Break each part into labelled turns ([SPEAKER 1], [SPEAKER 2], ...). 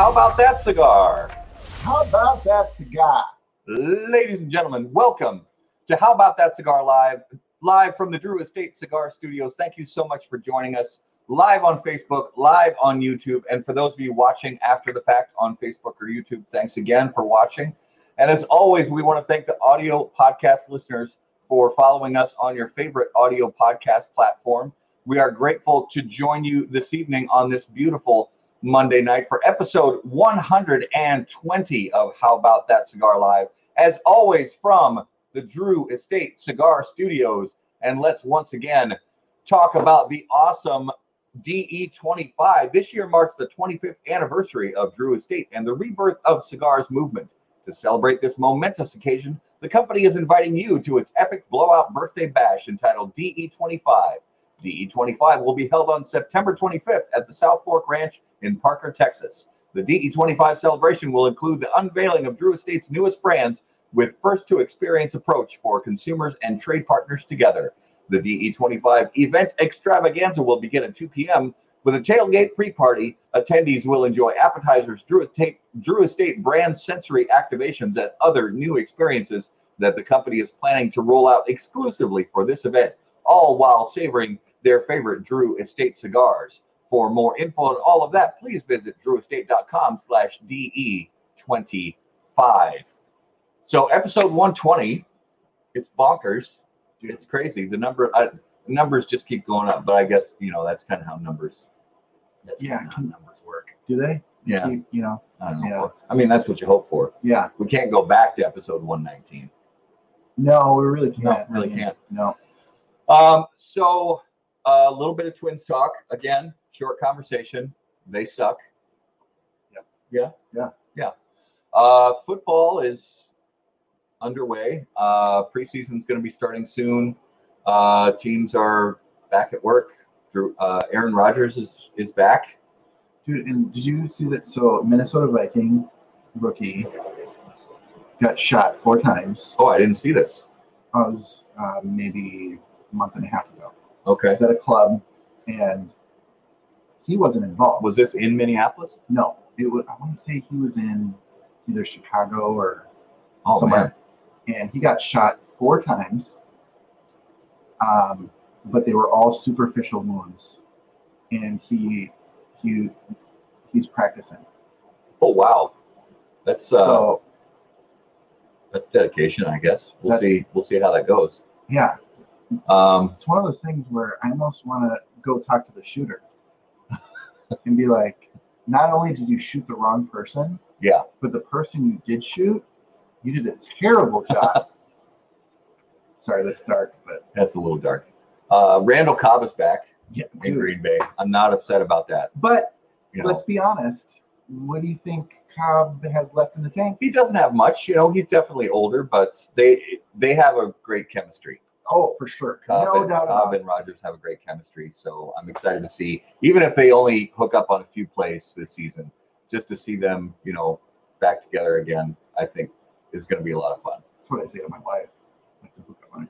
[SPEAKER 1] How about that cigar?
[SPEAKER 2] How about that cigar?
[SPEAKER 1] Ladies and gentlemen, welcome to How About That Cigar Live, live from the Drew Estate Cigar Studios. Thank you so much for joining us live on Facebook, live on YouTube. And for those of you watching after the fact on Facebook or YouTube, thanks again for watching. And as always, we want to thank the audio podcast listeners for following us on your favorite audio podcast platform. We are grateful to join you this evening on this beautiful Monday night for episode 120 of How About That Cigar Live. As always, from the Drew Estate Cigar Studios. And let's once again talk about the awesome DE25. This year marks the 25th anniversary of Drew Estate and the rebirth of cigars movement. To celebrate this momentous occasion, the company is inviting you to its epic blowout birthday bash entitled DE25. DE25 will be held on September 25th at the South Fork Ranch in Parker, Texas. The DE25 celebration will include the unveiling of Drew Estate's newest brands with first to experience approach for consumers and trade partners together. The DE25 event extravaganza will begin at 2 p.m. with a tailgate pre party. Attendees will enjoy appetizers, Drew Estate, Drew Estate brand sensory activations, and other new experiences that the company is planning to roll out exclusively for this event, all while savoring their favorite Drew Estate cigars. For more info on all of that, please visit drewestate.com slash DE25. So episode 120, it's bonkers. It's crazy. The number I, numbers just keep going up, but I guess you know that's kind of how numbers. That's
[SPEAKER 2] Yeah.
[SPEAKER 1] how numbers work.
[SPEAKER 2] Do they?
[SPEAKER 1] Yeah,
[SPEAKER 2] Keep, you know.
[SPEAKER 1] I don't know.
[SPEAKER 2] Yeah.
[SPEAKER 1] I mean, that's what you hope for.
[SPEAKER 2] Yeah.
[SPEAKER 1] We can't go back to episode 119.
[SPEAKER 2] No, we really can't.
[SPEAKER 1] No, really
[SPEAKER 2] I mean,
[SPEAKER 1] can't.
[SPEAKER 2] No.
[SPEAKER 1] Um, so a little bit of twins talk again. Short conversation. They suck.
[SPEAKER 2] Yep.
[SPEAKER 1] Yeah.
[SPEAKER 2] Yeah.
[SPEAKER 1] Yeah. Uh, football is underway. Uh, preseason's going to be starting soon. Uh, teams are back at work. Drew, uh, Aaron Rodgers is is back.
[SPEAKER 2] Dude, and did you see that? So Minnesota Viking rookie got shot four times.
[SPEAKER 1] Oh, I didn't see this.
[SPEAKER 2] I was uh, maybe a month and a half ago.
[SPEAKER 1] Okay.
[SPEAKER 2] was at a club, and he wasn't involved.
[SPEAKER 1] Was this in Minneapolis?
[SPEAKER 2] no, it was. I want to say he was in either Chicago or
[SPEAKER 1] Oh
[SPEAKER 2] somewhere,
[SPEAKER 1] man.
[SPEAKER 2] and he got shot four times. Um, but they were all superficial wounds, and he he he's practicing.
[SPEAKER 1] Oh wow. That's uh
[SPEAKER 2] so
[SPEAKER 1] that's dedication, I guess. We'll see. We'll see how that goes.
[SPEAKER 2] yeah,
[SPEAKER 1] Um,
[SPEAKER 2] it's one of those things where I almost want to go talk to the shooter and be like, not only did you shoot the wrong person,
[SPEAKER 1] yeah.
[SPEAKER 2] but the person you did shoot, you did a terrible job. Sorry, that's dark, but
[SPEAKER 1] That's a little dark. Uh, Randall Cobb is back
[SPEAKER 2] yeah,
[SPEAKER 1] in
[SPEAKER 2] dude.
[SPEAKER 1] Green Bay. I'm not upset about that.
[SPEAKER 2] But
[SPEAKER 1] You know,
[SPEAKER 2] let's be honest. What do you think Cobb has left in the tank?
[SPEAKER 1] he doesn't have much. You know, he's definitely older, but they they have a great chemistry.
[SPEAKER 2] Oh, for sure.
[SPEAKER 1] Cobb,
[SPEAKER 2] no
[SPEAKER 1] and,
[SPEAKER 2] doubt
[SPEAKER 1] Cobb and Rodgers have a great chemistry. So I'm excited to see, even if they only hook up on a few plays this season, just to see them, you know, back together again. I think is going to be a lot of fun.
[SPEAKER 2] That's what I say to my wife. Like to hook up on it.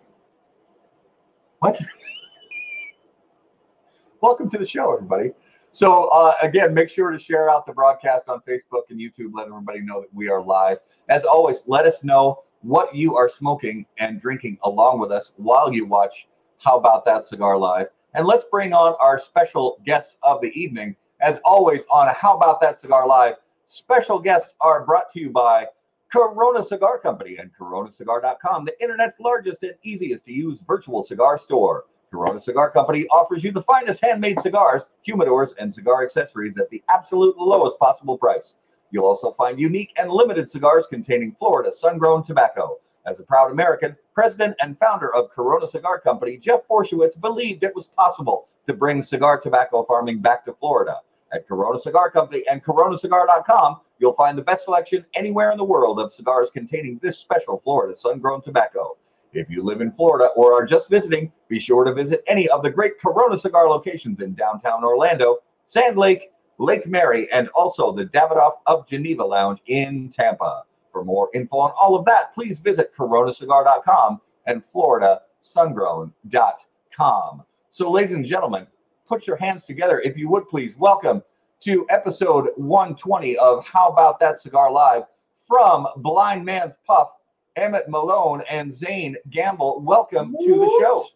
[SPEAKER 1] What? Welcome to the show, everybody. So, uh, again, make sure to share out the broadcast on Facebook and YouTube. Let everybody know that we are live. As always, let us know what you are smoking and drinking along with us while you watch How About That Cigar Live. And let's bring on our special guests of the evening. As always, on How About That Cigar Live, special guests are brought to you by Corona Cigar Company and coronacigar.com, the internet's largest and easiest to use virtual cigar store. Corona Cigar Company offers you the finest handmade cigars, humidors, and cigar accessories at the absolute lowest possible price. You'll also find unique and limited cigars containing Florida sun grown tobacco. As a proud American, president and founder of Corona Cigar Company, Jeff Borysiewicz believed it was possible to bring cigar tobacco farming back to Florida. At Corona Cigar Company and coronacigar.com, you'll find the best selection anywhere in the world of cigars containing this special Florida sun grown tobacco. If you live in Florida or are just visiting, be sure to visit any of the great Corona cigar locations in downtown Orlando, Sand Lake, Lake Mary, and also the Davidoff of Geneva Lounge in Tampa. For more info on all of that, please visit coronacigar.com and floridasungrown.com. So, ladies and gentlemen, put your hands together if you would please welcome to episode 120 of How About That Cigar Live from Blind Man's Puff, Emmett Malone, and Zane Gamble. Welcome to the show.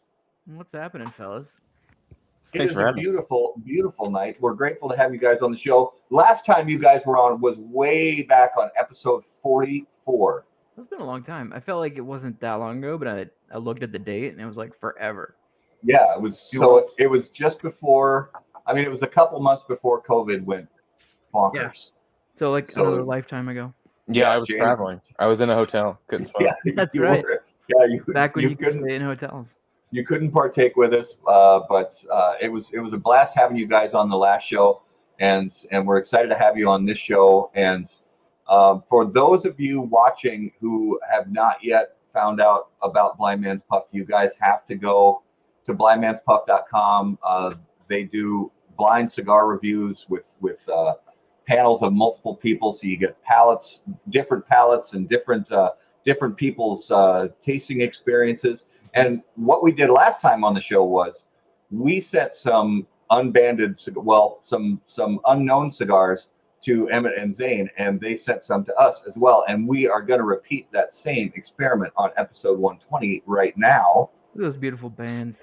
[SPEAKER 3] What's happening, fellas?
[SPEAKER 1] It
[SPEAKER 4] Thanks
[SPEAKER 1] is a
[SPEAKER 4] having me.
[SPEAKER 1] beautiful, beautiful night. We're grateful to have you guys on the show. Last time you guys were on was way back on episode 44.
[SPEAKER 3] It's been a long time. I felt like it wasn't that long ago, but I, I looked at the date and it was like forever.
[SPEAKER 1] Yeah, it was so
[SPEAKER 3] was.
[SPEAKER 1] it was just before I mean it was a couple months before COVID went bonkers.
[SPEAKER 3] So like
[SPEAKER 1] So-
[SPEAKER 3] another lifetime ago.
[SPEAKER 4] Yeah,
[SPEAKER 1] Yeah,
[SPEAKER 4] I was
[SPEAKER 1] January.
[SPEAKER 4] traveling. I was in a hotel. Couldn't smoke.
[SPEAKER 1] Yeah,
[SPEAKER 3] That's
[SPEAKER 1] you
[SPEAKER 3] right.
[SPEAKER 1] were- yeah, you,
[SPEAKER 3] Back when
[SPEAKER 1] you
[SPEAKER 3] you,
[SPEAKER 1] couldn't
[SPEAKER 3] stay in hotels.
[SPEAKER 1] You couldn't partake with us, uh, but uh, it was it was a blast having you guys on the last show, and and we're excited to have you on this show. And um, for those of you watching who have not yet found out about Blind Man's Puff, you guys have to go to blindmanspuff.com. Uh, they do blind cigar reviews with with uh, panels of multiple people, so you get palettes, different palettes, and different uh, different people's uh, tasting experiences. And what we did last time on the show was we sent some unbanded, well, some some unknown cigars to Emmett and Zane, and they sent some to us as well. And we are going to repeat that same experiment on episode 120 right now.
[SPEAKER 3] Look at those beautiful bands.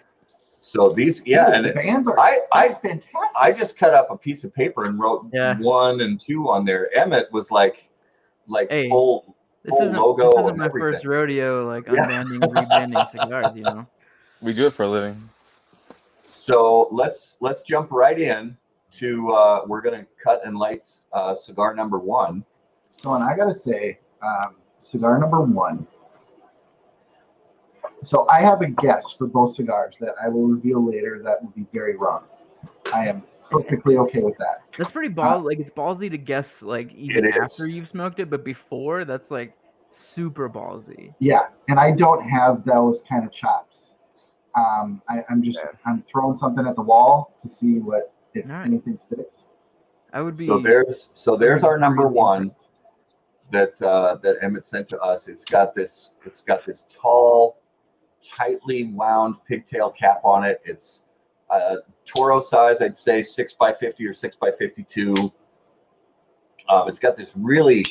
[SPEAKER 1] So these, yeah,
[SPEAKER 2] Dude,
[SPEAKER 1] and
[SPEAKER 2] the bands are
[SPEAKER 1] I I
[SPEAKER 2] fantastic.
[SPEAKER 1] I just cut up a piece of paper and wrote
[SPEAKER 3] Yeah.
[SPEAKER 1] one and two on there. Emmett was like, like
[SPEAKER 3] Hey.
[SPEAKER 1] full.
[SPEAKER 3] This isn't,
[SPEAKER 1] logo
[SPEAKER 3] this isn't
[SPEAKER 1] and
[SPEAKER 3] my first rodeo, like
[SPEAKER 1] Yeah.
[SPEAKER 3] unbanding, rebanding cigars, you know.
[SPEAKER 4] We do it for a living.
[SPEAKER 1] So let's let's jump right in to uh, we're gonna cut and light uh, cigar number one.
[SPEAKER 2] So, and I gotta say, um, cigar number one. So I have a guess for both cigars that I will reveal later. That will be very wrong. I am perfectly okay with that.
[SPEAKER 3] That's pretty ball like it's ballsy to guess like even after you've smoked it, but before that's like super ballsy.
[SPEAKER 2] Yeah, and I don't have those kind of chops. Um, I, I'm just I'm throwing something at the wall to see what if
[SPEAKER 3] Alright.
[SPEAKER 2] anything sticks.
[SPEAKER 3] I would be
[SPEAKER 1] So there's so there's our number one that uh, that Emmett sent to us. It's got this it's got this tall, tightly wound pigtail cap on it. It's uh, Toro size, I'd say six by fifty or six by fifty-two. Um, it's got this really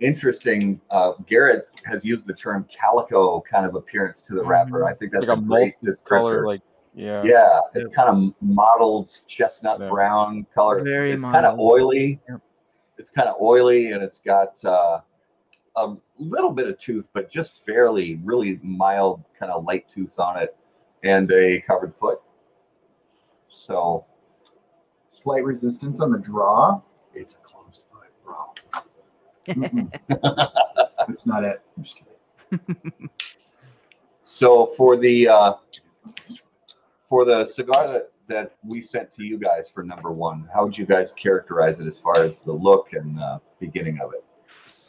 [SPEAKER 1] interesting. Uh, Garrett has used the term calico kind of appearance to the wrapper.
[SPEAKER 3] Mhm.
[SPEAKER 1] I think that's
[SPEAKER 4] like a
[SPEAKER 1] a great
[SPEAKER 4] color,
[SPEAKER 1] descriptor.
[SPEAKER 4] like yeah.
[SPEAKER 1] Yeah, it's
[SPEAKER 3] Yep.
[SPEAKER 1] kind of mottled chestnut
[SPEAKER 4] Yeah.
[SPEAKER 1] brown color. It's-
[SPEAKER 3] Very
[SPEAKER 1] it's kind of oily.
[SPEAKER 3] Yep.
[SPEAKER 1] It's kind of oily, and it's got uh, a little bit of tooth, but just barely, really mild, kind of light tooth on it, and a covered foot. So
[SPEAKER 2] Slight resistance on the draw.
[SPEAKER 1] it's a closed foot, bro.
[SPEAKER 2] Mm-mm. That's not it. I'm just kidding.
[SPEAKER 1] So for the uh, for the cigar that that we sent to you guys for number one, how would you guys characterize it as far as the look and the beginning of it?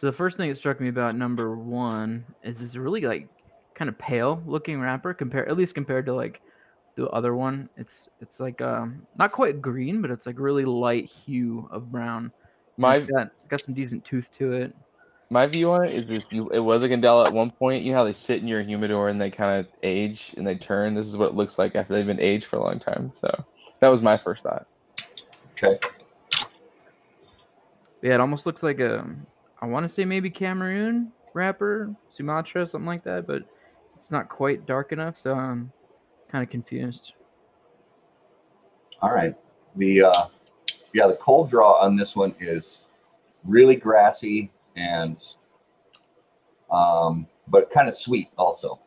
[SPEAKER 3] So the first thing that struck me about number one is this really like kind of pale looking wrapper compared at least compared to like the other one. It's it's like um not quite green, but it's like really light hue of brown.
[SPEAKER 4] My
[SPEAKER 3] it's got, it's got some decent tooth to it.
[SPEAKER 4] my view on it is this: you, it was a Candela at one point. You know how they sit in your humidor and they kind of age and they turn. This is what it looks like after they've been aged for a long time. So that was my first thought.
[SPEAKER 1] Okay.
[SPEAKER 3] Yeah, it almost looks like a I want to say maybe Cameroon wrapper, Sumatra, something like that, but it's not quite dark enough, so I'm kind of confused.
[SPEAKER 1] All right. The uh, yeah, the cold draw on this one is really grassy and um, but kind of sweet also.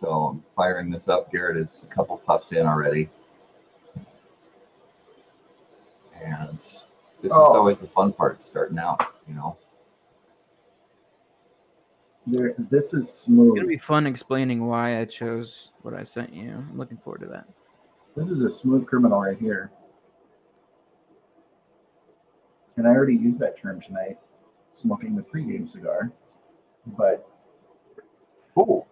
[SPEAKER 1] So I'm firing this up. Garrett is a couple puffs in already, and this is
[SPEAKER 2] Oh.
[SPEAKER 1] always the fun part, starting out. You know.
[SPEAKER 2] There, this is smooth.
[SPEAKER 3] It's gonna be fun explaining why I chose what I sent you. I'm looking forward to that.
[SPEAKER 2] This is a smooth criminal right here. And I already used that term tonight, smoking the pregame cigar. But
[SPEAKER 1] Ooh.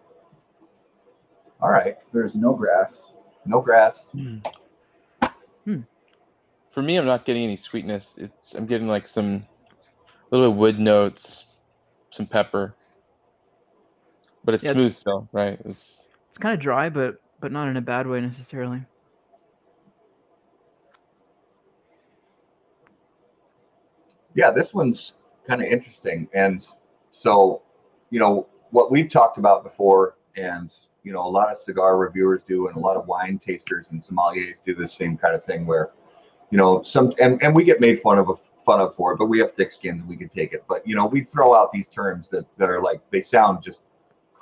[SPEAKER 1] All right.
[SPEAKER 2] there's no grass.
[SPEAKER 1] No grass. Hmm. Hmm.
[SPEAKER 4] For me, I'm not getting any sweetness. It's I'm getting like some little wood notes, some pepper, but it's
[SPEAKER 3] Yeah.
[SPEAKER 4] smooth still, right? It's
[SPEAKER 3] It's kind of dry, but but not in a bad way necessarily.
[SPEAKER 1] yeah, this one's kind of interesting. And so, you know, what we've talked about before, and you know, a lot of cigar reviewers do, and a lot of wine tasters and sommeliers do the same kind of thing where, you know, some and, and we get made fun of a, fun of for it, but we have thick skins and we can take it. But you know, we throw out these terms that that are like they sound just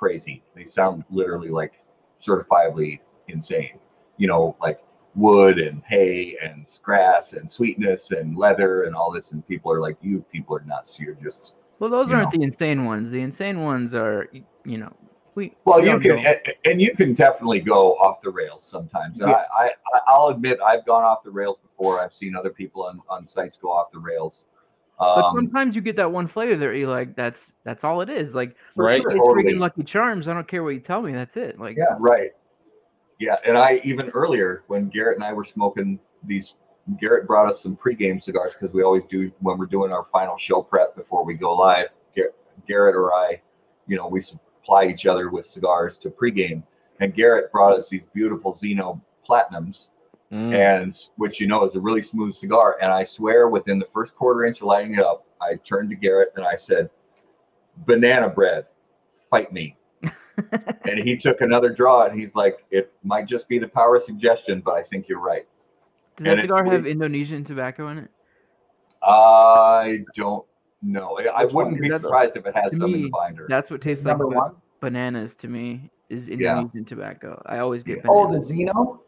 [SPEAKER 1] crazy. They sound literally like certifiably insane. You know, like wood and hay and grass and sweetness and leather and all this, and people are like, "You people are nuts. You're just."
[SPEAKER 3] Well, those aren't
[SPEAKER 1] know.
[SPEAKER 3] the insane ones. The insane ones are, you know, we.
[SPEAKER 1] Well,
[SPEAKER 3] we
[SPEAKER 1] you can, and- and you can definitely go off the rails sometimes.
[SPEAKER 3] Yeah.
[SPEAKER 1] I, I, I'll admit, I've gone off the rails before. I've seen other people on, on sites go off the rails.
[SPEAKER 3] But
[SPEAKER 1] Um,
[SPEAKER 3] sometimes you get that one flavor that you're like, that's that's all it is. Like,
[SPEAKER 4] Right.
[SPEAKER 3] it's
[SPEAKER 1] Totally.
[SPEAKER 3] freaking Lucky Charms. I don't care what you tell me. That's it. Like,
[SPEAKER 2] Yeah.
[SPEAKER 1] Right. Yeah, and I even earlier when Garrett and I were smoking these, Garrett brought us some pregame cigars because we always do when we're doing our final show prep before we go live. Gar- Garrett or I, you know, we supply each other with cigars to pregame, and Garrett brought us these beautiful Zino Platinums,
[SPEAKER 4] Mm.
[SPEAKER 1] and which you know is a really smooth cigar. And I swear, within the first quarter inch of lighting it up, I turned to Garrett and I said, "Banana bread, fight me." and he took another draw, and he's like, "It might just be the power of suggestion, but I think you're right."
[SPEAKER 3] does
[SPEAKER 1] and
[SPEAKER 3] that cigar have
[SPEAKER 1] weird.
[SPEAKER 3] Indonesian tobacco in it?
[SPEAKER 1] I don't know. I- I
[SPEAKER 2] Which
[SPEAKER 1] wouldn't be
[SPEAKER 3] Is the-
[SPEAKER 1] surprised if it has
[SPEAKER 3] to
[SPEAKER 1] some in the binder.
[SPEAKER 3] That's what tastes like
[SPEAKER 2] Number
[SPEAKER 3] ba-
[SPEAKER 2] one.
[SPEAKER 3] bananas to me. Is
[SPEAKER 1] Yeah.
[SPEAKER 3] Indonesian tobacco. I always get.
[SPEAKER 1] Yeah.
[SPEAKER 2] Oh, the Zino.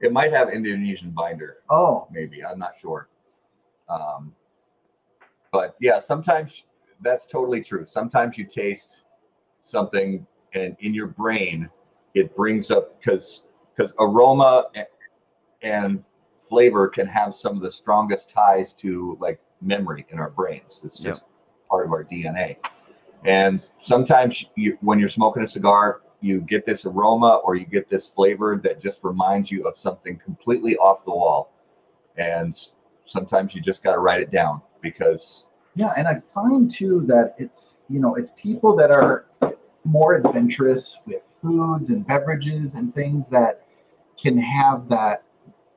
[SPEAKER 1] It might have Indonesian binder,
[SPEAKER 2] Oh,
[SPEAKER 1] maybe. I'm not sure. Um, but yeah, sometimes that's totally true. Sometimes you taste something, and in your brain, it brings up because because aroma a- and flavor can have some of the strongest ties to like memory in our brains. It's
[SPEAKER 3] Yep.
[SPEAKER 1] just part of our DNA. And sometimes you, when you're smoking a cigar, you get this aroma or you get this flavor that just reminds you of something completely off the wall. And sometimes you just got to write it down because
[SPEAKER 2] yeah, and I find too that it's you know it's people that are more adventurous with foods and beverages and things that can have that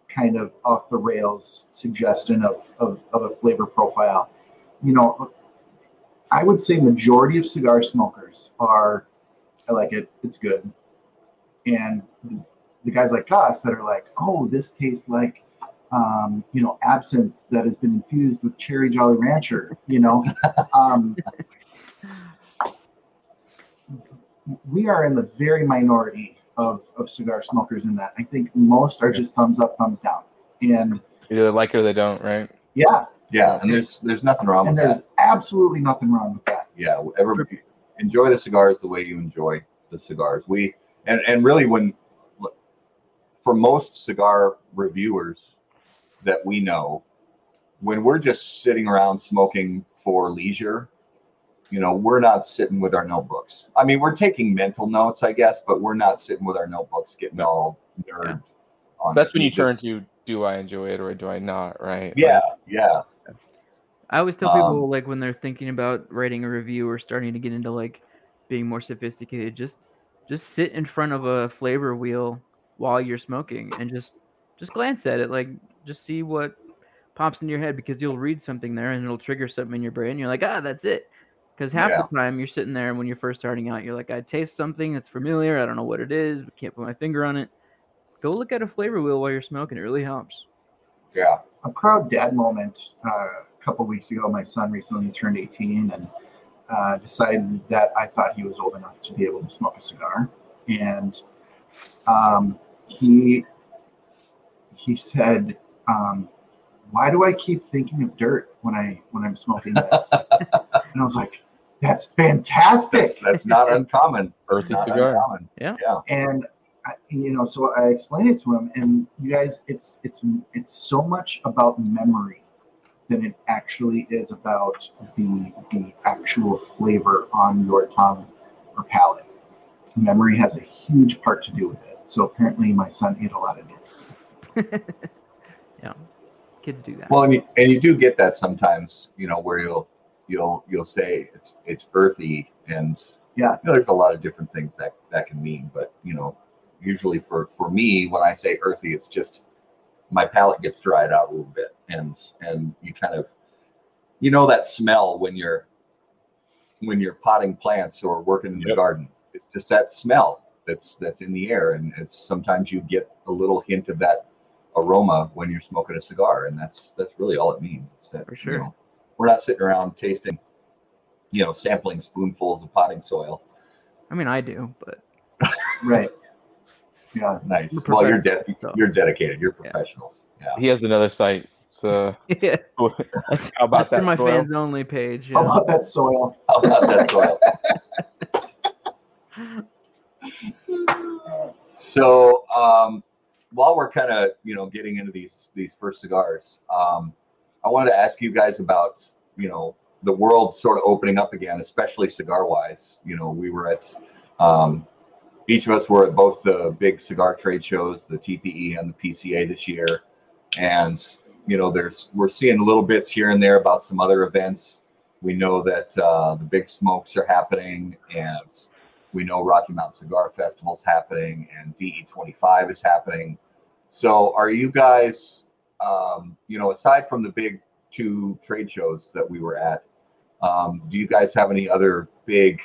[SPEAKER 2] kind of off the rails suggestion of, of, of a flavor profile. You know, I would say majority of cigar smokers are, I like it, it's good. And the, the guys like us that are like, oh, this tastes like, um, you know, absinthe that has been infused with cherry Jolly Rancher, you know. um, we are in the very minority of, of cigar smokers in that. I think most are just thumbs up, thumbs down. And
[SPEAKER 4] Either like it or they don't, right?
[SPEAKER 2] yeah,
[SPEAKER 1] yeah, and there's there's nothing wrong
[SPEAKER 2] and
[SPEAKER 1] with
[SPEAKER 2] there's
[SPEAKER 1] that.
[SPEAKER 2] absolutely nothing wrong with that.
[SPEAKER 1] yeah everybody enjoy the cigars the way you enjoy the cigars. We and and really when for most cigar reviewers that we know when we're just sitting around smoking for leisure you know we're not sitting with our notebooks. I mean we're taking mental notes i guess but we're not sitting with our notebooks getting all nerd on
[SPEAKER 4] That's when you turn to do I enjoy it or do I not, right?
[SPEAKER 1] yeah yeah
[SPEAKER 3] I always tell people
[SPEAKER 1] Um,
[SPEAKER 3] like when they're thinking about writing a review or starting to get into like being more sophisticated, just just sit in front of a flavor wheel while you're smoking and just just glance at it, like just see what pops in your head because you'll read something there and it'll trigger something in your brain. You're like, ah, that's it. Because half
[SPEAKER 1] Yeah.
[SPEAKER 3] the time you're sitting there when you're first starting out, you're like, I taste something that's familiar. I don't know what it is, but can't put my finger on it. Go look at a flavor wheel while you're smoking. It really helps.
[SPEAKER 1] yeah
[SPEAKER 2] a proud dad moment uh, a couple weeks ago. My son recently turned 18 and uh, decided that I thought he was old enough to be able to smoke a cigar. And um, he he said, um, "Why do I keep thinking of dirt when I when I'm smoking this?" and I was like, "That's fantastic."
[SPEAKER 1] that's, that's not uncommon
[SPEAKER 4] Earthy
[SPEAKER 1] not
[SPEAKER 4] cigar.
[SPEAKER 1] uncommon
[SPEAKER 2] and I, you know so i explained it to him and you guys it's it's it's so much about memory than it actually is about the the actual flavor on your tongue or palate memory has a huge part to do with it so apparently my son ate a lot of it
[SPEAKER 3] yeah, kids do that.
[SPEAKER 1] Well, and you, and you do get that sometimes, you know, where you'll you'll you'll say it's it's earthy, and
[SPEAKER 2] Yeah.
[SPEAKER 1] you know, there's a lot of different things that that can mean. But you know, usually for for me, when I say earthy, it's just my palate gets dried out a little bit, and and you kind of you know that smell when you're when you're potting plants or working in the
[SPEAKER 4] Yep.
[SPEAKER 1] garden. It's just that smell that's that's in the air, and it's sometimes you get a little hint of that aroma when you're smoking a cigar, and that's that's really all it means. It's that,
[SPEAKER 3] For
[SPEAKER 1] you know, we're not sitting around tasting, you know, sampling spoonfuls of potting soil.
[SPEAKER 3] I mean, I do, but
[SPEAKER 2] Right. Yeah.
[SPEAKER 1] Nice. Well, you're de-
[SPEAKER 3] so.
[SPEAKER 1] you're dedicated. You're professionals. Yeah.
[SPEAKER 4] He has another site. So
[SPEAKER 3] yeah,
[SPEAKER 4] how about
[SPEAKER 3] that's
[SPEAKER 4] that?
[SPEAKER 3] my
[SPEAKER 4] soil?
[SPEAKER 3] fans only page.
[SPEAKER 2] How about that soil?
[SPEAKER 1] How about that soil? So um, while we're kind of you know getting into these these first cigars, um, I wanted to ask you guys about you know the world sort of opening up again, especially cigar wise. You know, we were at um, each of us were at both the big cigar trade shows, the TPE and the PCA this year, and you know there's we're seeing little bits here and there about some other events. We know that uh, the big smokes are happening, and we know Rocky Mountain Cigar Festival is happening and DE25 is happening. So, are you guys, um, you know, aside from the big two trade shows that we were at, um, do you guys have any other big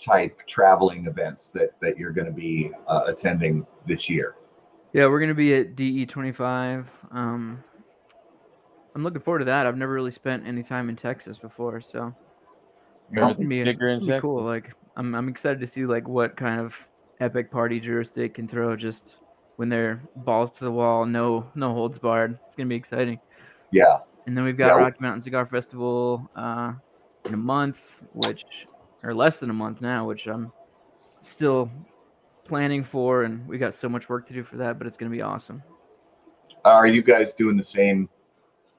[SPEAKER 1] type traveling events that that you're going to be uh, attending this year?
[SPEAKER 3] Yeah, we're gonna be at DE twenty five. Um, I'm looking forward to that. I've never really spent any time in Texas before, so
[SPEAKER 4] Remember
[SPEAKER 3] it's gonna be,
[SPEAKER 4] the
[SPEAKER 3] it's
[SPEAKER 4] in
[SPEAKER 3] gonna be
[SPEAKER 4] Texas?
[SPEAKER 3] cool. Like, I'm I'm excited to see like what kind of epic party Drew Estate can throw just when they're balls to the wall, no no holds barred. It's gonna be exciting.
[SPEAKER 1] Yeah,
[SPEAKER 3] And then we've got
[SPEAKER 1] Yeah.
[SPEAKER 3] Rocky Mountain Cigar Festival uh, in a month, which or less than a month now, which I'm still planning for, and we got so much work to do for that, but it's gonna be awesome.
[SPEAKER 1] are you guys doing the same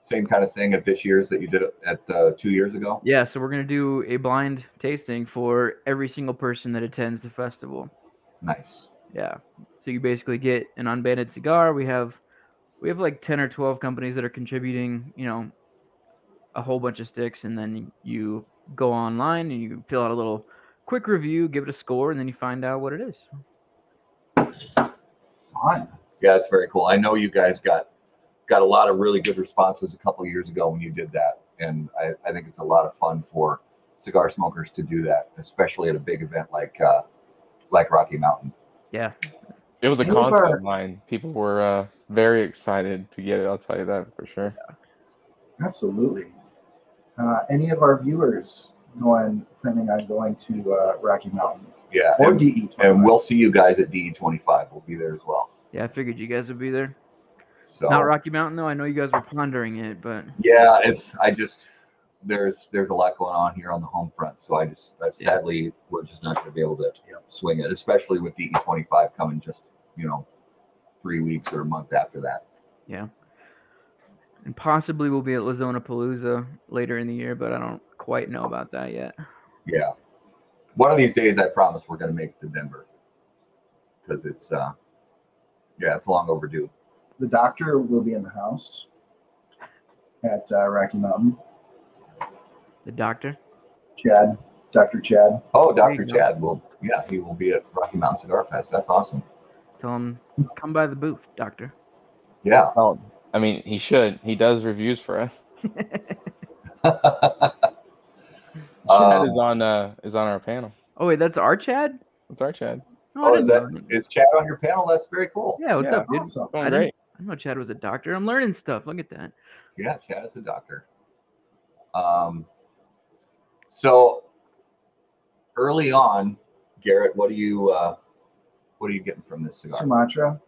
[SPEAKER 1] same kind of thing at this year's that you did at uh, two years ago?
[SPEAKER 3] Yeah, so we're gonna do a blind tasting for every single person that attends the festival.
[SPEAKER 1] Nice.
[SPEAKER 3] Yeah. So you basically get an unbanded cigar. We have we have like ten or twelve companies that are contributing, you know, a whole bunch of sticks, and then you go online and you fill out a little quick review, give it a score, and then you find out what it is.
[SPEAKER 2] Fun.
[SPEAKER 1] Yeah, it's very cool. I know you guys got got a lot of really good responses a couple years ago when you did that, and I, I think it's a lot of fun for cigar smokers to do that, especially at a big event like uh, like Rocky Mountain.
[SPEAKER 3] Yeah.
[SPEAKER 4] It was a
[SPEAKER 2] Any of
[SPEAKER 4] concept
[SPEAKER 2] our-
[SPEAKER 4] line. People were uh, very excited to get it. I'll tell you that for sure.
[SPEAKER 2] Absolutely. Uh, any of our viewers going planning on going to uh, Rocky Mountain
[SPEAKER 1] Yeah,
[SPEAKER 2] or
[SPEAKER 1] and,
[SPEAKER 2] DE?
[SPEAKER 1] and we'll see you guys at DE25. We'll be there as well.
[SPEAKER 3] Yeah, I figured you guys would be there.
[SPEAKER 1] So
[SPEAKER 3] Not Rocky Mountain though. I know you guys were pondering it, but
[SPEAKER 1] yeah, it's I just there's there's a lot going on here on the home front, so I just uh,
[SPEAKER 3] Yeah.
[SPEAKER 1] sadly we're just not going to be able to swing it, especially with DE25 coming just you know three weeks or a month after that.
[SPEAKER 3] And possibly we'll be at Lazona Palooza later in the year, but I don't quite know about that yet.
[SPEAKER 1] Yeah. One of these days, I promise we're going to make it to Denver because it's, uh, yeah, it's long overdue.
[SPEAKER 2] The doctor will be in the house at uh, Rocky Mountain.
[SPEAKER 3] The doctor.
[SPEAKER 2] Chad, Dr. Chad.
[SPEAKER 1] Oh, Dr. Chad will, yeah, he will be at Rocky Mountain Cigar Fest. That's awesome.
[SPEAKER 3] Tell him come by the booth, doctor.
[SPEAKER 1] Yeah.
[SPEAKER 4] Oh, I mean, he should. He does reviews for us. Chad is
[SPEAKER 1] um,
[SPEAKER 4] on uh, is on our panel.
[SPEAKER 3] Oh wait, that's our Chad.
[SPEAKER 4] That's our Chad?
[SPEAKER 3] Oh,
[SPEAKER 1] oh, is
[SPEAKER 3] didn't
[SPEAKER 1] that
[SPEAKER 3] know
[SPEAKER 1] is Chad on your panel? That's very cool.
[SPEAKER 3] Yeah, what's
[SPEAKER 4] Yeah,
[SPEAKER 3] up, dude?
[SPEAKER 2] Awesome.
[SPEAKER 3] I
[SPEAKER 4] great.
[SPEAKER 3] I know Chad was a doctor. I'm learning stuff. Look at that.
[SPEAKER 1] Yeah, Chad is a doctor. Um, so early on, Garrett, what do you, uh, what are you getting from this cigar?
[SPEAKER 2] Sumatra.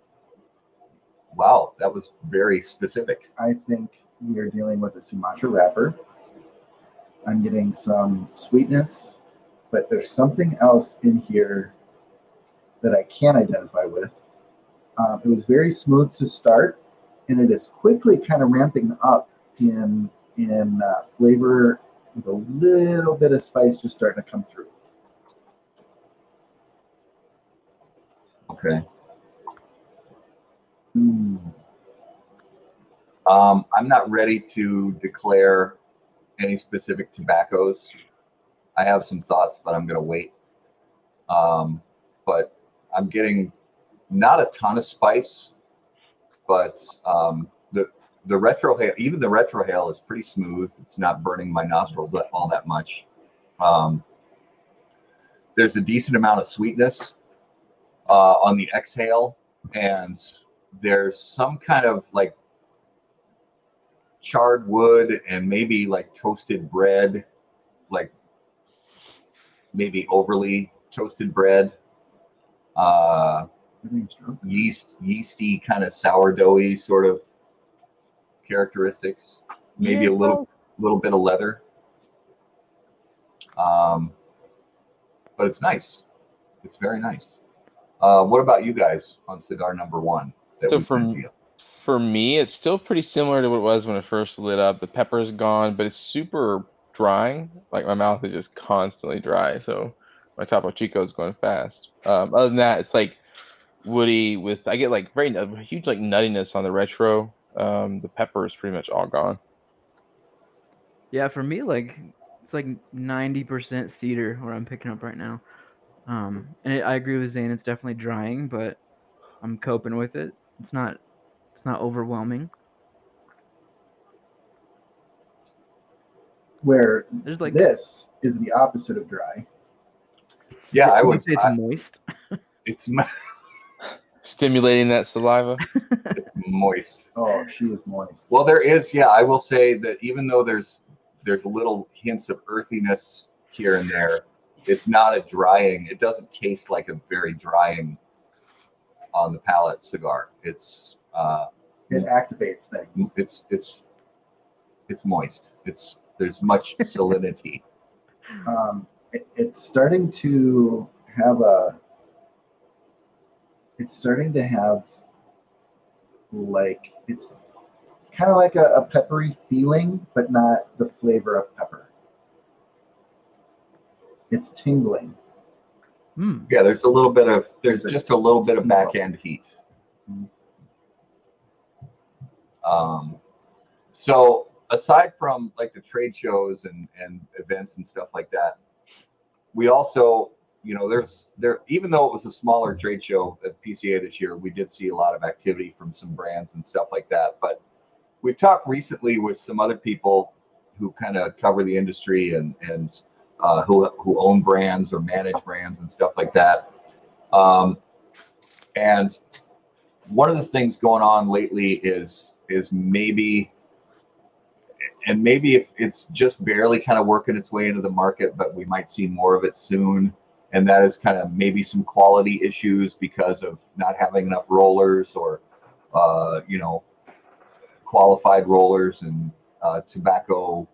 [SPEAKER 1] Wow, that was very specific.
[SPEAKER 2] I think we are dealing with a Sumatra wrapper. I'm getting some sweetness, but there's something else in here that I can't identify with. Um, it was very smooth to start, and it is quickly kind of ramping up in in uh, flavor with a little bit of spice just starting to come through.
[SPEAKER 1] Okay.
[SPEAKER 2] Hmm.
[SPEAKER 1] Um, I'm not ready to declare any specific tobaccos. I have some thoughts, but I'm going to wait. Um, but I'm getting not a ton of spice, but um, the the retrohale, even the retrohale is pretty smooth. It's not burning my nostrils all that much. Um, there's a decent amount of sweetness uh, on the exhale, and there's some kind of like charred wood and maybe like toasted bread, like maybe overly toasted bread. Uh, yeast yeasty kind of sourdoughy sort of characteristics. Maybe a little little bit of leather. Um but it's nice. It's very nice. Uh what about you guys on cigar number one
[SPEAKER 4] So for
[SPEAKER 1] sent
[SPEAKER 4] m-
[SPEAKER 1] to you?
[SPEAKER 4] For me, it's still pretty similar to what it was when it first lit up. The pepper's gone, but it's super drying. Like my mouth is just constantly dry. So my Topo Chico is going fast. Um, other than that, it's like woody with I get like very a huge like nuttiness on the retro. Um, the pepper is pretty much all gone.
[SPEAKER 3] Yeah, for me, like it's like ninety percent cedar where I'm picking up right now. Um, and it, I agree with Zane. It's definitely drying, but I'm coping with it. It's not, it's not overwhelming.
[SPEAKER 2] Where
[SPEAKER 3] There's like
[SPEAKER 2] this is the opposite of dry.
[SPEAKER 1] yeah i
[SPEAKER 3] would
[SPEAKER 1] would
[SPEAKER 3] say it's
[SPEAKER 1] I-
[SPEAKER 3] moist.
[SPEAKER 1] it's
[SPEAKER 4] Stimulating that saliva.
[SPEAKER 1] moist
[SPEAKER 2] Oh, she is moist.
[SPEAKER 1] Well, there is, yeah. I will say that even though there's there's little hints of earthiness here and there, it's not a drying. It doesn't taste like a very drying on the palate cigar. It's uh,
[SPEAKER 2] It activates things.
[SPEAKER 1] it's it's it's moist. It's there's much salinity.
[SPEAKER 2] um, it, it's starting to have a it's starting to have like it's it's kind of like a, a peppery feeling but not the flavor of pepper it's tingling
[SPEAKER 3] Hmm.
[SPEAKER 1] Yeah, there's a little bit of there's just a little bit of back end heat.
[SPEAKER 2] Mhm.
[SPEAKER 1] Um, so aside from like the trade shows and and events and stuff like that, we also you know there's there even though it was a smaller trade show at PCA this year, we did see a lot of activity from some brands and stuff like that. But we've talked recently with some other people who kind of cover the industry and and uh, who who own brands or manage brands and stuff like that. Um, and one of the things going on lately is is maybe and maybe if it's just barely kind of working its way into the market, but we might see more of it soon. And that is kind of maybe some quality issues because of not having enough rollers or, uh, you know, qualified rollers and uh, tobacco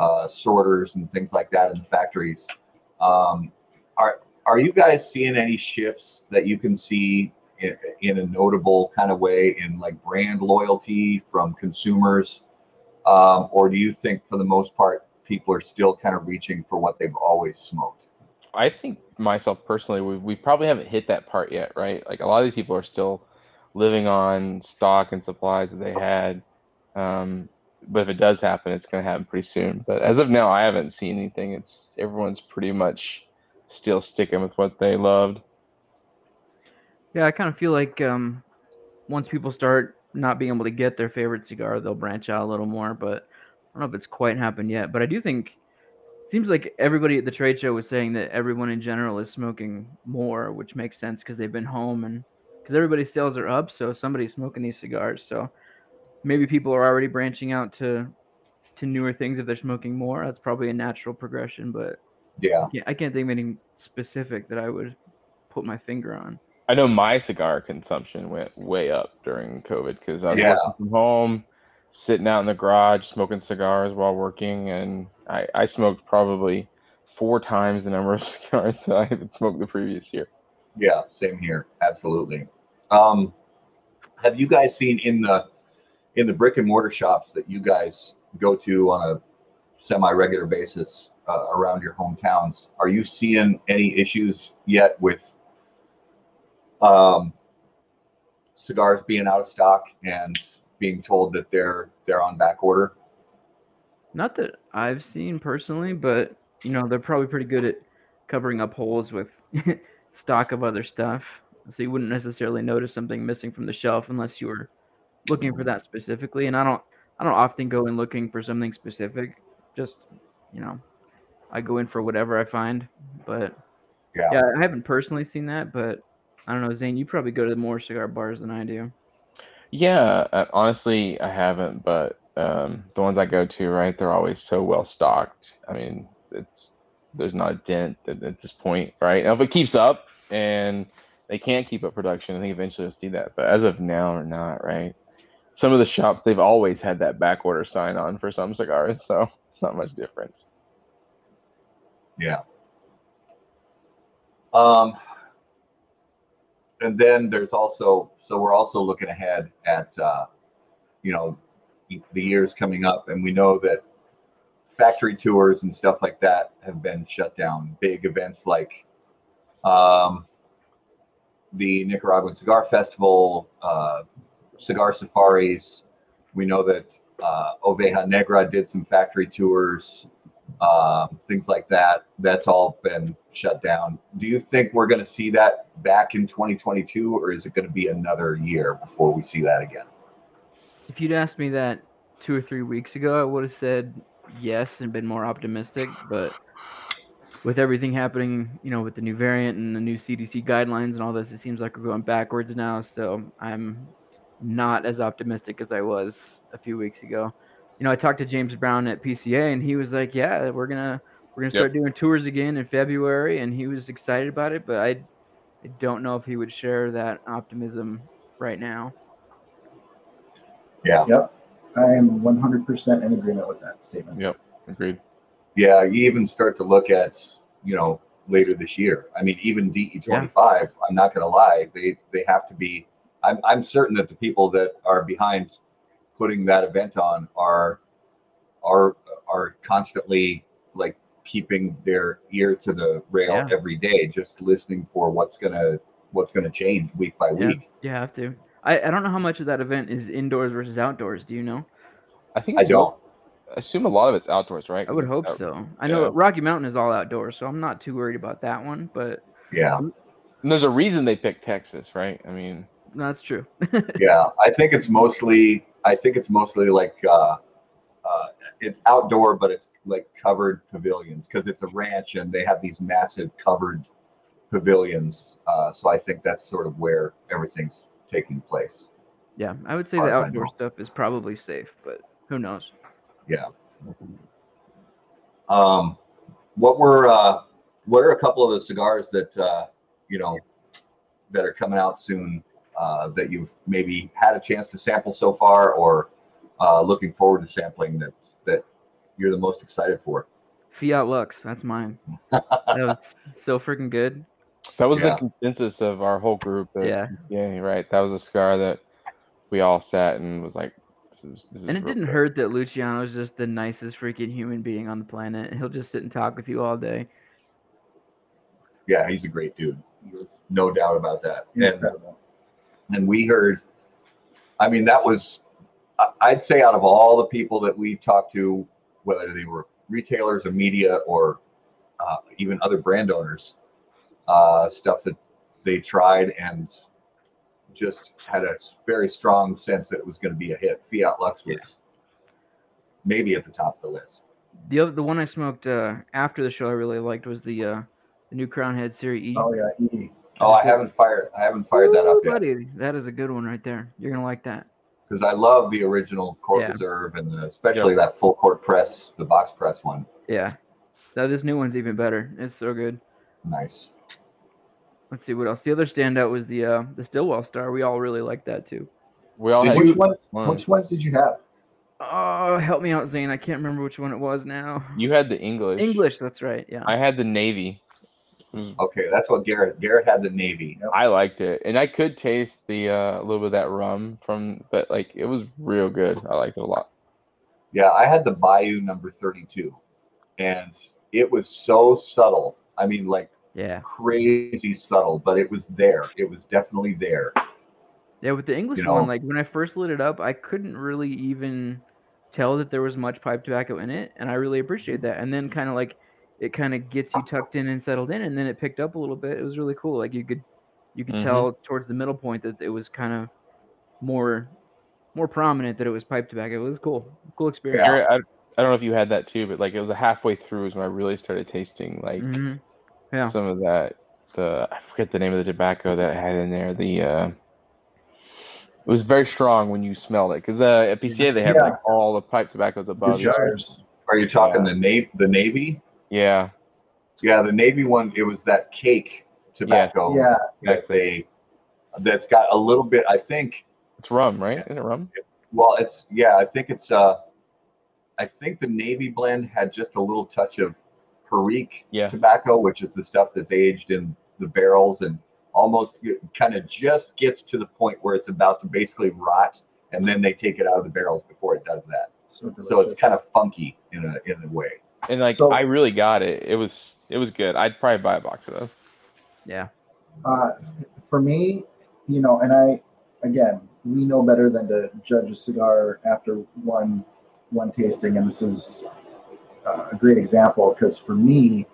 [SPEAKER 1] uh, sorters and things like that in the factories. Um, are are you guys seeing any shifts that you can see in, in a notable kind of way in like brand loyalty from consumers, um, or do you think for the most part people are still kind of reaching for what they've always smoked?
[SPEAKER 4] I think myself personally, we, we probably haven't hit that part yet, right? Like a lot of these people are still living on stock and supplies that they had. Um, but if it does happen, it's going to happen pretty soon. But as of now, I haven't seen anything. It's everyone's pretty much still sticking with what they loved.
[SPEAKER 3] Yeah, I kind of feel like um, once people start not being able to get their favorite cigar, they'll branch out a little more. But I don't know if it's quite happened yet. But I do think seems like everybody at the trade show was saying that everyone in general is smoking more, which makes sense because they've been home and because everybody's sales are up, so somebody's smoking these cigars. So maybe people are already branching out to to newer things if they're smoking more. That's probably a natural progression, but
[SPEAKER 1] Yeah,
[SPEAKER 3] yeah, I can't think of anything specific that I would put my finger on.
[SPEAKER 4] I know my cigar consumption went way up during COVID because I was
[SPEAKER 1] Yeah.
[SPEAKER 4] working from home, sitting out in the garage, smoking cigars while working, and I, I smoked probably four times the number of cigars that I had smoked the previous year.
[SPEAKER 1] yeah, same here, absolutely. Um, have you guys seen in the in the brick and mortar shops that you guys go to on a semi-regular basis uh, around your hometowns? Are you seeing any issues yet with um, cigars being out of stock and being told that they're they're on back order?
[SPEAKER 3] Not that I've seen personally, but you know, they're probably pretty good at covering up holes with stock of other stuff. So you wouldn't necessarily notice something missing from the shelf unless you were looking for that specifically. And I don't I don't often go in looking for something specific. Just you know, I go in for whatever I find. But
[SPEAKER 1] Yeah.
[SPEAKER 3] yeah, I haven't personally seen that, but I don't know, Zane. You probably go to more cigar bars than I do.
[SPEAKER 4] Yeah, uh, honestly, I haven't, but um, the ones I go to, right, they're always so well stocked. I mean, it's there's not a dent at, at this point, right? Now, if it keeps up and they can't keep up production, I think eventually you'll see that. But as of now, or not, right? Some of the shops they've always had that back order sign on for some cigars, so it's not much difference.
[SPEAKER 1] Yeah. Um, and then there's also so we're also looking ahead at uh, you know the years coming up, and we know that factory tours and stuff like that have been shut down. Big events like um, the Nicaraguan Cigar Festival, uh, cigar safaris. We know that uh, Oveja Negra did some factory tours um, things like that. That's all been shut down. Do you think we're going to see that back in 2022, or is it going to be another year before we see that again?
[SPEAKER 3] If you'd asked me that two or three weeks ago, I would have said yes and been more optimistic. But with everything happening, you know, with the new variant and the new CDC guidelines and all this, it seems like we're going backwards now. So I'm not as optimistic as I was a few weeks ago. You know, I talked to James Brown at PCA, and he was like, "Yeah, we're gonna we're gonna
[SPEAKER 4] Yep.
[SPEAKER 3] start doing tours again in February," and he was excited about it. But I, I don't know if he would share that optimism right now.
[SPEAKER 1] Yeah,
[SPEAKER 2] Yep. I am 100% in agreement with that statement.
[SPEAKER 4] Yep, agreed.
[SPEAKER 1] yeah. You even start to look at you know later this year. I mean, even DE25. I'm not going to lie. They they have to be. I'm I'm certain that the people that are behind putting that event on are are are constantly like keeping their ear to the rail
[SPEAKER 3] Yeah.
[SPEAKER 1] every day, just listening for what's gonna what's gonna change week by
[SPEAKER 3] Yeah.
[SPEAKER 1] week.
[SPEAKER 3] You have to. I, I don't know how much of that event is indoors versus outdoors. Do you know?
[SPEAKER 4] I think
[SPEAKER 1] I don't.
[SPEAKER 4] I assume a lot of it's outdoors, right?
[SPEAKER 3] I would hope
[SPEAKER 4] out-
[SPEAKER 3] so. I know. Rocky Mountain is all outdoors, so I'm not too worried about that one. But
[SPEAKER 1] Yeah.
[SPEAKER 4] And there's a reason they picked Texas, right? I mean,
[SPEAKER 3] no, that's true.
[SPEAKER 1] yeah i think it's mostly i think it's mostly like uh uh it's outdoor but it's like covered pavilions because it's a ranch and they have these massive covered pavilions uh so i think that's sort of where everything's taking place
[SPEAKER 3] yeah, I would say
[SPEAKER 1] Far
[SPEAKER 3] the outdoor stuff is probably safe, but who knows? Yeah.
[SPEAKER 1] Um what were uh what are a couple of the cigars that uh you know that are coming out soon uh that you've maybe had a chance to sample so far or uh looking forward to sampling that that you're the most excited for
[SPEAKER 3] Fiat Lux, that's mine. that was so freaking good.
[SPEAKER 4] that was
[SPEAKER 1] Yeah.
[SPEAKER 4] the consensus of our whole group. That,
[SPEAKER 3] Yeah,
[SPEAKER 4] yeah, right. That was a scar that we all sat and was like, "This is." This is
[SPEAKER 3] and it didn't
[SPEAKER 4] good.
[SPEAKER 3] hurt that Luciano's just the nicest freaking human being on the planet. He'll just sit and talk with you all day.
[SPEAKER 1] yeah he's a great dude no doubt about that and
[SPEAKER 2] Incredible.
[SPEAKER 1] And we heard i mean that was i'd say out of all the people that we talked to whether they were retailers or media or uh, even other brand owners uh, stuff that they tried and just had a very strong sense that it was going to be a hit fiat lux was maybe at the top of the list
[SPEAKER 3] The other, the one I smoked uh, after the show, I really liked was the uh, the new Crown Head Series E.
[SPEAKER 2] Oh, yeah. E.
[SPEAKER 1] oh i haven't fired i haven't fired that up
[SPEAKER 3] Ooh,
[SPEAKER 1] yet
[SPEAKER 3] buddy, that is a good one right there. You're gonna like that.
[SPEAKER 1] because i love the original court
[SPEAKER 3] Yeah.
[SPEAKER 1] reserve and the, especially that full court press the box press one
[SPEAKER 3] Yeah. Now this new one's even better. It's so good.
[SPEAKER 1] nice
[SPEAKER 3] Let's see what else. The other standout was the uh, the Stillwell Star. We all really liked that too.
[SPEAKER 4] We all
[SPEAKER 1] Did
[SPEAKER 4] had
[SPEAKER 2] Which ones?
[SPEAKER 4] one.
[SPEAKER 2] Which ones did you have?
[SPEAKER 3] Oh, help me out, Zane. I can't remember which one it was now.
[SPEAKER 4] You had the English.
[SPEAKER 3] English, that's right. Yeah.
[SPEAKER 4] I had the Navy. It was-
[SPEAKER 1] Okay, that's what Garrett. Garrett had the Navy.
[SPEAKER 4] I liked it, and I could taste the uh, a little bit of that rum from, but like it was real good. I liked it a lot.
[SPEAKER 1] Yeah, I had the Bayou number thirty-two, and it was so subtle. I mean, like
[SPEAKER 3] yeah.
[SPEAKER 1] crazy subtle, but it was there. It was definitely there.
[SPEAKER 3] Yeah, with the English
[SPEAKER 1] You
[SPEAKER 3] one, like when I first lit it up, I couldn't really even tell that there was much pipe tobacco in it, and I really appreciate that. And then kind of like it kind of gets you tucked in and settled in, and then it picked up a little bit. It was really cool. Like you could you could
[SPEAKER 4] Mhm.
[SPEAKER 3] tell towards the middle point that it was kind of more more prominent that it was pipe tobacco. It was cool, cool experience.
[SPEAKER 4] Garrett, I, I don't know if you had that too, but like it was a halfway through is when I really started tasting like
[SPEAKER 3] Mhm. Yeah.
[SPEAKER 4] some of that. The I forget the name of the tobacco that I had in there. The uh, it was very strong when you smelled it because uh, at PCA they have
[SPEAKER 2] Yeah.
[SPEAKER 4] like all the pipe tobaccos
[SPEAKER 2] The
[SPEAKER 4] above.
[SPEAKER 2] jars.
[SPEAKER 1] Are you talking
[SPEAKER 4] Yeah.
[SPEAKER 1] the navy? The navy?
[SPEAKER 4] Yeah,
[SPEAKER 1] Yeah, the navy one. It was that cake tobacco
[SPEAKER 2] Yeah.
[SPEAKER 1] that they that's got a little bit. I think.
[SPEAKER 4] it's rum, right? Isn't it rum?
[SPEAKER 1] Well, it's yeah. I think it's uh. I think the navy blend had just a little touch of Perique
[SPEAKER 4] Yeah.
[SPEAKER 1] tobacco, which is the stuff that's aged in the barrels and almost kind of just gets to the point where it's about to basically rot, and then they take it out of the barrels before it does that.
[SPEAKER 2] So,
[SPEAKER 1] So it's kind of funky in a in a way.
[SPEAKER 4] And like
[SPEAKER 2] So-
[SPEAKER 4] I really got it. It was it was good. I'd probably buy a box of those.
[SPEAKER 3] Yeah.
[SPEAKER 2] uh, for me, you know, and I, again, we know better than to judge a cigar after one one tasting, and this is uh, a great example because for me,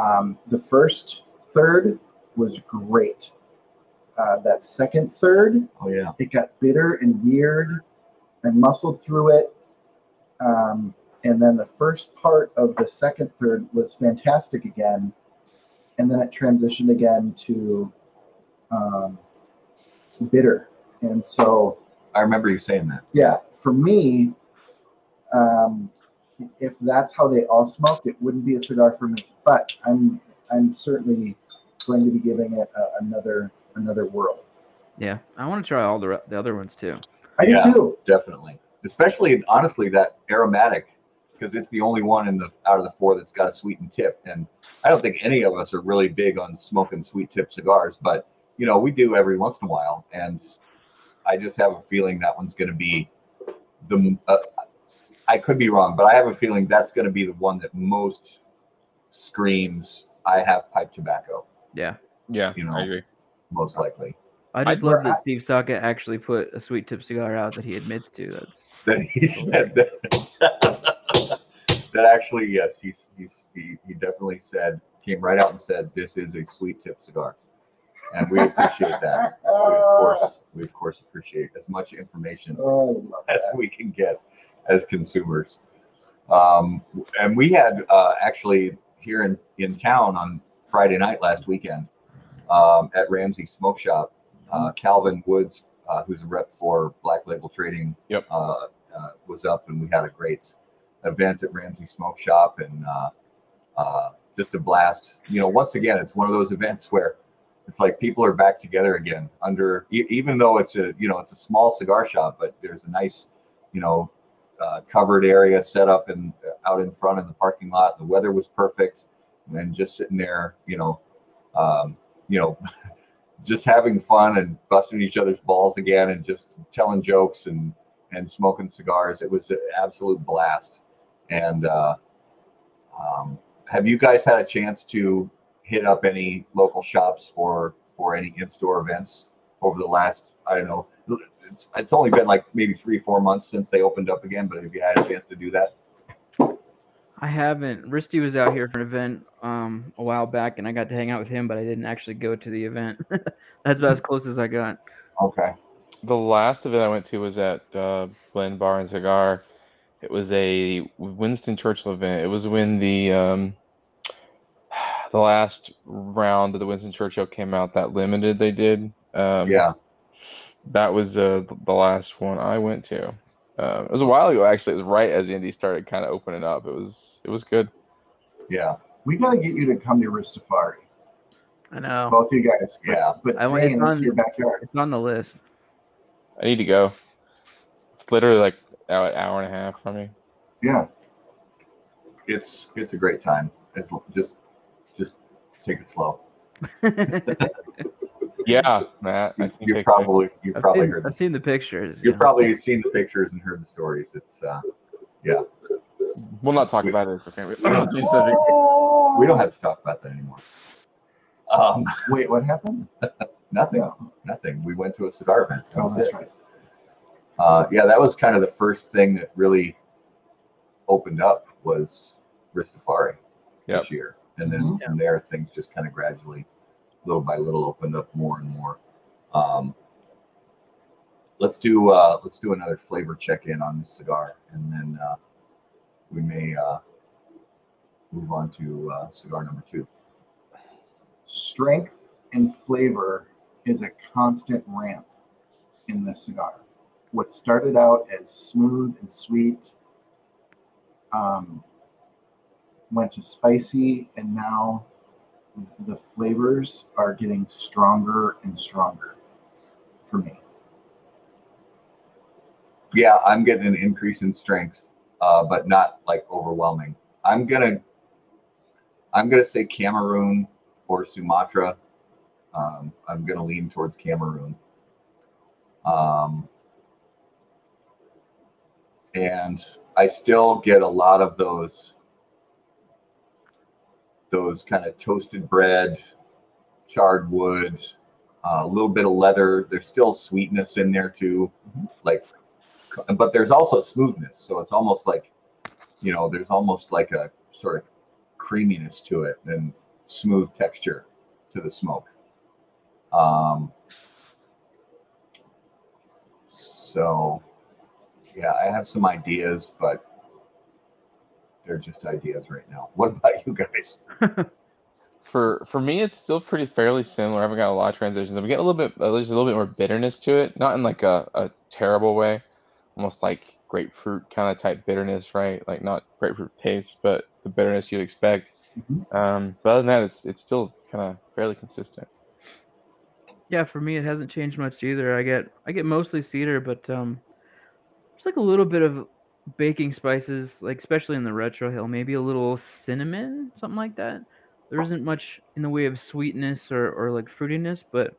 [SPEAKER 2] um, the first third was great. Uh, that second third,
[SPEAKER 1] Oh yeah.
[SPEAKER 2] it got bitter and weird. I muscled through it. Um, and then the first part of the second third was fantastic again. And then it transitioned again to um, bitter. And so,
[SPEAKER 1] I remember you saying that.
[SPEAKER 2] yeah, for me, um, if that's how they all smoked, it wouldn't be a cigar for me. But I'm I'm certainly going to be giving it a, another another whirl.
[SPEAKER 3] Yeah. I want to try all the the other ones too.
[SPEAKER 2] I
[SPEAKER 1] Yeah.
[SPEAKER 2] do too.
[SPEAKER 1] definitely. Especially, honestly, that aromatic, because it's the only one in the out of the four that's got a sweetened tip. And I don't think any of us are really big on smoking sweet tip cigars, but you know, we do every once in a while. And I just have a feeling that one's going to be the. Uh, I could be wrong, but I have a feeling that's going to be the one that most screams. I have pipe tobacco,
[SPEAKER 3] Yeah.
[SPEAKER 4] Yeah,
[SPEAKER 1] You know.
[SPEAKER 4] I agree.
[SPEAKER 1] most likely.
[SPEAKER 3] I just
[SPEAKER 2] I-
[SPEAKER 3] love
[SPEAKER 2] I-
[SPEAKER 3] that Steve Saka actually put a sweet tip cigar out that he admits to. That's
[SPEAKER 1] that he said that that actually yes he's, he's he, he definitely said came right out and said this is a sweet tip cigar and we appreciate that we of course we of course appreciate as much information
[SPEAKER 2] Oh,
[SPEAKER 1] as
[SPEAKER 2] that.
[SPEAKER 1] we can get as consumers um, and we had uh, actually here in in town on friday night last weekend um, at ramsey smoke shop uh, calvin woods uh, who's a rep for black label trading
[SPEAKER 4] Yep.
[SPEAKER 1] uh, uh, was up and we had a great event at Ramsey Smoke Shop and uh, uh, just a blast. You know, once again, it's one of those events where it's like people are back together again under, even though it's a, you know, it's a small cigar shop, but there's a nice, you know, uh, covered area set up and out in front in the parking lot. The weather was perfect and just sitting there, you know, um, you know, just having fun and busting each other's balls again and just telling jokes and and smoking cigars. It was an absolute blast. And uh, um, have you guys had a chance to hit up any local shops for for any in-store events over the last? I don't know. It's, it's only been like maybe three, four months since they opened up again. But have you had a chance to do that?
[SPEAKER 3] I haven't. Risty was out here for an event um a while back, and I got to hang out with him, but I didn't actually go to the event. That's about as close as I got.
[SPEAKER 1] Okay.
[SPEAKER 4] The last event I went to was at uh, Blend Bar and Cigar. It was a Winston Churchill event. It was when the um, the last round of the Winston Churchill came out. That limited they did. Um,
[SPEAKER 1] Yeah.
[SPEAKER 4] that was uh, the last one I went to. Um, it was a while ago, actually. It was right as the indie started kind of opening up. It was it was good.
[SPEAKER 1] Yeah.
[SPEAKER 2] We got to get you to come to Ristafari,
[SPEAKER 3] I know.
[SPEAKER 2] both of you guys.
[SPEAKER 1] Yeah.
[SPEAKER 2] but
[SPEAKER 3] I went-
[SPEAKER 2] Zane,
[SPEAKER 3] it's
[SPEAKER 2] it's
[SPEAKER 3] on-
[SPEAKER 2] your backyard.
[SPEAKER 3] It's on the list.
[SPEAKER 4] I need to go. It's literally like an hour and a half from me.
[SPEAKER 2] Yeah,
[SPEAKER 1] It's it's a great time. It's just just take it slow.
[SPEAKER 4] Yeah, Matt. I
[SPEAKER 1] You,
[SPEAKER 4] think
[SPEAKER 1] you
[SPEAKER 4] I
[SPEAKER 1] probably you
[SPEAKER 3] I've,
[SPEAKER 1] probably
[SPEAKER 3] seen,
[SPEAKER 1] heard.
[SPEAKER 3] I've
[SPEAKER 1] The,
[SPEAKER 3] seen the pictures.
[SPEAKER 1] you've
[SPEAKER 3] yeah.
[SPEAKER 1] probably seen the pictures and heard the stories. It's uh, yeah.
[SPEAKER 4] We'll not talk
[SPEAKER 1] We-
[SPEAKER 4] about it. Okay. We- change subject.
[SPEAKER 1] we don't have to talk about that anymore. Um,
[SPEAKER 2] wait, what happened?
[SPEAKER 1] nothing,
[SPEAKER 2] No.
[SPEAKER 1] nothing. We went to a cigar event. That
[SPEAKER 2] Oh,
[SPEAKER 1] was
[SPEAKER 2] that's
[SPEAKER 1] it.
[SPEAKER 2] right.
[SPEAKER 1] Uh, yeah, that was kind of the first thing that really opened up was Ristafari
[SPEAKER 4] Yep.
[SPEAKER 1] this year, and then
[SPEAKER 2] Mhm.
[SPEAKER 1] from there things just kind of gradually, little by little, opened up more and more. Um, let's do uh, let's do another flavor check in on this cigar, and then uh, we may uh, move on to uh, cigar number two.
[SPEAKER 2] Strength and flavor is a constant ramp in this cigar. What started out as smooth and sweet um, went to spicy, and now the flavors are getting stronger and stronger for me.
[SPEAKER 1] Yeah, I'm getting an increase in strength, uh, but not like overwhelming. I'm gonna I'm gonna say Cameroon or Sumatra. Um, I'm gonna lean towards Cameroon. Um, and I still get a lot of those those kind of toasted bread, charred wood, uh, a little bit of leather. There's still sweetness in there too, like, but there's also smoothness. So it's almost like, you know, there's almost like a sort of creaminess to it and smooth texture to the smoke. Um, so, yeah, I have some ideas, but they're just ideas right now. What about you guys?
[SPEAKER 4] For for me, it's still pretty fairly similar. I haven't got a lot of transitions. I'm getting a little bit, there's a little bit more bitterness to it. Not in like a, a terrible way, almost like grapefruit kind of type bitterness, right? Like not grapefruit taste, but the bitterness you'd expect.
[SPEAKER 2] Mhm.
[SPEAKER 4] Um, but other than that, it's it's still kind of fairly consistent.
[SPEAKER 3] Yeah, for me it hasn't changed much either. I get I get mostly cedar, but um, there's like a little bit of baking spices, like especially in the retrohale, maybe a little cinnamon, something like that. There isn't much in the way of sweetness or, or like fruitiness, but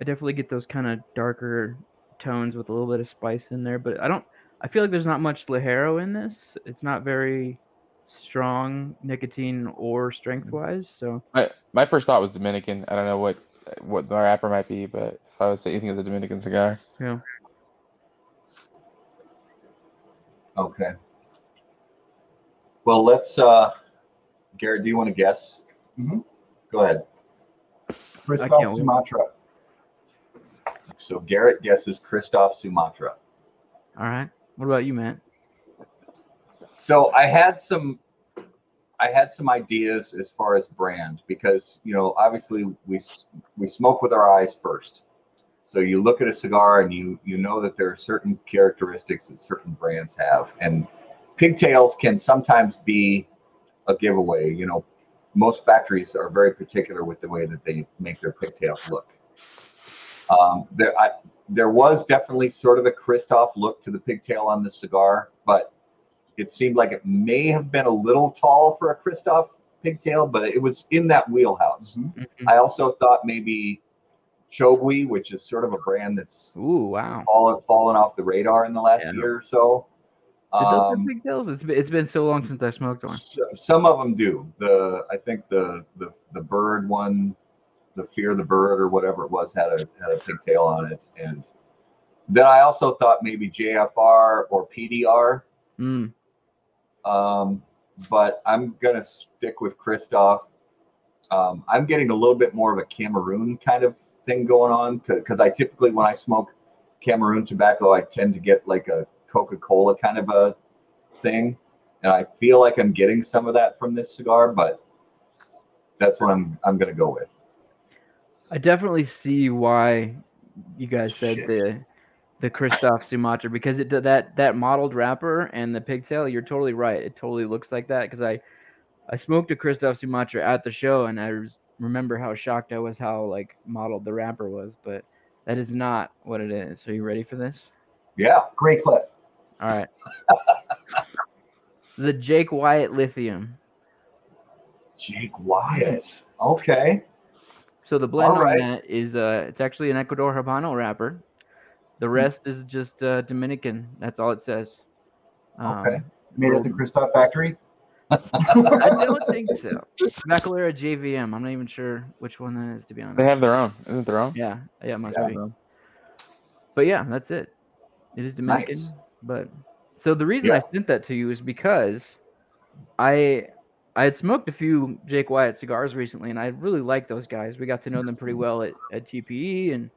[SPEAKER 3] I definitely get those kind of darker tones with a little bit of spice in there. But I don't. I feel like there's not much Ligero in this. It's not very strong nicotine or strength mm. wise. So
[SPEAKER 4] My my first thought was Dominican. I don't know what what the wrapper might be, but if I would say anything, it's a Dominican cigar.
[SPEAKER 3] yeah.
[SPEAKER 1] Okay. Well, let's. uh Garrett, do you want to guess?
[SPEAKER 2] Mhm.
[SPEAKER 1] Go ahead.
[SPEAKER 2] Kristoff
[SPEAKER 3] can't.
[SPEAKER 2] Sumatra.
[SPEAKER 1] So Garrett guesses Kristoff Sumatra.
[SPEAKER 3] All right. What about you, Matt?
[SPEAKER 1] So I had some I had some ideas as far as brand because you know obviously we we smoke with our eyes first. So you look at a cigar and you you know that there are certain characteristics that certain brands have and pigtails can sometimes be a giveaway, you know. Most factories are very particular with the way that they make their pigtails look. Um, there, I, there was definitely sort of a Kristoff look to the pigtail on the cigar, but it seemed like it may have been a little tall for a Kristoff pigtail, but it was in that wheelhouse.
[SPEAKER 2] Mhm.
[SPEAKER 3] Mhm.
[SPEAKER 1] I also thought maybe Chogui, which is sort of a brand that's
[SPEAKER 3] Ooh, wow.
[SPEAKER 1] fallen fallen off the radar in the last
[SPEAKER 3] Yeah.
[SPEAKER 1] year or so.
[SPEAKER 3] Did those have
[SPEAKER 1] Um,
[SPEAKER 3] pigtails? It's been, it's been so long since I smoked one.
[SPEAKER 1] some of them do. The I think the the the bird one, the fear of the bird or whatever it was had a had a pigtail on it, and then I also thought maybe JFR or PDR.
[SPEAKER 3] Mm.
[SPEAKER 1] Um, but I'm gonna stick with Kristoff. Um, I'm getting a little bit more of a Cameroon kind of thing going on because I typically when I smoke Cameroon tobacco, I tend to get like a Coca-Cola kind of a thing, and I feel like I'm getting some of that from this cigar, but that's what I'm I'm gonna go with.
[SPEAKER 3] I definitely see why you guys said
[SPEAKER 2] Shit.
[SPEAKER 3] the the Kristoff Sumatra because it that that modeled wrapper and the pigtail. You're totally right. It totally looks like that because I I smoked a Kristoff Sumatra at the show and I res- remember how shocked I was how like modeled the wrapper was, but that is not what it is. Are you ready for this?
[SPEAKER 1] Yeah,
[SPEAKER 2] great clip.
[SPEAKER 3] All right. the Jake Wyatt Lithium.
[SPEAKER 1] Jake Wyatt. Okay.
[SPEAKER 3] So the blend
[SPEAKER 1] All right.
[SPEAKER 3] on that is uh it's actually an Ecuador Habano wrapper.
[SPEAKER 1] Hmm.
[SPEAKER 3] The rest is just uh, Dominican. That's all it says.
[SPEAKER 1] Okay.
[SPEAKER 3] Um,
[SPEAKER 2] Made at the Kristoff factory.
[SPEAKER 3] I don't think so. Bacalera JVM. I'm not even sure which one that is to be honest.
[SPEAKER 4] They have their own, isn't it their own?
[SPEAKER 3] yeah, yeah, it must
[SPEAKER 1] Yeah.
[SPEAKER 3] be. But yeah, that's it. It is Dominican.
[SPEAKER 1] Nice.
[SPEAKER 3] But so the reason I sent that to you is because I I had smoked a few Jake Wyatt cigars recently, and I really like those guys. We got to know them pretty well at, at TPE, and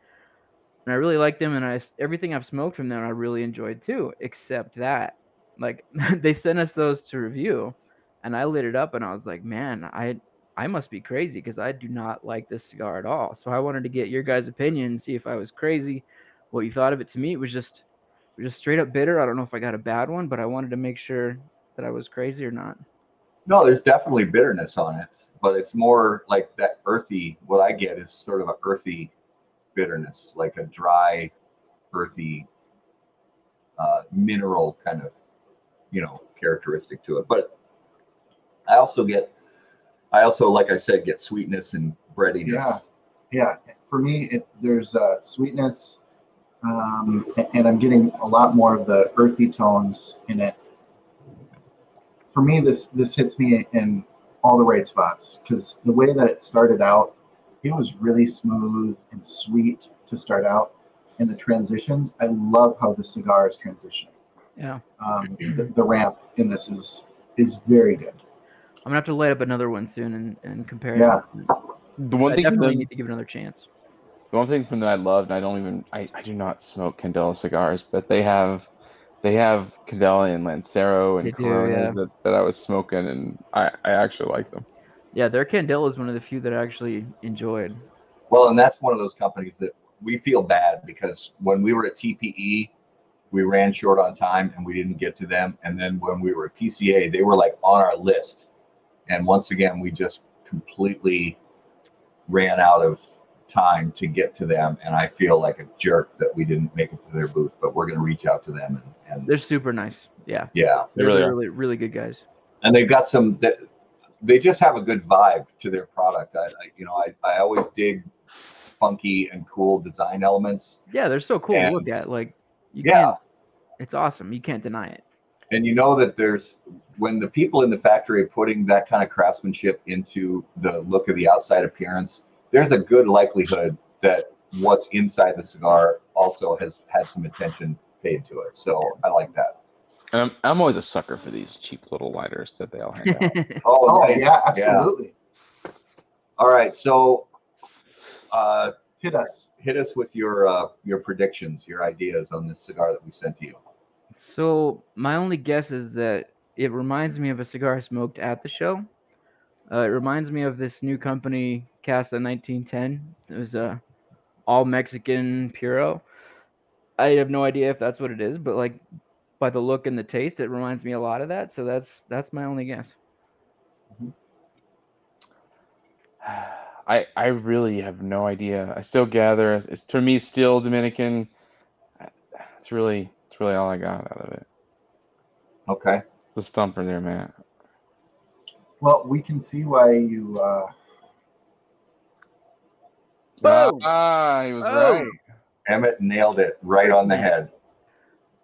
[SPEAKER 3] and I really like them, and I everything I've smoked from them I really enjoyed too, except that like they sent us those to review, and I lit it up, and I was like, man, I I must be crazy because I do not like this cigar at all. So I wanted to get your guys' opinion, see if I was crazy, what you thought of it. To me, it was just just straight up bitter. I don't know if I got a bad one, but I wanted to make sure that I was crazy or not.
[SPEAKER 1] No, there's definitely bitterness on it, but it's more like that earthy. What I get is sort of an earthy bitterness, like a dry, earthy, uh, mineral kind of, you know, characteristic to it. But I also get, I also, like I said, get sweetness and breadiness.
[SPEAKER 2] Yeah. Yeah, for me, it, there's uh, sweetness, um, and I'm getting a lot more of the earthy tones in it. For me, this this hits me in all the right spots because the way that it started out, it was really smooth and sweet to start out, and the transitions. I love how the cigar is transitioning.
[SPEAKER 3] Yeah,
[SPEAKER 2] Um, the, the ramp in this is is very good.
[SPEAKER 3] I'm gonna have to light up another one soon and, and compare.
[SPEAKER 2] Yeah.
[SPEAKER 3] it.
[SPEAKER 4] The one
[SPEAKER 3] I
[SPEAKER 4] thing,
[SPEAKER 3] definitely
[SPEAKER 4] from,
[SPEAKER 3] need to give it another chance.
[SPEAKER 4] the one thing from that I loved, and I don't even, I, I do not smoke Candela cigars, but they have, they have Candela and Lancero and
[SPEAKER 3] They do,
[SPEAKER 4] Corona
[SPEAKER 3] yeah.
[SPEAKER 4] that, that I was smoking, and I, I actually like them.
[SPEAKER 3] Yeah, their Candela is one of the few that I actually enjoyed.
[SPEAKER 1] Well, and that's one of those companies that we feel bad because when we were at TPE, we ran short on time and we didn't get to them. And then when we were at PCA, they were like on our list. And once again, we just completely ran out of time to get to them. And I feel like a jerk that we didn't make it to their booth, but we're going to reach out to them. And, and
[SPEAKER 3] They're super nice. Yeah,
[SPEAKER 1] yeah,
[SPEAKER 4] They
[SPEAKER 3] they're
[SPEAKER 4] really
[SPEAKER 3] really, really good guys.
[SPEAKER 1] and they've got some that they just have a good vibe to their product. I, I you know, I, I always dig funky and cool design elements.
[SPEAKER 3] Yeah, they're so cool to look at. Like, you
[SPEAKER 1] Yeah.
[SPEAKER 3] can't. It's awesome. You can't deny it.
[SPEAKER 1] And you know that there's when the people in the factory are putting that kind of craftsmanship into the look of the outside appearance, there's a good likelihood that what's inside the cigar also has had some attention paid to it. So I like that.
[SPEAKER 4] And I'm, I'm always a sucker for these cheap little lighters that they all hang out.
[SPEAKER 1] Oh,
[SPEAKER 2] Oh
[SPEAKER 1] nice.
[SPEAKER 2] yeah, absolutely.
[SPEAKER 1] All right. So uh,
[SPEAKER 2] Hit us.
[SPEAKER 1] hit us with your uh, your predictions, your ideas on this cigar that we sent to you.
[SPEAKER 3] So my only guess is that it reminds me of a cigar I smoked at the show. Uh, it reminds me of this new company, Casa 1910. It was a all Mexican puro. I have no idea if that's what it is, but like by the look and the taste, it reminds me a lot of that. So that's that's my only guess.
[SPEAKER 4] I I really have no idea. I still gather. It's, to me still Dominican. It's really really all I got out of it.
[SPEAKER 1] Okay.
[SPEAKER 4] The stumper there, man.
[SPEAKER 2] Well, we can see why you. Uh,
[SPEAKER 3] Boom!
[SPEAKER 4] Ah, he was
[SPEAKER 3] Oh.
[SPEAKER 4] right.
[SPEAKER 1] Emmett nailed it right on the head.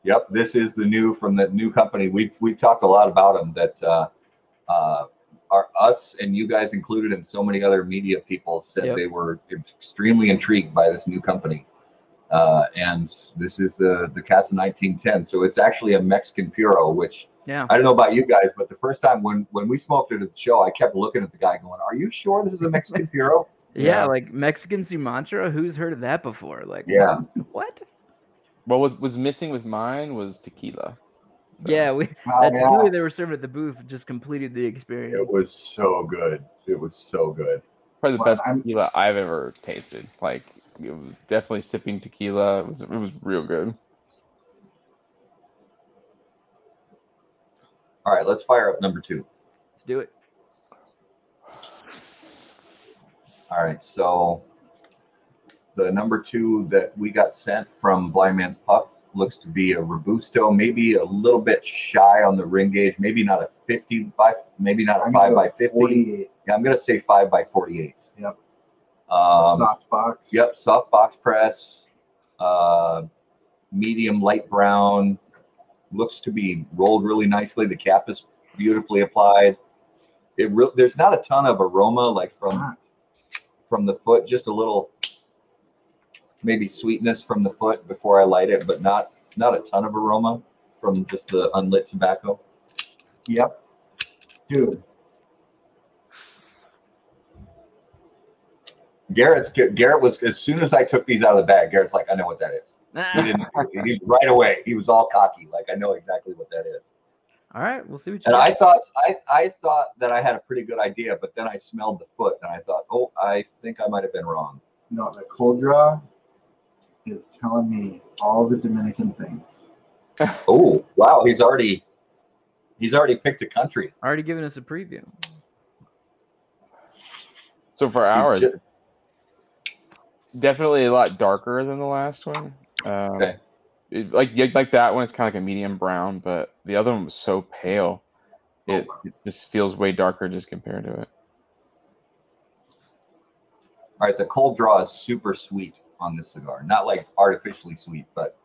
[SPEAKER 1] Yep, this is the new from the new company. We've we've talked a lot about them that uh, uh, are us and you guys included, and so many other media people said
[SPEAKER 3] Yep.
[SPEAKER 1] they were extremely intrigued by this new company. Uh, and this is the the Casa 1910. So it's actually a Mexican puro, which
[SPEAKER 3] Yeah.
[SPEAKER 1] I don't know about you guys, but the first time when when we smoked it at the show, I kept looking at the guy going, "Are you sure this is a Mexican puro?"
[SPEAKER 3] Yeah,
[SPEAKER 4] Yeah.
[SPEAKER 3] like Mexican Sumatra. Who's heard of that before? Like,
[SPEAKER 1] Yeah.
[SPEAKER 3] what?
[SPEAKER 4] Well, what was was missing with mine was tequila. So,
[SPEAKER 3] Yeah, we
[SPEAKER 2] oh,
[SPEAKER 3] that
[SPEAKER 2] yeah.
[SPEAKER 3] tequila they were serving at the booth just completed the experience.
[SPEAKER 1] It was so good. It was so good.
[SPEAKER 4] probably the
[SPEAKER 2] Well,
[SPEAKER 4] best
[SPEAKER 2] I'm-
[SPEAKER 4] tequila I've ever tasted. Like it was definitely sipping tequila. It was it was real good.
[SPEAKER 1] All right, let's fire up number two.
[SPEAKER 3] Let's do it.
[SPEAKER 1] All right, so the number two that we got sent from Blind Man's Puff looks to be a Robusto, maybe a little bit shy on the ring gauge, maybe not a 50 by, maybe not a
[SPEAKER 2] I'm
[SPEAKER 1] five by 50.
[SPEAKER 2] 48
[SPEAKER 1] Yeah, I'm gonna say five by 48.
[SPEAKER 2] Yep.
[SPEAKER 1] Um,
[SPEAKER 2] soft box.
[SPEAKER 1] Yep, soft box press, uh, medium light brown. Looks to be rolled really nicely. The cap is beautifully applied. It re- there's not a ton of aroma like from from the foot, just a little maybe sweetness from the foot before I light it, but not not a ton of aroma from just the unlit tobacco.
[SPEAKER 2] Yep. Dude.
[SPEAKER 1] Garrett's Garrett was as soon as I took these out of the bag. Garrett's like, I know what that is. He didn't he, right away. He was all cocky, like I know exactly what that is.
[SPEAKER 3] All right, we'll see what you.
[SPEAKER 1] And
[SPEAKER 3] got.
[SPEAKER 1] I thought I I thought that I had a pretty good idea, but then I smelled the foot and I thought, oh, I think I might have been wrong.
[SPEAKER 2] No, the cold draw is telling me all the Dominican things.
[SPEAKER 1] Oh, wow, he's already he's already picked a country.
[SPEAKER 3] already given us a preview.
[SPEAKER 4] So for
[SPEAKER 1] He's
[SPEAKER 4] ours,
[SPEAKER 1] ju-
[SPEAKER 4] definitely a lot darker than the last one. Um,
[SPEAKER 1] Okay.
[SPEAKER 4] it- like like that one, it's kind of like a medium brown, but the other one was so pale. It, it just feels way darker just compared to it.
[SPEAKER 1] All right, the cold draw is super sweet on this cigar. Not like artificially sweet, but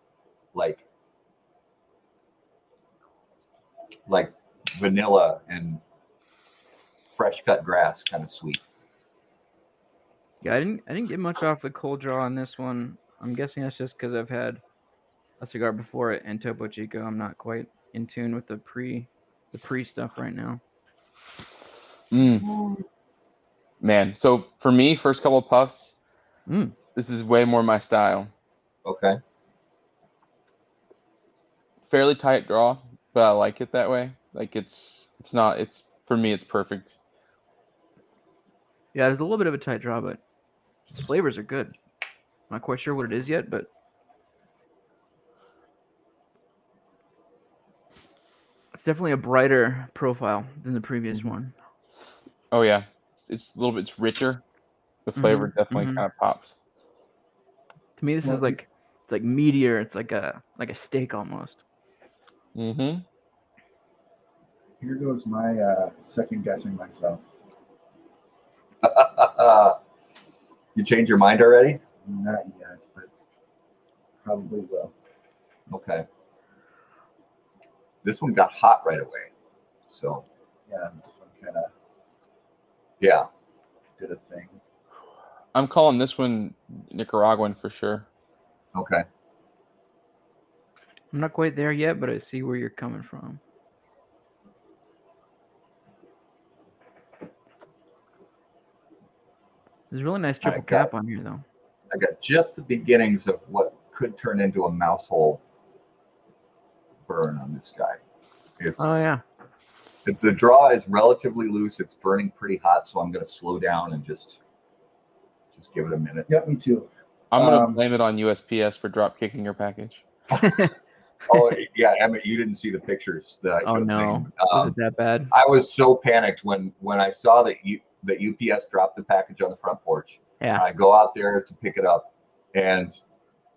[SPEAKER 1] like like vanilla and fresh cut grass kind of sweet.
[SPEAKER 3] Yeah, I didn't I didn't get much off the cold draw on this one. I'm guessing that's just because I've had a cigar before it and Topo Chico. I'm not quite in tune with the pre the pre stuff right now.
[SPEAKER 4] Mm. Man, so for me, first couple of puffs,
[SPEAKER 3] Mm.
[SPEAKER 4] this is way more my style.
[SPEAKER 1] Okay.
[SPEAKER 4] Fairly tight draw, but I like it that way. Like it's it's not it's for me it's perfect.
[SPEAKER 3] Yeah, there's a little bit of a tight draw, but its flavors are good. Not quite sure what it is yet, but it's definitely a brighter profile than the previous
[SPEAKER 1] Mm-hmm.
[SPEAKER 3] one.
[SPEAKER 4] Oh yeah, it's, it's a little bit it's richer. The flavor
[SPEAKER 3] Mhm,
[SPEAKER 4] definitely
[SPEAKER 3] mhm.
[SPEAKER 4] kind of pops.
[SPEAKER 3] To me, this
[SPEAKER 2] Well,
[SPEAKER 3] is like it's like meteor. It's like a like a steak almost.
[SPEAKER 4] Mm-hmm.
[SPEAKER 2] Here goes my uh, second guessing myself.
[SPEAKER 1] you changed your mind already?
[SPEAKER 2] Not yet, but probably will.
[SPEAKER 1] Okay. This one got hot right away. So
[SPEAKER 2] Yeah, this one kind of
[SPEAKER 1] yeah.
[SPEAKER 2] did a thing.
[SPEAKER 4] I'm calling this one Nicaraguan for sure.
[SPEAKER 1] Okay.
[SPEAKER 3] I'm not quite there yet, but I see where you're coming from. There's a really nice triple
[SPEAKER 1] got
[SPEAKER 3] cap on here, though.
[SPEAKER 1] I got just the beginnings of what could turn into a mouse hole burn on this guy. It's
[SPEAKER 3] Oh yeah,
[SPEAKER 1] the, the draw is relatively loose. It's burning pretty hot, so I'm going to slow down and just just give it a minute.
[SPEAKER 2] Yep, me too.
[SPEAKER 4] I'm gonna
[SPEAKER 2] Um,
[SPEAKER 4] blame it on USPS for drop kicking your package.
[SPEAKER 1] Oh yeah, Emmett, you didn't see the pictures that I
[SPEAKER 3] Oh, no.
[SPEAKER 1] me.
[SPEAKER 3] is
[SPEAKER 1] Um,
[SPEAKER 3] it that bad?
[SPEAKER 1] I was so panicked when when I saw that you that UPS dropped the package on the front porch.
[SPEAKER 3] Yeah.
[SPEAKER 1] I go out there to pick it up, and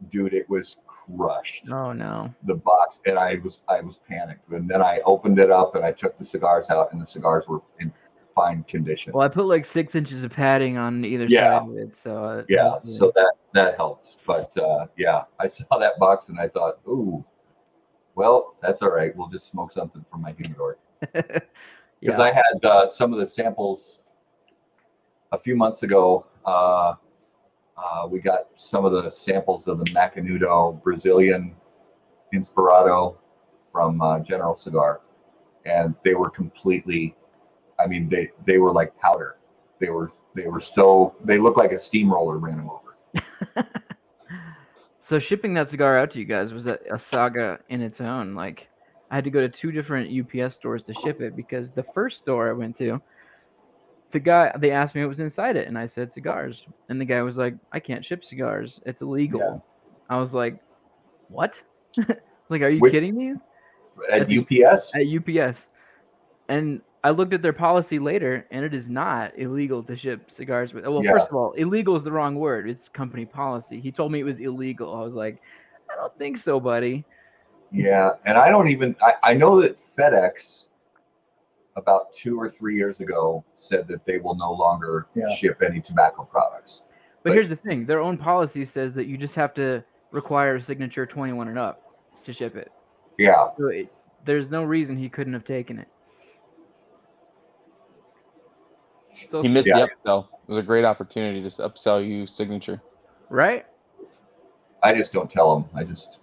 [SPEAKER 1] dude, it was crushed.
[SPEAKER 3] Oh no.
[SPEAKER 1] The box, and I was I was panicked. And then I opened it up and I took the cigars out, and the cigars were in fine condition.
[SPEAKER 3] Well, I put like six inches of padding on either
[SPEAKER 1] Yeah.
[SPEAKER 3] side of it, so uh,
[SPEAKER 1] yeah, so that that helped. But uh, yeah, I saw that box and I thought, ooh, well, that's all right. We'll just smoke something from my humidor. because
[SPEAKER 3] yeah.
[SPEAKER 1] I had uh, some of the samples a few months ago. Uh, uh, we got some of the samples of the Macanudo Brazilian Inspirado from uh, General Cigar, and they were completely. I mean, they they were like powder. They were they were so they looked like a steamroller ran them over.
[SPEAKER 3] So shipping that cigar out to you guys was a, a saga in its own. Like I had to go to two different UPS stores to ship it because the first store I went to, the guy they asked me what was inside it, and I said cigars, and the guy was like, "I can't ship cigars. It's illegal."
[SPEAKER 2] Yeah.
[SPEAKER 3] I was like, "What?" like, are you
[SPEAKER 1] Which-
[SPEAKER 3] kidding me?
[SPEAKER 1] At
[SPEAKER 3] At the-
[SPEAKER 1] UPS,
[SPEAKER 3] At UPS, and I looked at their policy later, and it is not illegal to ship cigars with. Well,
[SPEAKER 1] Yeah.
[SPEAKER 3] first of all, illegal is the wrong word. It's company policy. He told me it was illegal. I was like, I don't think so, buddy.
[SPEAKER 1] Yeah, and I don't even I, I know that FedEx about two or three years ago said that they will no longer
[SPEAKER 2] Yeah.
[SPEAKER 1] ship any tobacco products.
[SPEAKER 3] But
[SPEAKER 1] But-
[SPEAKER 3] here's the thing: their own policy says that you just have to require a signature 21 and up to ship it.
[SPEAKER 1] Yeah,
[SPEAKER 3] So it, there's no reason he couldn't have taken it. So
[SPEAKER 4] He missed
[SPEAKER 1] Yeah.
[SPEAKER 4] the upsell. It was a great opportunity to s- upsell you signature.
[SPEAKER 3] right?
[SPEAKER 1] I just don't tell him. I just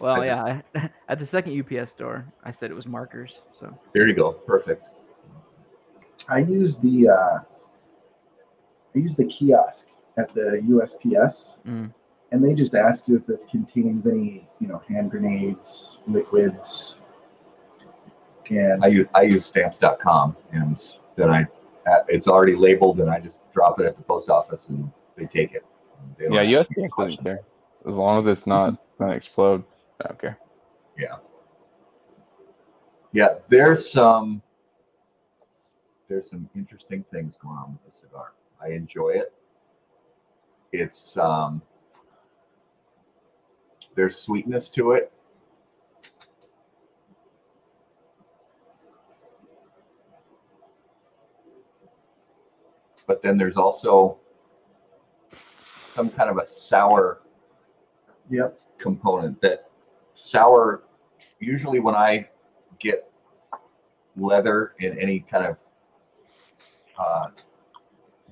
[SPEAKER 3] Well, yeah. I, at the second UPS store, I said it was markers. So
[SPEAKER 1] there you go, perfect.
[SPEAKER 2] I use the uh, I use the kiosk at the USPS,
[SPEAKER 3] Mm.
[SPEAKER 2] and they just ask you if this contains any, you know, hand grenades, liquids, and
[SPEAKER 1] I use I use stamps.com and then I uh, it's already labeled and I just drop it at the post office and they take it. They
[SPEAKER 4] Yeah, USPS doesn't care. As long as it's not gonna explode, I don't.
[SPEAKER 1] Yeah, there's some there's some interesting things going on with the cigar. I enjoy it. It's um there's sweetness to it. But then there's also some kind of a sour
[SPEAKER 2] yep,
[SPEAKER 1] component that sour usually when I get leather in any kind of uh,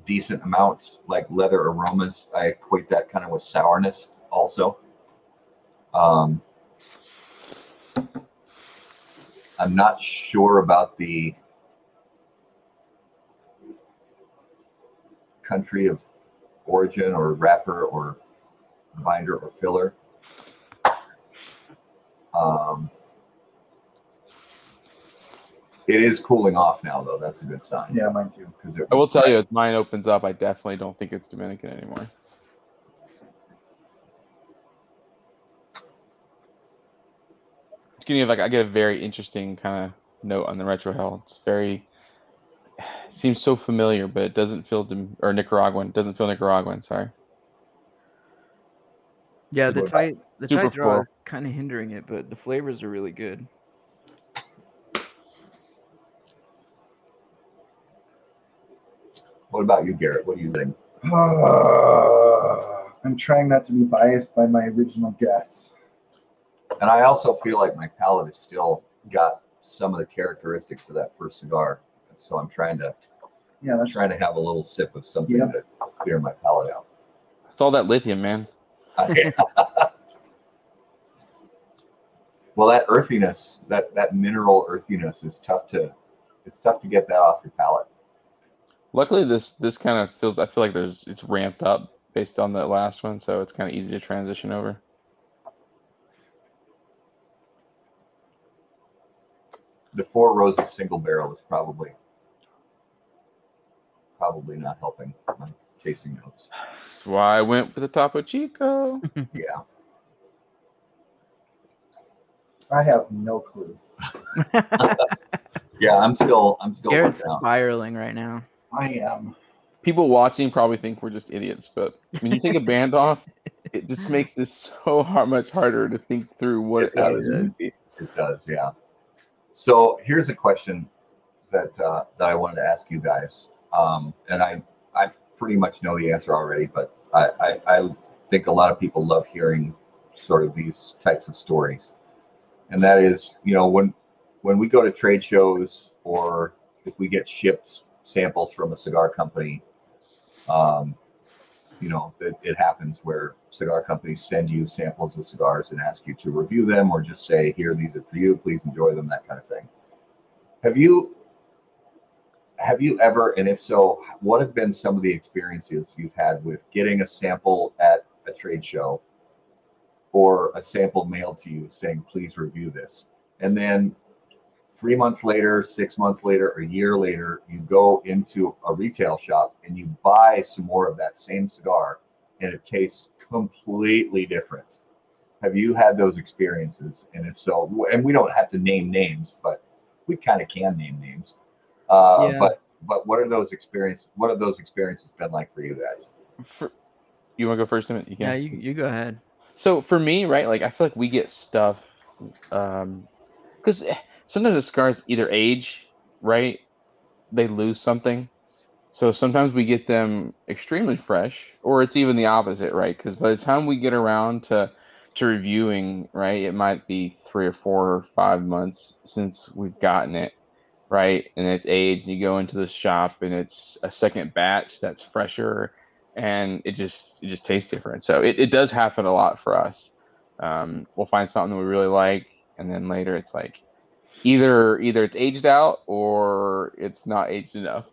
[SPEAKER 1] decent amounts like leather aromas, I equate that kind of with sourness also. Um, I'm not sure about the country of origin or wrapper or binder or filler. Um, it is cooling off now, though. That's a good sign.
[SPEAKER 2] yeah, mine too.
[SPEAKER 1] Because
[SPEAKER 4] I will tell you, if mine opens up, I definitely don't think it's Dominican anymore. Getting like I get a very interesting kind of note on the retrohale. It's very it seems so familiar, but it doesn't feel or Nicaraguan. Doesn't feel Nicaraguan. Sorry.
[SPEAKER 3] Yeah, the tight the
[SPEAKER 4] super
[SPEAKER 3] tight draw
[SPEAKER 4] full.
[SPEAKER 3] is kind of hindering it, but the flavors are really good.
[SPEAKER 1] What about you, Garrett? What do you think?
[SPEAKER 2] I'm trying not to be biased by my original guess.
[SPEAKER 1] And I also feel like my palate has still got some of the characteristics of that first cigar. So I'm trying to
[SPEAKER 2] Yeah,
[SPEAKER 1] I'm
[SPEAKER 2] that's
[SPEAKER 1] trying to have a little sip of something
[SPEAKER 2] Yeah.
[SPEAKER 1] to clear my palate out.
[SPEAKER 4] It's all that lithium, man.
[SPEAKER 1] well, that earthiness, that that mineral earthiness, is tough to it's tough to get that off your palate.
[SPEAKER 4] Luckily, this this kind of feels. I feel like there's it's ramped up based on that last one, so it's kind of easy to transition over.
[SPEAKER 1] The Four Roses single barrel is probably probably not helping tasting notes.
[SPEAKER 4] That's why I went with the Topo Chico.
[SPEAKER 1] Yeah.
[SPEAKER 2] I have no clue.
[SPEAKER 1] Yeah, I'm still I'm still
[SPEAKER 3] Garrett's spiraling right now.
[SPEAKER 2] I am.
[SPEAKER 4] People watching probably think we're just idiots, but when you take a band off, it just makes this so hard, much harder to think through what
[SPEAKER 1] It
[SPEAKER 4] it, how
[SPEAKER 1] does.
[SPEAKER 4] it be.
[SPEAKER 1] It does, yeah. So here's a question that uh, that I wanted to ask you guys, um, and I I pretty much know the answer already, but I, I I think a lot of people love hearing sort of these types of stories, and that is, you know, when when we go to trade shows or if we get shipped samples from a cigar company, um, you know, it, it happens where cigar companies send you samples of cigars and ask you to review them or just say, here, these are for you, please enjoy them, that kind of thing. Have you have you ever, and if so, what have been some of the experiences you've had with getting a sample at a trade show or a sample mailed to you saying, please review this? And then three months later, six months later, a year later, you go into a retail shop and you buy some more of that same cigar and it tastes completely different. Have you had those experiences? And if so, and we don't have to name names, but we kind of can name names. Uh,
[SPEAKER 3] Yeah.
[SPEAKER 1] But but what are those experiences? What have those experiences been like for you guys?
[SPEAKER 4] For, you want to go first? Emmett? You
[SPEAKER 3] Yeah, you you go ahead.
[SPEAKER 4] So for me, right, like I feel like we get stuff, um, because sometimes the scars either age, right, they lose something. So sometimes we get them extremely fresh, or it's even the opposite, right? Because by the time we get around to to reviewing, right, it might be three or four or five months since we've gotten it, right, and it's aged. And you go into the shop, and it's a second batch that's fresher, and it just it just tastes different. So it, it does happen a lot for us. Um, we'll find something that we really like, and then later it's like either either it's aged out or it's not aged enough.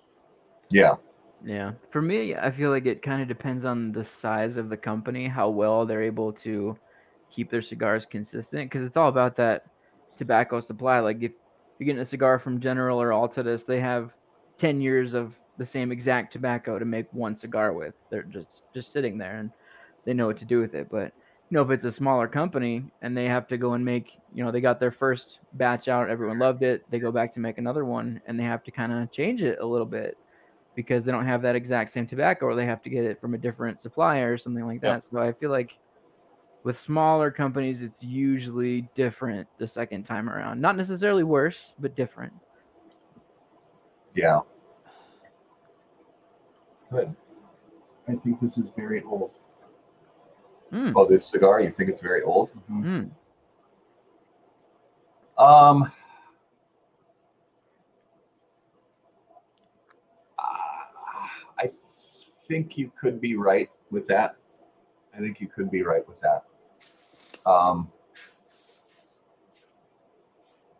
[SPEAKER 1] Yeah,
[SPEAKER 3] Yeah. For me, I feel like it kind of depends on the size of the company, how well they're able to keep their cigars consistent, because it's all about that tobacco supply. Like if you're getting a cigar from General or Altadis, they have 10 years of the same exact tobacco to make one cigar with. They're just just sitting there and they know what to do with it. But you know, if it's a smaller company and they have to go and make, you know, they got their first batch out, everyone loved it, they go back to make another one and they have to kind of change it a little bit because they don't have that exact same tobacco or they have to get it from a different supplier or something like that.
[SPEAKER 4] Yep.
[SPEAKER 3] So I feel like with smaller companies it's usually different the second time around. Not necessarily worse, but different.
[SPEAKER 1] Yeah. Good.
[SPEAKER 2] I think this is very old.
[SPEAKER 3] Mm.
[SPEAKER 1] Oh, this cigar, you think it's very old?
[SPEAKER 3] Mm.
[SPEAKER 1] Um, I think you could be right with that. I think you could be right with that. Um,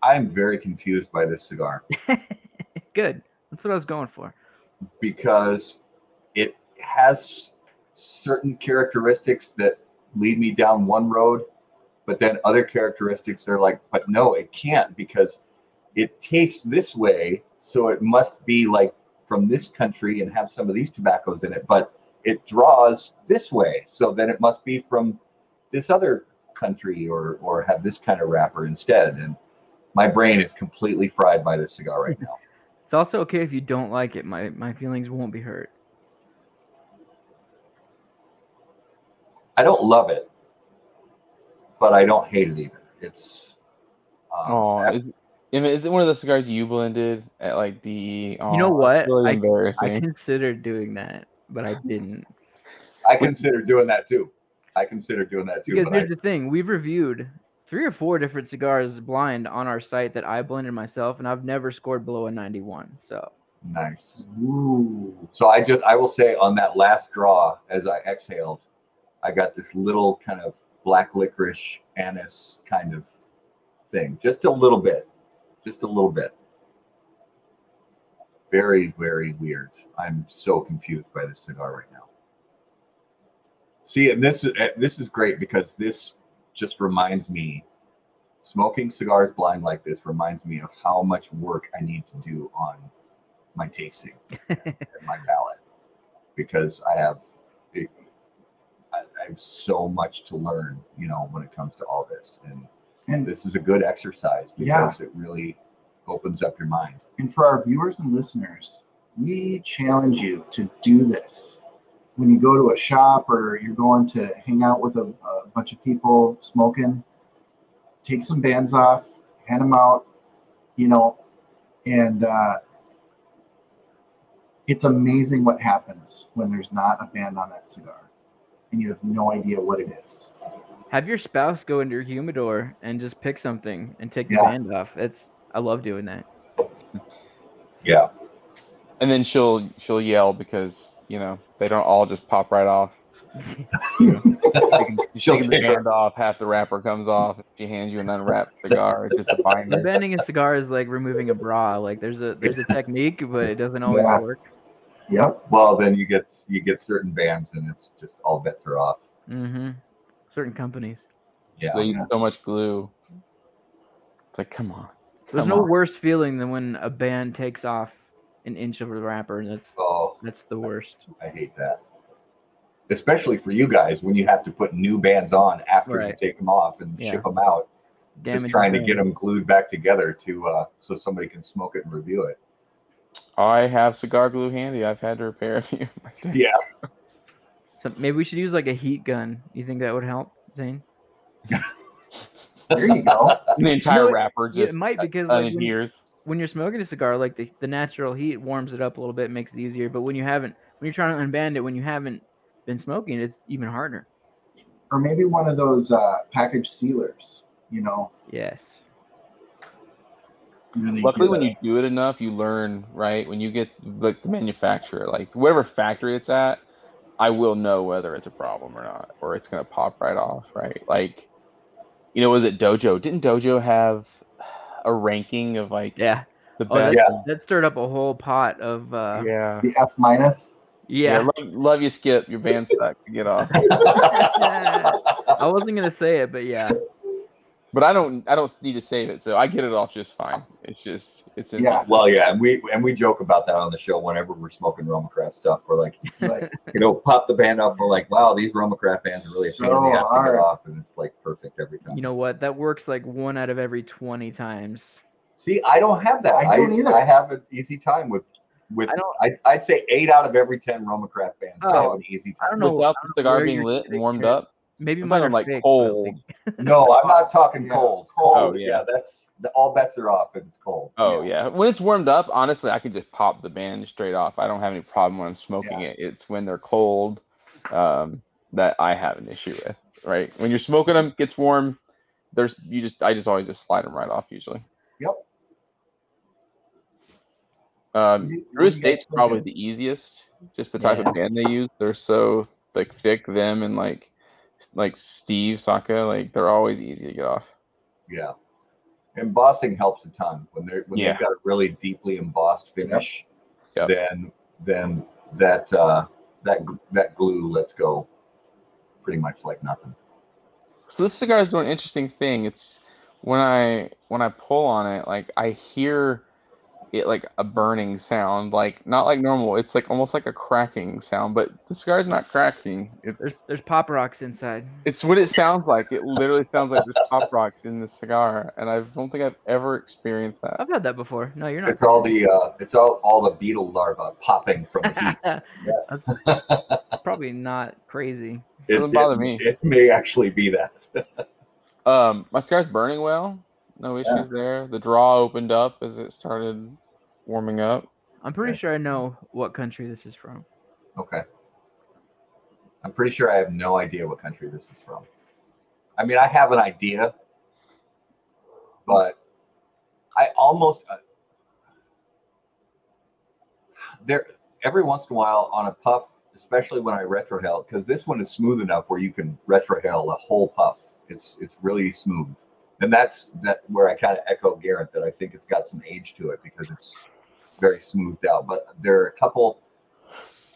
[SPEAKER 1] I'm very confused by this cigar
[SPEAKER 3] Good. That's what I was going for.
[SPEAKER 1] because it has certain characteristics that lead me down one road, but then other characteristics are like, but no, it can't because it tastes this way, so it must be like from this country and have some of these tobaccos in it, but it draws this way, so then it must be from this other country or or have this kind of wrapper instead. And my brain is completely fried by this cigar right now.
[SPEAKER 3] It's also okay if you don't like it. My my feelings won't be hurt.
[SPEAKER 1] I don't love it, but I don't hate it either. It's um,
[SPEAKER 4] Oh, is, I mean, is it one of the cigars you blended at like the?
[SPEAKER 3] you know what?
[SPEAKER 4] that's Really
[SPEAKER 3] I, I considered doing that, but I didn't.
[SPEAKER 1] I considered doing that too. I consider doing that too.
[SPEAKER 3] Because
[SPEAKER 1] But I,
[SPEAKER 3] here's the thing: we've reviewed three or four different cigars blind on our site that I blended myself, and I've never scored below a 91. So
[SPEAKER 1] nice.
[SPEAKER 2] Ooh.
[SPEAKER 1] So I just I will say on that last draw, as I exhaled, I got this little kind of black licorice anise kind of thing, just a little bit, just a little bit. Very very weird. I'm so confused by this cigar right now. See, and this is eh, this is great because this just reminds me. Smoking cigars blind like this reminds me of how much work I need to do on my tasting and my palate because I have it, I, I have so much to learn, you know, when it comes to all this, and
[SPEAKER 2] And
[SPEAKER 1] this is a good exercise
[SPEAKER 2] Yeah.
[SPEAKER 1] because it really opens up your mind.
[SPEAKER 2] And for our viewers and listeners, we challenge you to do this. When you go to a shop or you're going to hang out with a, a bunch of people smoking, take some bands off, hand them out, you know, and uh, it's amazing what happens when there's not a band on that cigar and you have no idea what it is.
[SPEAKER 3] have your spouse go into your humidor and just pick something and take the
[SPEAKER 2] Yeah.
[SPEAKER 3] band off. It's I love doing that.
[SPEAKER 1] Yeah,
[SPEAKER 4] and then she'll she'll yell because you know they don't all just pop right off. Taking,
[SPEAKER 1] She'll
[SPEAKER 4] taking the band off, half the wrapper comes off. She hands you an unwrapped cigar. It's just a binder.
[SPEAKER 3] Bending a cigar is like removing a bra. Like there's a there's a technique, but it doesn't always
[SPEAKER 2] Yeah.
[SPEAKER 3] work.
[SPEAKER 2] Yep.
[SPEAKER 1] well then you get you get certain bands and it's just all bets are off.
[SPEAKER 3] Mm-hmm. Certain companies.
[SPEAKER 1] Yeah,
[SPEAKER 4] They use
[SPEAKER 2] Yeah.
[SPEAKER 4] so much glue. It's like, come on.
[SPEAKER 3] There's no
[SPEAKER 4] on.
[SPEAKER 3] worse feeling than when a band takes off an inch of the wrapper, and that's
[SPEAKER 1] oh,
[SPEAKER 3] that's the worst.
[SPEAKER 1] I hate that. Especially for you guys when you have to put new bands on after you take them off and
[SPEAKER 3] Yeah.
[SPEAKER 1] ship them out.
[SPEAKER 3] Damage
[SPEAKER 1] just trying to get them glued back together to uh, so somebody can smoke it and review it.
[SPEAKER 4] I have cigar glue handy. I've had to repair a few.
[SPEAKER 1] Yeah,
[SPEAKER 3] So maybe we should use like a heat gun. You think that would help, Zane?
[SPEAKER 2] There you go.
[SPEAKER 4] the entire
[SPEAKER 3] No, it-
[SPEAKER 4] wrapper
[SPEAKER 3] Yeah,
[SPEAKER 4] just
[SPEAKER 3] it might because like, when,
[SPEAKER 4] adheres.
[SPEAKER 3] When you're smoking a cigar, like the, the natural heat warms it up a little bit, makes it easier. But when you haven't, when you're trying to unband it, when you haven't been smoking, it's even harder.
[SPEAKER 2] Or maybe one of those uh, package sealers, you know,
[SPEAKER 3] Yes.
[SPEAKER 2] really.
[SPEAKER 4] Luckily, when you do it enough, you learn, right? When you get like the manufacturer, like whatever factory it's at, I will know whether it's a problem or not, or it's gonna pop right off, right? Like, you know, was it Dojo? Didn't Dojo have a ranking of like
[SPEAKER 3] Yeah.
[SPEAKER 4] The
[SPEAKER 3] Oh, that.
[SPEAKER 1] Yeah.
[SPEAKER 3] that stirred up a whole pot of uh
[SPEAKER 4] yeah.
[SPEAKER 2] The F minus.
[SPEAKER 3] yeah.
[SPEAKER 4] love, love you, Skip. Your band's stuck. Get off.
[SPEAKER 3] I wasn't gonna say it, but yeah.
[SPEAKER 4] But I don't. I don't need to save it, so I get it off just fine. It's just. It's in.
[SPEAKER 2] Yeah.
[SPEAKER 1] well, yeah, and we and we joke about that on the show whenever we're smoking Roma Craft stuff. We're like,
[SPEAKER 2] Like,
[SPEAKER 1] you know, pop the band off. We're like, wow, these Roma Craft bands are really a pain in the
[SPEAKER 2] So
[SPEAKER 1] ass to get
[SPEAKER 2] hard.
[SPEAKER 1] off, and it's like perfect every time.
[SPEAKER 3] You know what? That works like one out of every twenty times.
[SPEAKER 1] See, I don't have that.
[SPEAKER 2] I don't either.
[SPEAKER 1] I have an easy time with with.
[SPEAKER 3] I don't-
[SPEAKER 1] I I'd say eight out of every ten Roma Craft bands oh, have
[SPEAKER 3] Oh,
[SPEAKER 1] an easy
[SPEAKER 3] I don't know.
[SPEAKER 4] Without
[SPEAKER 3] I
[SPEAKER 4] the cigar being lit and warmed
[SPEAKER 3] it.
[SPEAKER 4] up.
[SPEAKER 3] Maybe
[SPEAKER 4] I'm talking like
[SPEAKER 3] fake,
[SPEAKER 4] cold.
[SPEAKER 1] No, I'm not talking
[SPEAKER 2] Yeah,
[SPEAKER 1] cold.
[SPEAKER 2] cold.
[SPEAKER 1] Cold.
[SPEAKER 4] Oh,
[SPEAKER 1] yeah.
[SPEAKER 4] yeah.
[SPEAKER 1] that's the, all bets are off if it's cold.
[SPEAKER 4] Oh
[SPEAKER 2] Yeah.
[SPEAKER 4] yeah. When it's warmed up, honestly, I can just pop the band straight off. I don't have any problem when I'm smoking
[SPEAKER 2] Yeah.
[SPEAKER 4] it. It's when they're cold um, that I have an issue with. Right. When you're smoking them, gets warm. There's you just I just always just slide them right off usually.
[SPEAKER 2] Yep.
[SPEAKER 4] Um,
[SPEAKER 2] What do you- what
[SPEAKER 4] Drew Estate's probably the easiest. Just the type
[SPEAKER 3] Yeah.
[SPEAKER 4] of band they use. They're so like thick. Them and like like Steve Saka, like they're always easy to get off.
[SPEAKER 1] Yeah. Embossing helps a ton when they're when
[SPEAKER 4] Yeah.
[SPEAKER 1] they've got a really deeply embossed finish.
[SPEAKER 4] Yep.
[SPEAKER 1] Then then that uh, that that glue lets go pretty much like nothing.
[SPEAKER 4] So this cigar is doing an interesting thing. It's when I when I pull on it, like I hear it like a burning sound, like not like normal. It's like almost like a cracking sound, but the cigar's not cracking.
[SPEAKER 3] There's
[SPEAKER 4] It's
[SPEAKER 3] there's pop rocks inside.
[SPEAKER 4] it's what it sounds like. It literally sounds like there's pop rocks in the cigar, and I don't think I've ever experienced that.
[SPEAKER 3] I've had that before. No, you're not.
[SPEAKER 1] It's all the uh, it's all all the beetle larvae popping from the heat.
[SPEAKER 2] Yes.
[SPEAKER 3] That's probably not crazy.
[SPEAKER 1] It,
[SPEAKER 4] Doesn't bother
[SPEAKER 1] it-
[SPEAKER 4] me.
[SPEAKER 1] It may actually be that.
[SPEAKER 4] Um, my cigar's burning well. No issues
[SPEAKER 2] Yeah.
[SPEAKER 4] there. The draw opened up as it started warming up.
[SPEAKER 3] I'm pretty
[SPEAKER 1] Okay.
[SPEAKER 3] sure I know what country this is from.
[SPEAKER 1] Okay. I'm pretty sure I have no idea what country this is from. I mean, I have an idea, but I almost uh, there every once in a while on a puff, especially when I retrohale, because this one is smooth enough where you can retrohale a whole puff. It's it's really smooth, and that's that where I kind of echo Garrett that I think it's got some age to it because it's very smoothed out. But there are a couple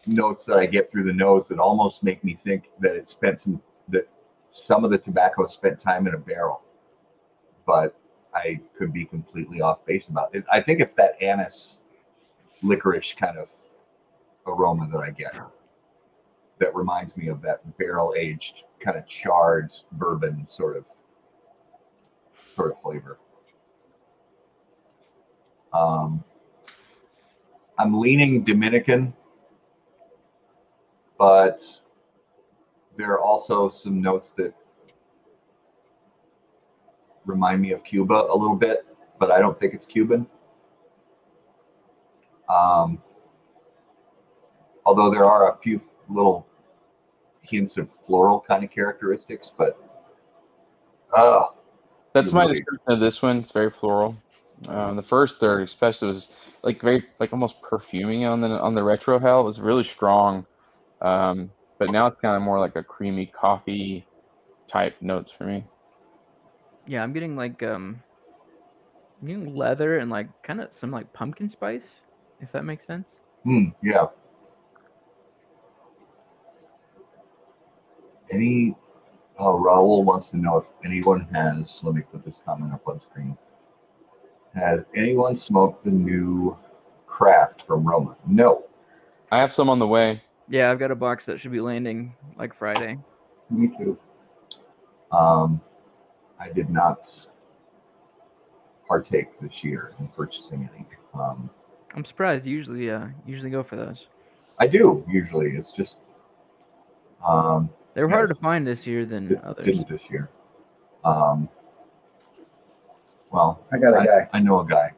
[SPEAKER 1] notes that I get through the nose that almost make me think that it spent some that some of the tobacco spent time in a barrel, but I could be completely off base about it. I think it's that anise licorice kind of aroma that I get that reminds me of that barrel aged kind of charred bourbon sort of sort of flavor. Um, I'm leaning Dominican, but there are also some notes that remind me of Cuba a little bit, but I don't think it's Cuban. Um, although there are a few little hints of floral kind of characteristics, but uh,
[SPEAKER 4] That's my
[SPEAKER 1] Really?
[SPEAKER 4] description of this one. It's very floral. Um, the first third, especially, was like very like almost perfuming on the on the retrohale. It was really strong, um, but now it's kind of more like a creamy coffee type notes for me.
[SPEAKER 3] Yeah, I'm getting like um, I'm getting leather and like kind of some like pumpkin spice, if that makes sense.
[SPEAKER 1] hmm, yeah. Any oh, Raul wants to know if anyone has. Let me put this comment up on screen. Has anyone smoked the new craft from Roma? No.
[SPEAKER 4] I have some on the way.
[SPEAKER 3] Yeah, I've got a box that should be landing like Friday.
[SPEAKER 2] Me too.
[SPEAKER 1] Um, I did not partake this year in purchasing any. Um,
[SPEAKER 3] I'm surprised. You usually uh usually go for those.
[SPEAKER 1] I do usually. It's just um,
[SPEAKER 3] They were
[SPEAKER 1] Yeah.
[SPEAKER 3] harder to find this year than
[SPEAKER 1] did,
[SPEAKER 3] others.
[SPEAKER 1] didn't this year. Um, well,
[SPEAKER 2] I got a
[SPEAKER 1] I,
[SPEAKER 2] guy.
[SPEAKER 1] I know a guy.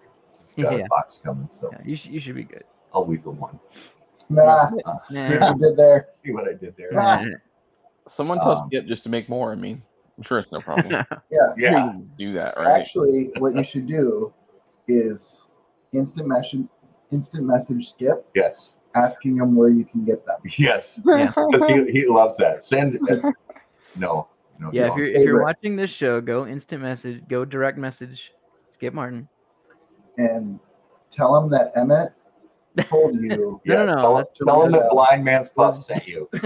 [SPEAKER 1] Got
[SPEAKER 3] Yeah.
[SPEAKER 1] a box coming, so
[SPEAKER 3] Yeah, you, sh- you should be good.
[SPEAKER 1] I'll weasel one.
[SPEAKER 2] Nah,
[SPEAKER 1] Uh,
[SPEAKER 2] see
[SPEAKER 3] Nah.
[SPEAKER 2] what you did there.
[SPEAKER 1] see what I did there.
[SPEAKER 2] Ah.
[SPEAKER 4] Someone tell
[SPEAKER 1] Um,
[SPEAKER 4] Skip just to make more. I mean, I'm sure it's no problem.
[SPEAKER 2] Yeah.
[SPEAKER 1] Yeah,
[SPEAKER 4] can do that, right?
[SPEAKER 2] Actually, what you should do is instant message, instant message Skip,
[SPEAKER 1] yes,
[SPEAKER 2] asking him where you can get them.
[SPEAKER 1] yes.
[SPEAKER 3] Yeah.
[SPEAKER 1] Because he, he loves that. Send as, no, no.
[SPEAKER 3] yeah, if
[SPEAKER 1] don't.
[SPEAKER 3] you're if you're
[SPEAKER 2] Favorite.
[SPEAKER 3] watching this show, go instant message, go direct message, Skip Martin.
[SPEAKER 2] And tell him that Emmett told you.
[SPEAKER 3] No, no, no,
[SPEAKER 1] Tell, tell him that Blind Man's Puff sent you.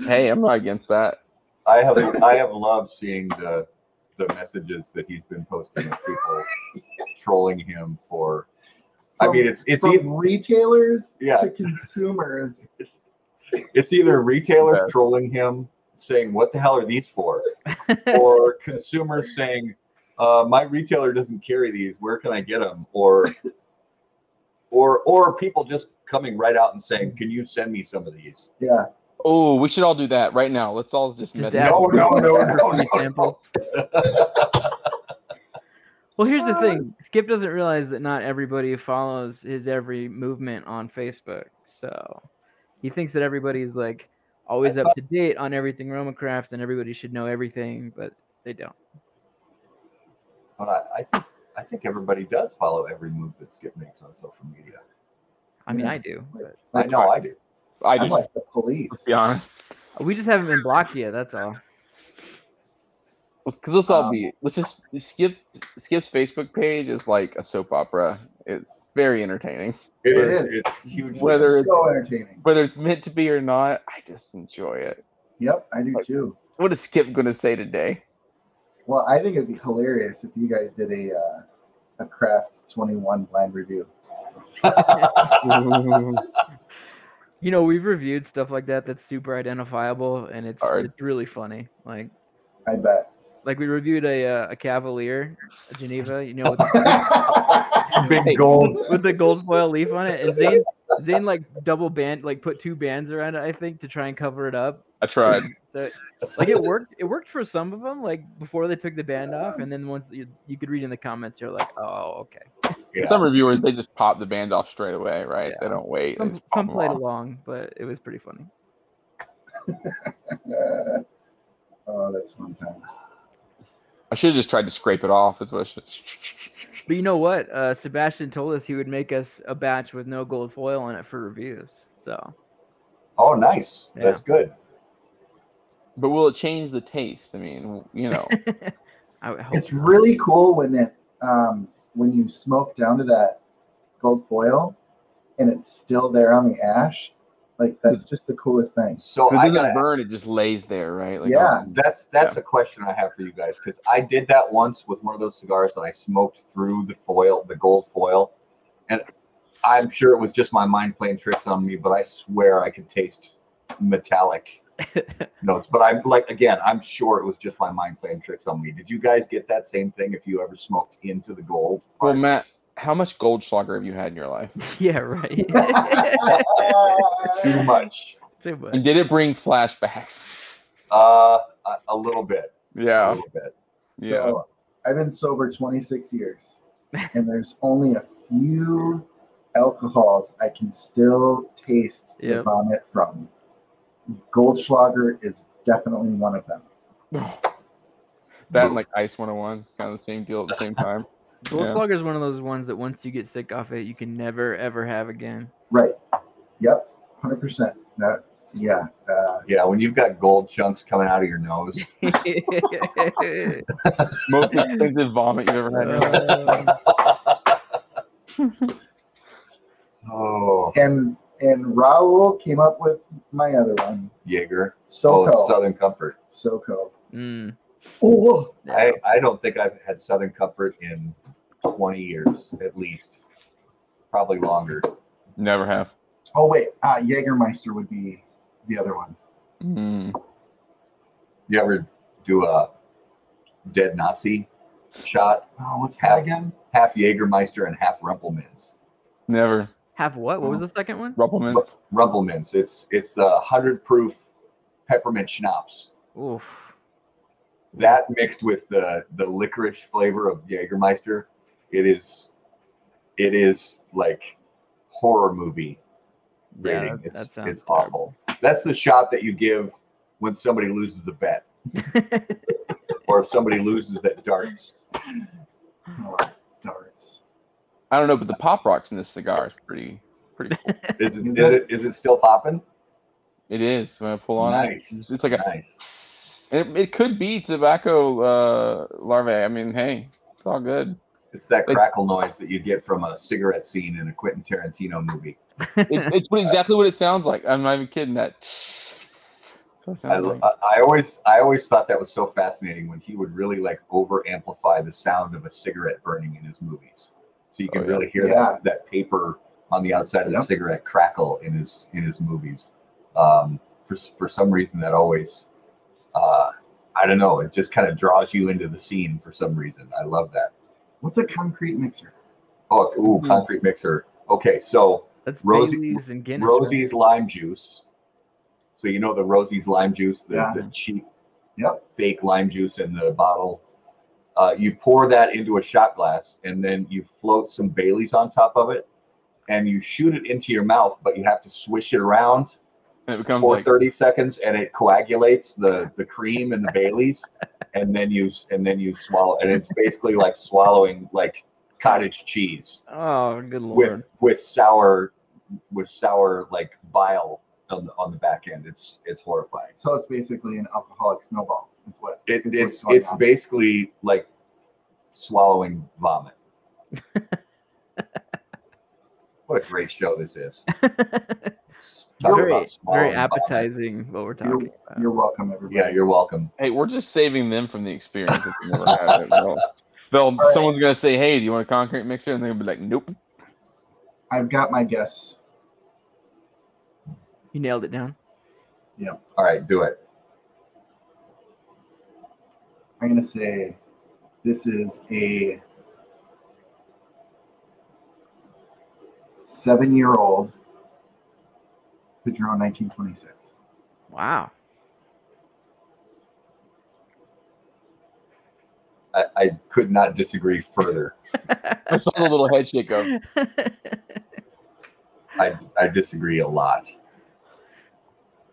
[SPEAKER 4] Hey, I'm not against that.
[SPEAKER 1] I have I have loved seeing the the messages that he's been posting of people trolling him for. I mean, it's it's
[SPEAKER 2] From
[SPEAKER 1] either,
[SPEAKER 2] retailers
[SPEAKER 1] Yeah.
[SPEAKER 2] to consumers.
[SPEAKER 1] it's, it's either retailers
[SPEAKER 4] Yeah.
[SPEAKER 1] trolling him saying, "What the hell are these for?" or consumers saying, uh, "My retailer doesn't carry these. Where can I get them?" Or or or people just coming right out and saying, "Can you send me some of these?"
[SPEAKER 2] Yeah.
[SPEAKER 4] Oh, we should all do that right now. Let's all just
[SPEAKER 3] Just
[SPEAKER 4] message.
[SPEAKER 1] No, no, no, no, no,
[SPEAKER 3] samples. Well, here's the thing. Skip doesn't realize that not everybody follows his every movement on Facebook. So he thinks that everybody's like always up to date on everything Romacraft and everybody should know everything, but they don't.
[SPEAKER 1] But I, I think I think everybody does follow every move that Skip makes on social media.
[SPEAKER 3] I mean,
[SPEAKER 2] Yeah.
[SPEAKER 3] I do, but
[SPEAKER 1] I know I do.
[SPEAKER 4] I
[SPEAKER 2] I'm like the
[SPEAKER 4] let's
[SPEAKER 2] police.
[SPEAKER 4] be honest.
[SPEAKER 3] we just haven't been blocked yet. That's all.
[SPEAKER 4] Because let's all
[SPEAKER 2] Um,
[SPEAKER 4] be. Let's just skip. Skip's Facebook page is like a soap opera. It's very entertaining.
[SPEAKER 1] It
[SPEAKER 2] It
[SPEAKER 1] is.
[SPEAKER 2] is.
[SPEAKER 1] It's huge.
[SPEAKER 4] Whether
[SPEAKER 2] so entertaining.
[SPEAKER 4] Whether it's meant to be or not, I just enjoy it.
[SPEAKER 2] Yep, I do too.
[SPEAKER 4] What is Skip going to say today?
[SPEAKER 2] Well, I think it'd be hilarious if you guys did a uh, a craft 21 blind review.
[SPEAKER 3] You know, we've reviewed stuff like that that's super identifiable, and it's
[SPEAKER 4] Hard.
[SPEAKER 3] it's really funny. Like
[SPEAKER 2] I bet.
[SPEAKER 3] Like we reviewed a uh, a Cavalier, a Geneva. You know, with the,
[SPEAKER 1] big
[SPEAKER 4] Hey.
[SPEAKER 1] gold.
[SPEAKER 3] with the gold foil leaf on it, and Zane Zane like double band like put two bands around it, I think, to try and cover it up.
[SPEAKER 4] I tried.
[SPEAKER 3] So, like it worked. It worked for some of them, like before they took the band off, and then once you, you could read in the comments, you're like, oh, okay.
[SPEAKER 1] Yeah.
[SPEAKER 4] Some reviewers they just pop the band off straight away, right? They don't wait. they
[SPEAKER 3] Some,
[SPEAKER 4] just pop
[SPEAKER 3] some
[SPEAKER 4] 'em
[SPEAKER 3] played
[SPEAKER 4] off.
[SPEAKER 3] along, but it was pretty funny.
[SPEAKER 2] Oh, that's fun time.
[SPEAKER 4] I should have just tried to scrape it off. Is what I should.
[SPEAKER 3] But you know what? Uh, Sebastian told us he would make us a batch with no gold foil on it for reviews. So
[SPEAKER 1] Oh, nice.
[SPEAKER 3] Yeah.
[SPEAKER 1] That's good.
[SPEAKER 4] But will it change the taste? I mean, you know,
[SPEAKER 3] I would hope.
[SPEAKER 2] It's really cool when it um, when you smoke down to that gold foil and it's still there on the ash. Like that's hmm. just the coolest thing.
[SPEAKER 1] So
[SPEAKER 4] if it
[SPEAKER 1] I
[SPEAKER 4] doesn't
[SPEAKER 1] gotta
[SPEAKER 4] burn, it just lays there, right? Like,
[SPEAKER 2] Yeah.
[SPEAKER 1] That's that's a question I have for you guys because I did that once with one of those cigars that I smoked through the foil, the gold foil, and I'm sure it was just my mind playing tricks on me, but I swear I could taste metallic notes. But I'm like again, I'm sure it was just my mind playing tricks on me. Did you guys get that same thing if you ever smoked into the gold?
[SPEAKER 4] Well, Matt, how much Goldschlager have you had in your life?
[SPEAKER 3] yeah, right.
[SPEAKER 1] Too much.
[SPEAKER 3] Too much.
[SPEAKER 4] And did it bring flashbacks?
[SPEAKER 1] Uh, a, a little bit. Yeah. A
[SPEAKER 4] Yeah,
[SPEAKER 1] little bit.
[SPEAKER 4] yeah.
[SPEAKER 2] So I've been sober 26 years, and there's only a few alcohols I can still taste the vomit from. Goldschlager is definitely one of them.
[SPEAKER 4] that and like Ice 101, kind of the same deal at the same time.
[SPEAKER 3] Gold
[SPEAKER 4] Yeah.
[SPEAKER 3] Slugger is one of those ones that once you get sick off it, you can never ever have again.
[SPEAKER 2] Right. Yep. 100%. That. Yeah. Uh,
[SPEAKER 1] Yeah, when you've got gold chunks coming out of your nose.
[SPEAKER 4] Most expensive vomit you've ever had. in your life.
[SPEAKER 3] Uh,
[SPEAKER 1] Oh,
[SPEAKER 2] and and Raul came up with my other one,
[SPEAKER 1] Jaeger.
[SPEAKER 2] SoCo.
[SPEAKER 1] Oh, Southern Comfort.
[SPEAKER 2] SoCo.
[SPEAKER 3] mm,
[SPEAKER 2] Oh,
[SPEAKER 1] I, I don't think I've had Southern Comfort in 20 years at least. Probably longer.
[SPEAKER 4] Never have.
[SPEAKER 2] oh wait, uh, Jägermeister would be the other one.
[SPEAKER 4] Mm.
[SPEAKER 1] You ever do a dead Nazi shot?
[SPEAKER 2] Oh, what's
[SPEAKER 1] Half.
[SPEAKER 2] that again?
[SPEAKER 1] Half Jägermeister and half Rumple Minze.
[SPEAKER 4] Never.
[SPEAKER 3] have what? What was the second one?
[SPEAKER 4] Rumple Minze.
[SPEAKER 1] Rumpelmans. It's it's the hundred proof peppermint schnapps.
[SPEAKER 3] Oof.
[SPEAKER 1] That mixed with the the licorice flavor of Jägermeister, it is it is like horror movie
[SPEAKER 3] Yeah,
[SPEAKER 1] rating.
[SPEAKER 3] that-
[SPEAKER 1] it's
[SPEAKER 3] that
[SPEAKER 1] it's awful. That's the shot that you give when somebody loses a bet or if somebody loses that darts.
[SPEAKER 2] Oh, darts.
[SPEAKER 4] I don't know, but the pop rocks in this cigar is pretty, pretty cool.
[SPEAKER 1] Is it,
[SPEAKER 2] Is
[SPEAKER 1] is
[SPEAKER 2] that-
[SPEAKER 1] it is it still popping?
[SPEAKER 4] It is. When I pull on
[SPEAKER 1] Nice.
[SPEAKER 4] it, it's, it's like a.
[SPEAKER 1] Nice.
[SPEAKER 4] It, it could be tobacco uh, larvae. I mean, hey, it's all good.
[SPEAKER 1] It's that
[SPEAKER 4] Like-
[SPEAKER 1] crackle noise that you get from a cigarette scene in a Quentin Tarantino movie.
[SPEAKER 4] It, it's what- exactly what it sounds like. I'm not even kidding. That. That's what it
[SPEAKER 1] I,
[SPEAKER 4] like.
[SPEAKER 1] I I always I always thought that was so fascinating when he would really like over amplify the sound of a cigarette burning in his movies. So you can
[SPEAKER 4] Oh, yeah.
[SPEAKER 1] really hear
[SPEAKER 2] Yeah.
[SPEAKER 1] that, that paper on the outside of the
[SPEAKER 2] Yep.
[SPEAKER 1] cigarette crackle in his in his movies. Um, for for some reason that always uh, I don't know, it just kind of draws you into the scene for some reason. I love that.
[SPEAKER 2] What's a concrete mixer?
[SPEAKER 1] Oh, ooh,
[SPEAKER 3] Mhm.
[SPEAKER 1] concrete mixer. Okay, so
[SPEAKER 3] That's
[SPEAKER 1] Rosie-
[SPEAKER 3] Bailey's and Guinness. right?
[SPEAKER 1] Rosie's lime juice. So you know the Rosie's lime juice, the,
[SPEAKER 2] Yeah.
[SPEAKER 1] the cheap
[SPEAKER 2] Yep.
[SPEAKER 1] fake lime juice in the bottle. Uh, you pour that into a shot glass and then you float some Bailey's on top of it and you shoot it into your mouth, but you have to swish it around
[SPEAKER 4] And it becomes
[SPEAKER 1] for
[SPEAKER 4] like
[SPEAKER 1] 30 seconds and it coagulates the, the cream and the Bailey's and then you and then you swallow and it's basically like swallowing like cottage cheese
[SPEAKER 3] Oh, good lord.
[SPEAKER 1] with with sour with sour like bile on the on the back end. It's it's horrifying.
[SPEAKER 2] So it's basically an alcoholic snowball. Is what
[SPEAKER 1] It,
[SPEAKER 2] is
[SPEAKER 1] it's
[SPEAKER 2] going
[SPEAKER 1] it's
[SPEAKER 2] on.
[SPEAKER 1] basically like swallowing vomit. what a great show this is. Talk
[SPEAKER 3] very,
[SPEAKER 1] about
[SPEAKER 3] very
[SPEAKER 1] vomit.
[SPEAKER 3] appetizing. What we're talking about.
[SPEAKER 2] You're welcome, everybody.
[SPEAKER 1] Yeah, you're welcome.
[SPEAKER 4] Hey, we're just saving them from the experience. If they never had it. They'll, they'll-
[SPEAKER 2] right.
[SPEAKER 4] someone's gonna say, "Hey, do you want a concrete mixer?" And they'll be like, "Nope."
[SPEAKER 2] I've got my guess.
[SPEAKER 3] You nailed it down. Yeah.
[SPEAKER 1] All right, do it.
[SPEAKER 2] I'm gonna say this is a seven-year-old Padron 1926.
[SPEAKER 3] Wow.
[SPEAKER 1] I, I could not disagree further.
[SPEAKER 4] I saw the little head shake of.
[SPEAKER 1] I, I disagree a lot.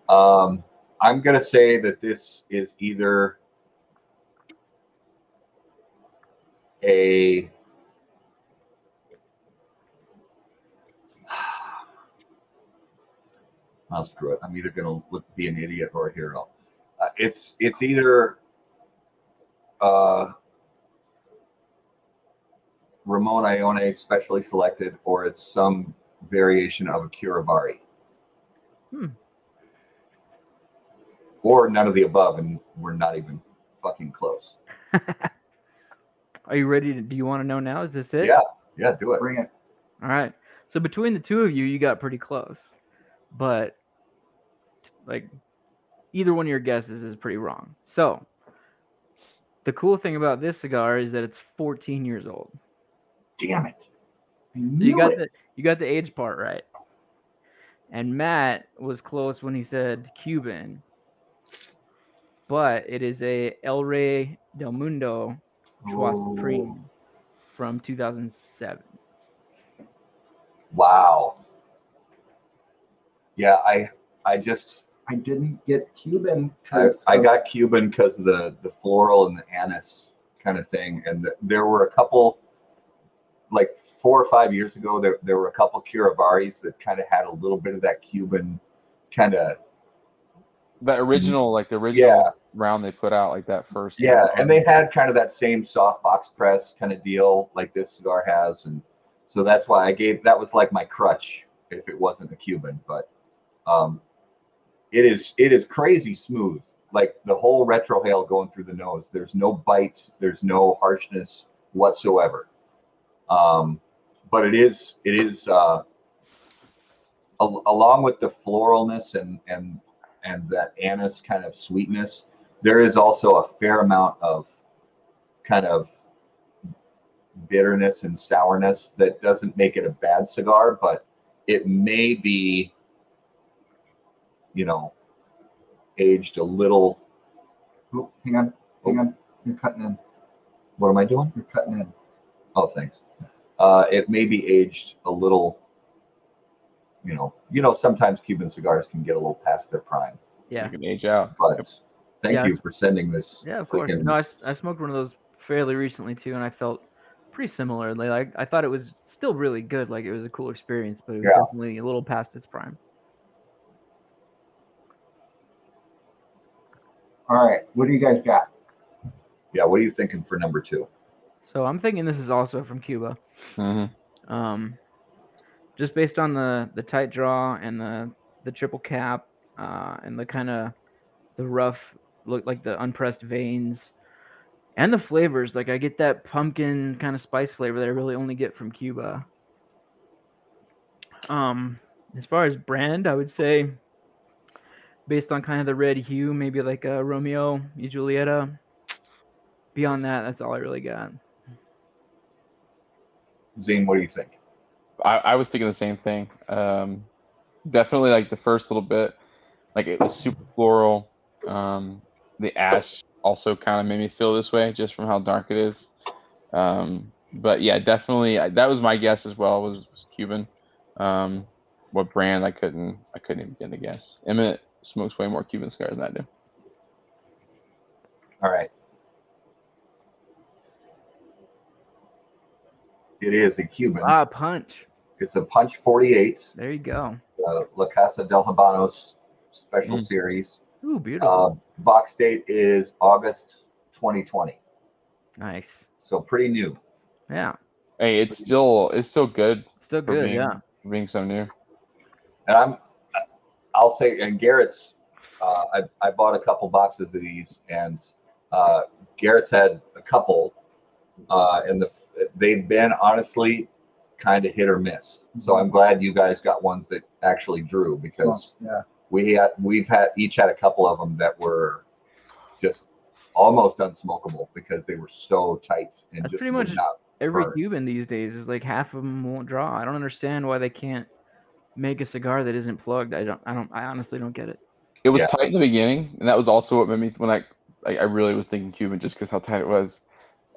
[SPEAKER 1] Um, I'm gonna say that this is either a I'll screw it. I'm either gonna be an idiot or a hero. Uh, it's it's either uh, Ramon Allones specially selected, or it's some variation of a Curivari.
[SPEAKER 3] Hmm.
[SPEAKER 1] Or none of the above, and we're not even fucking close.
[SPEAKER 3] Are you ready to? Do you want to know now? Is this it?
[SPEAKER 1] Yeah, yeah, do it.
[SPEAKER 2] Bring it.
[SPEAKER 3] All right. So between the two of you, you got pretty close, but like either one of your guesses is pretty wrong. So the cool thing about this cigar is that it's 14 years old.
[SPEAKER 2] Damn it!
[SPEAKER 3] So you got
[SPEAKER 2] it.
[SPEAKER 3] the you got the age part right. And Matt was close when he said Cuban, but it is a El Rey del Mundo Choix
[SPEAKER 2] Oh.
[SPEAKER 3] Supreme from 2007.
[SPEAKER 1] Wow. Yeah, I I just
[SPEAKER 2] I didn't get Cuban
[SPEAKER 1] I,
[SPEAKER 2] because
[SPEAKER 1] I got Cuban because of the the floral and the anise kind of thing, and the, there were a couple, like four or five years ago, there there were a couple Curivaris that kind of had a little bit of that Cuban kind of
[SPEAKER 4] That original, like the original
[SPEAKER 1] yeah.
[SPEAKER 4] round they put out, like that first.
[SPEAKER 1] yeah, and they had kind of that same soft box press kind of deal like this cigar has, and so that's why I gave that was like my crutch if it wasn't a Cuban, but um, it is it is crazy smooth, like the whole retrohale going through the nose. There's no bite, there's no harshness whatsoever. Um, but it is it is uh, al- along with the floralness and and and that anise kind of sweetness there is also a fair amount of kind of bitterness and sourness that doesn't make it a bad cigar, but it may be, you know, aged a little.
[SPEAKER 2] Oh, hang on, hang on. You're cutting in.
[SPEAKER 1] What am I doing?
[SPEAKER 2] You're cutting in.
[SPEAKER 1] Oh, thanks. Uh, it may be aged a little. You know, you know, sometimes Cuban cigars can get a little past their prime.
[SPEAKER 3] Yeah.
[SPEAKER 4] You can age out.
[SPEAKER 1] But thank
[SPEAKER 3] Yeah.
[SPEAKER 1] you for sending this.
[SPEAKER 3] Yeah, of course.
[SPEAKER 1] freaking-
[SPEAKER 3] No, I, s- I smoked one of those fairly recently too, and I felt pretty similarly. Like I thought it was still really good. Like it was a cool experience, but it was
[SPEAKER 1] Yeah.
[SPEAKER 3] definitely a little past its prime.
[SPEAKER 2] All right, what do you guys got?
[SPEAKER 1] Yeah, what are you thinking for number two?
[SPEAKER 3] So I'm thinking this is also from Cuba.
[SPEAKER 4] Mm-hmm.
[SPEAKER 3] Um, just based on the the tight draw and the the triple cap uh, and the kind of the rough look like the unpressed veins and the flavors like i get that pumpkin kind of spice flavor that i really only get from cuba um as far as brand i would say based on kind of the red hue maybe like a romeo y julieta beyond that that's all i really got
[SPEAKER 1] Zane, what do you think?
[SPEAKER 4] I, I was thinking the same thing. Um, definitely like the first little bit, like it was super floral. Um, the ash also kind of made me feel this way just from how dark it is. Um, but yeah, definitely I, that was my guess as well. Was, was Cuban. Um, what brand I couldn't I couldn't even begin to guess. Emmett smokes way more Cuban cigars than I do.
[SPEAKER 1] All right. It is a Cuban.
[SPEAKER 3] ah punch
[SPEAKER 1] It's a Punch 48,
[SPEAKER 3] there you go
[SPEAKER 1] uh, La Casa del Habanos special
[SPEAKER 4] Mm.
[SPEAKER 1] series.
[SPEAKER 3] Ooh, beautiful
[SPEAKER 1] Uh, box date is August 2020.
[SPEAKER 3] nice
[SPEAKER 1] So pretty new.
[SPEAKER 3] yeah
[SPEAKER 4] Hey, it's still it's still good
[SPEAKER 3] still good
[SPEAKER 4] being,
[SPEAKER 3] yeah
[SPEAKER 4] being so new.
[SPEAKER 1] And I'm, I'll say, and Garrett's, uh, I, I bought a couple boxes of these, and uh, Garrett's had a couple, uh, and the they've been honestly kind of hit or miss. So I'm glad you guys got ones that actually drew because
[SPEAKER 2] yeah,
[SPEAKER 1] we had we've had each had a couple of them that were just almost unsmokable because they were so tight and
[SPEAKER 3] That's
[SPEAKER 1] just
[SPEAKER 3] pretty much-
[SPEAKER 1] not.
[SPEAKER 3] every
[SPEAKER 1] Burn.
[SPEAKER 3] Cuban these days is like half of them won't draw. I don't understand why they can't make a cigar that isn't plugged. I don't. I don't. I honestly don't get it.
[SPEAKER 4] It was
[SPEAKER 1] Yeah.
[SPEAKER 4] tight in the beginning, and that was also what made me when I I, I really was thinking Cuban just because how tight it was.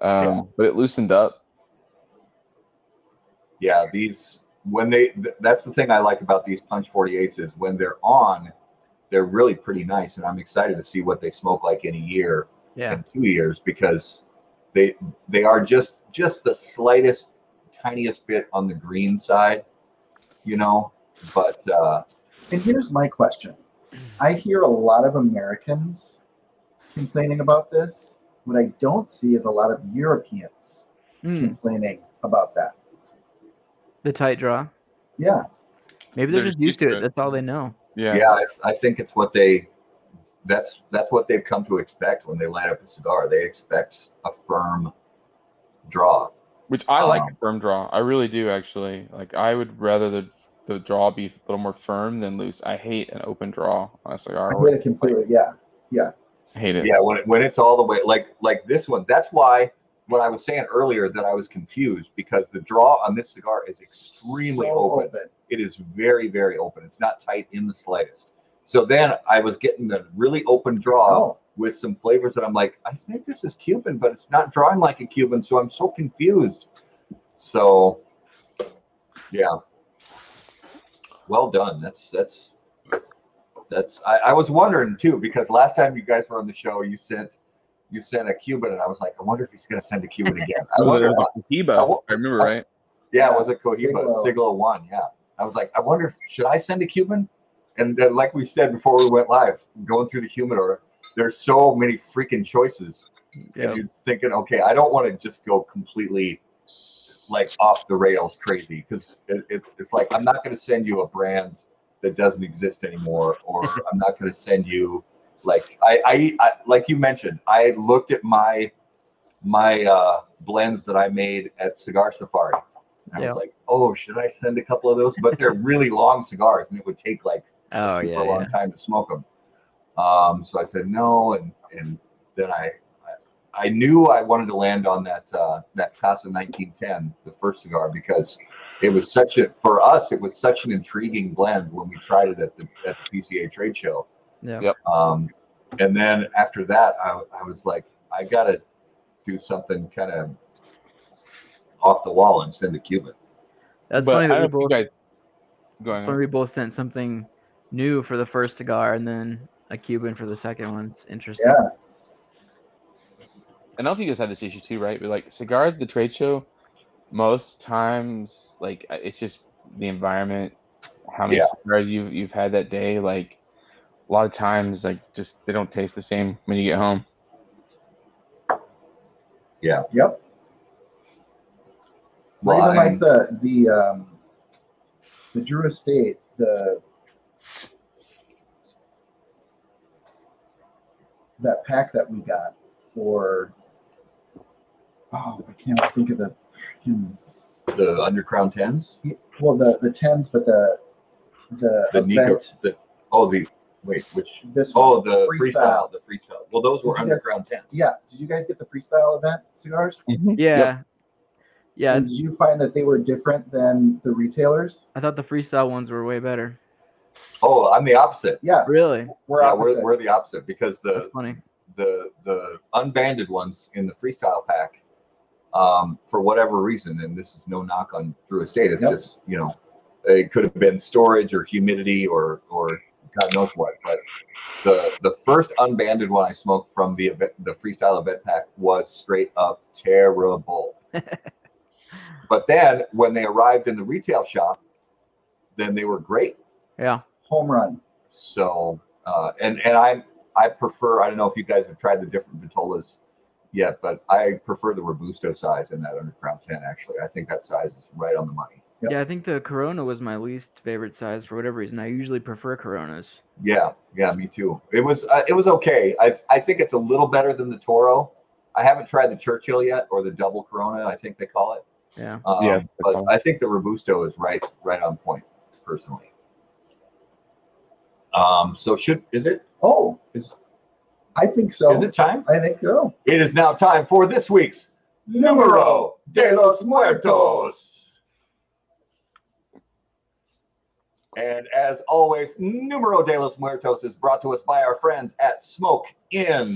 [SPEAKER 4] Um,
[SPEAKER 1] Yeah.
[SPEAKER 4] But it loosened up.
[SPEAKER 1] Yeah, these when they th- that's the thing I like about these Punch 48s is when they're on, they're really pretty nice, and I'm excited to see what they smoke like in a year
[SPEAKER 3] Yeah.
[SPEAKER 1] and two years because they they are just just the slightest tiniest bit on the green side, you know. But uh,
[SPEAKER 2] and here's my question: I hear a lot of Americans complaining about this. What I don't see is a lot of Europeans
[SPEAKER 3] Mm,
[SPEAKER 2] complaining about that.
[SPEAKER 3] the tight draw.
[SPEAKER 2] Yeah,
[SPEAKER 3] Maybe they're,
[SPEAKER 4] They're
[SPEAKER 3] just used to it.
[SPEAKER 4] it.
[SPEAKER 3] That's all they know.
[SPEAKER 4] Yeah.
[SPEAKER 1] yeah, I, I think it's what they that's that's what they've come to expect when they light up a cigar. They expect a firm draw.
[SPEAKER 4] Which I like
[SPEAKER 1] Um,
[SPEAKER 4] a firm draw. I really do actually. Like I would rather the the draw be a little more firm than loose. I hate an open draw on a cigar.
[SPEAKER 2] I get it completely. Yeah,
[SPEAKER 4] I hate it.
[SPEAKER 1] Yeah, when it, when it's all the way like like this one. That's why when I was saying earlier that I was confused because the draw on this cigar is extremely
[SPEAKER 2] So
[SPEAKER 1] open. It is very very open. It's not tight in the slightest. So then I was getting the really open draw
[SPEAKER 2] Oh,
[SPEAKER 1] with some flavors that I'm like, I think this is Cuban, but it's not drawing like a Cuban, so I'm so confused. So yeah. Well done. That's that's that's I, I was wondering too, because last time you guys were on the show, you sent you sent a Cuban and I was like, I wonder if he's gonna send a Cuban again. I
[SPEAKER 4] was,
[SPEAKER 1] wonder
[SPEAKER 4] it was a Cohiba,
[SPEAKER 1] I wa-
[SPEAKER 4] I remember right.
[SPEAKER 1] yeah, it was a Cohiba
[SPEAKER 2] Siglo.
[SPEAKER 1] Siglo one. Yeah. I was like, I wonder if should I send a Cuban? And then, like we said before we went live, going through the humidor, there's so many freaking choices.
[SPEAKER 3] Yeah.
[SPEAKER 1] And you're thinking, okay, I don't want to just go completely like off the rails crazy because it, it, it's like I'm not going to send you a brand that doesn't exist anymore, or I'm not going to send you like I, I, I like you mentioned. I looked at my my uh, blends that I made at Cigar Safari. And I
[SPEAKER 3] Yeah.
[SPEAKER 1] was like, oh, should I send a couple of those? But they're really long cigars, and it would take like
[SPEAKER 3] Oh
[SPEAKER 1] super
[SPEAKER 3] yeah.
[SPEAKER 1] long
[SPEAKER 3] yeah.
[SPEAKER 1] time to smoke them. Um, so I said no, and and then I, I I knew I wanted to land on that uh, that Casa 1910, the first cigar, because it was such a for us it was such an intriguing blend when we tried it at the at the PCA trade show.
[SPEAKER 3] Yeah.
[SPEAKER 4] Yep.
[SPEAKER 1] Um, and then after that, I, I was like, I gotta do something kind of off the wall and send a Cuban.
[SPEAKER 3] That's
[SPEAKER 4] but
[SPEAKER 3] funny
[SPEAKER 4] I
[SPEAKER 3] that we
[SPEAKER 4] you
[SPEAKER 3] both.
[SPEAKER 4] guys go
[SPEAKER 3] funny
[SPEAKER 4] ahead.
[SPEAKER 3] we both sent something new for the first cigar and then a Cuban for the second one. It's interesting.
[SPEAKER 2] yeah.
[SPEAKER 4] I don't know if you guys had this issue too, right? But like cigars at the trade show, most times like uh, it's just the environment, how many
[SPEAKER 1] Yeah.
[SPEAKER 4] cigars you you've had that day. Like a lot of times like just they don't taste the same when you get home. Yeah.
[SPEAKER 2] Yep.
[SPEAKER 1] Well,
[SPEAKER 2] Well, even like the the um, the Drew Estate, the that pack that we got for oh I can't think of hmm. the freaking
[SPEAKER 1] the Undercrown Tens,
[SPEAKER 2] well the the tens, but the the,
[SPEAKER 1] the Nico, the oh the wait which
[SPEAKER 2] this
[SPEAKER 1] oh
[SPEAKER 2] one,
[SPEAKER 1] the freestyle.
[SPEAKER 2] freestyle.
[SPEAKER 1] the freestyle. Well, those were
[SPEAKER 2] Did you guys-
[SPEAKER 1] Undercrown Tens.
[SPEAKER 2] Yeah, did you guys get the freestyle event cigars? Mm-hmm.
[SPEAKER 3] Yeah. Yeah.
[SPEAKER 2] And did you find that they were different than the retailers?
[SPEAKER 3] I thought the freestyle ones were way better.
[SPEAKER 1] Oh, I'm the opposite.
[SPEAKER 2] Yeah,
[SPEAKER 3] Really?
[SPEAKER 2] we're
[SPEAKER 1] yeah,
[SPEAKER 2] opposite.
[SPEAKER 1] we're, we're the opposite because the
[SPEAKER 3] funny.
[SPEAKER 1] the the unbanded ones in the freestyle pack, um, for whatever reason, and this is no knock on Drew Estate, it's
[SPEAKER 2] Yep.
[SPEAKER 1] just you know, it could have been storage or humidity or or God knows what. But the the first unbanded one I smoked from the event, the freestyle event pack was straight up terrible. but then when they arrived in the retail shop, then they were great.
[SPEAKER 3] Yeah.
[SPEAKER 2] home run.
[SPEAKER 1] So uh, and and I I prefer I don't know if you guys have tried the different vitolas yet, but I prefer the robusto size in that Undercrown ten. Actually, I think that size is right on the money.
[SPEAKER 2] Yep.
[SPEAKER 3] Yeah, I think the Corona was my least favorite size for whatever reason. I usually prefer Coronas.
[SPEAKER 1] Yeah, yeah, me too. It was uh, it was okay. I I think it's a little better than the Toro. I haven't tried the Churchill yet or the double Corona. I think they call it.
[SPEAKER 3] Yeah.
[SPEAKER 1] Um,
[SPEAKER 4] Yeah,
[SPEAKER 1] but I think the robusto is right right on point personally. Um, so should is it
[SPEAKER 2] Oh,
[SPEAKER 1] is
[SPEAKER 2] I think so.
[SPEAKER 1] is it time?
[SPEAKER 2] I think so.
[SPEAKER 1] It is now time for this week's Numero de los Muertos. And as always, Numero de los Muertos is brought to us by our friends at Smoke Inn.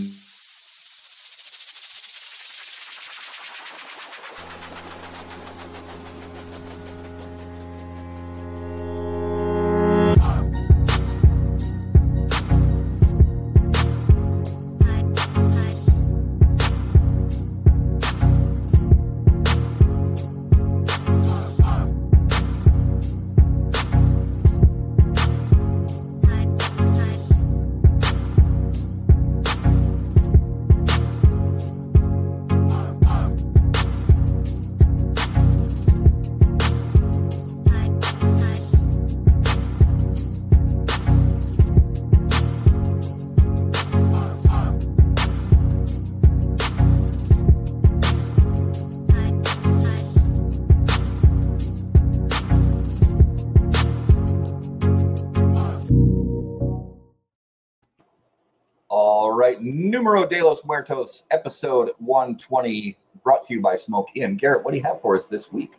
[SPEAKER 1] Numero de los Muertos, episode 120, brought to you by Smoke Inn. Garrett, what do you have for us this week?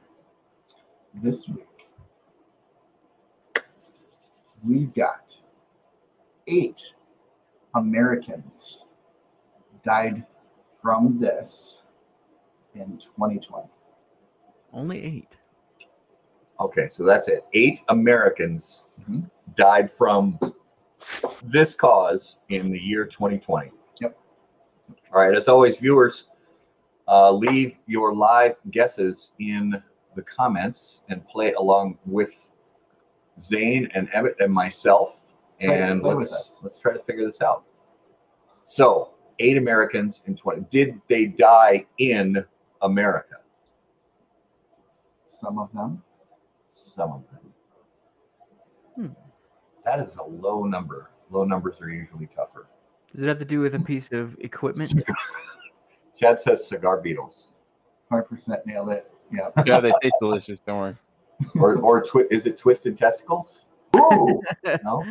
[SPEAKER 2] This week, we've got eight Americans died from this in 2020.
[SPEAKER 3] Only eight.
[SPEAKER 1] Okay, so that's it. Eight Americans
[SPEAKER 2] Mhm.
[SPEAKER 1] died from this cause in the year 2020.
[SPEAKER 2] Yep.
[SPEAKER 1] All right, as always, viewers, uh, leave your live guesses in the comments and play along with Zane and Emmett and myself.
[SPEAKER 2] Play-
[SPEAKER 1] And
[SPEAKER 2] play
[SPEAKER 1] let's,
[SPEAKER 2] with us.
[SPEAKER 1] let's try to figure this out. So, eight Americans in 20. Did they die in America?
[SPEAKER 2] Some of them.
[SPEAKER 1] Some of them.
[SPEAKER 3] Hmm.
[SPEAKER 1] That is a low number. Low numbers are usually tougher.
[SPEAKER 3] Does it have to do with a piece of equipment?
[SPEAKER 1] Chad says cigar beetles,
[SPEAKER 2] 100% nailed it. Yeah.
[SPEAKER 4] Yeah, they taste delicious. Don't worry.
[SPEAKER 1] or or twi- is it twisted testicles?
[SPEAKER 2] Ooh,
[SPEAKER 1] No,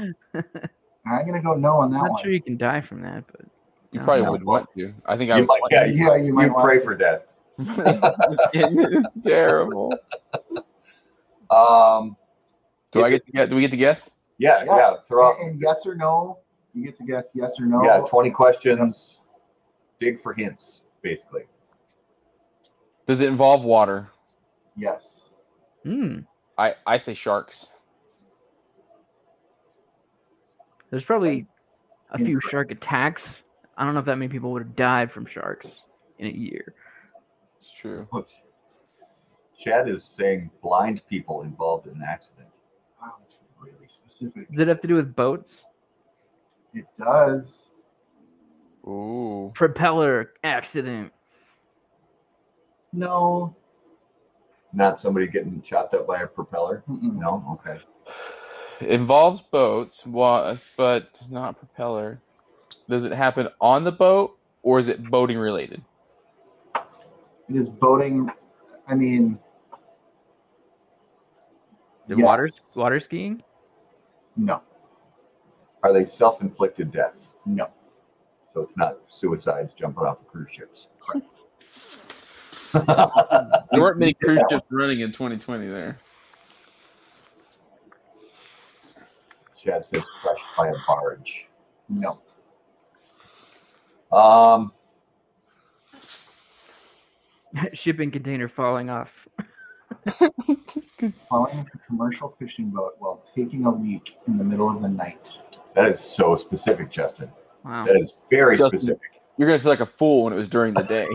[SPEAKER 2] I'm going to go no on that
[SPEAKER 3] Not
[SPEAKER 2] one.
[SPEAKER 3] sure you can die from that, but
[SPEAKER 4] You
[SPEAKER 3] No,
[SPEAKER 4] probably
[SPEAKER 1] no.
[SPEAKER 4] would want to. I think I would.
[SPEAKER 1] might.
[SPEAKER 4] want
[SPEAKER 1] Yeah, you,
[SPEAKER 2] Yeah, you might
[SPEAKER 1] you pray
[SPEAKER 2] to.
[SPEAKER 1] for death.
[SPEAKER 4] it's terrible.
[SPEAKER 1] Um,
[SPEAKER 4] Do I get to get? Do we get to guess?
[SPEAKER 1] yeah, yeah.
[SPEAKER 2] Yeah.
[SPEAKER 1] Throw out.
[SPEAKER 2] And, and yes or no, you get to guess yes or no.
[SPEAKER 1] Yeah, twenty questions. Dig for hints, basically.
[SPEAKER 4] Does it involve water?
[SPEAKER 2] Yes.
[SPEAKER 3] hmm,
[SPEAKER 4] I I say sharks.
[SPEAKER 3] there's probably a few shark attacks. I don't know if that many people would have died from sharks in a year.
[SPEAKER 4] It's true.
[SPEAKER 1] Chad is saying blind people involved in an accident.
[SPEAKER 2] Wow, that's really specific.
[SPEAKER 3] Does it have to do with boats?
[SPEAKER 2] It does.
[SPEAKER 4] Ooh.
[SPEAKER 3] Propeller accident.
[SPEAKER 2] No.
[SPEAKER 1] Not somebody getting chopped up by a propeller.
[SPEAKER 2] Mm-mm.
[SPEAKER 1] No. Okay.
[SPEAKER 4] Involves boats, wa- but not propeller. Does it happen on the boat or is it boating related?
[SPEAKER 2] It is boating. I mean,
[SPEAKER 3] The water water skiing.
[SPEAKER 2] no,
[SPEAKER 1] Are they self-inflicted deaths?
[SPEAKER 2] no.
[SPEAKER 1] So it's not suicides jumping off of cruise ships.
[SPEAKER 4] There weren't many cruise ships running in 2020 there.
[SPEAKER 1] Chad says crushed by a barge.
[SPEAKER 2] No.
[SPEAKER 1] Um,
[SPEAKER 3] Shipping container falling off.
[SPEAKER 2] Following a commercial fishing boat while taking a leak in the middle of the night.
[SPEAKER 1] That is so specific, Justin.
[SPEAKER 3] Wow.
[SPEAKER 1] That is very
[SPEAKER 4] Justin.
[SPEAKER 1] specific.
[SPEAKER 4] You're gonna feel like a fool when it was during the day.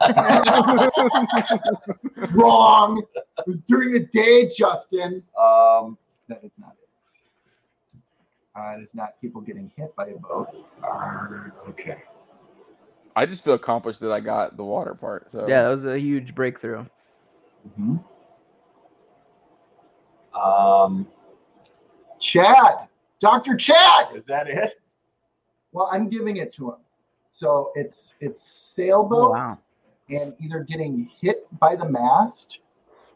[SPEAKER 2] Wrong. It was during the day, Justin.
[SPEAKER 1] Um,
[SPEAKER 2] That is not it. Uh, it is not people getting hit by a boat.
[SPEAKER 1] arr, okay.
[SPEAKER 4] I just feel accomplished that I got the water part. So
[SPEAKER 3] Yeah, that was a huge breakthrough.
[SPEAKER 2] Mhm.
[SPEAKER 1] Um,
[SPEAKER 2] Chad, Dr. Chad.
[SPEAKER 1] is that it?
[SPEAKER 2] Well, I'm giving it to him. So it's it's sailboats oh,
[SPEAKER 3] wow.
[SPEAKER 2] and either getting hit by the mast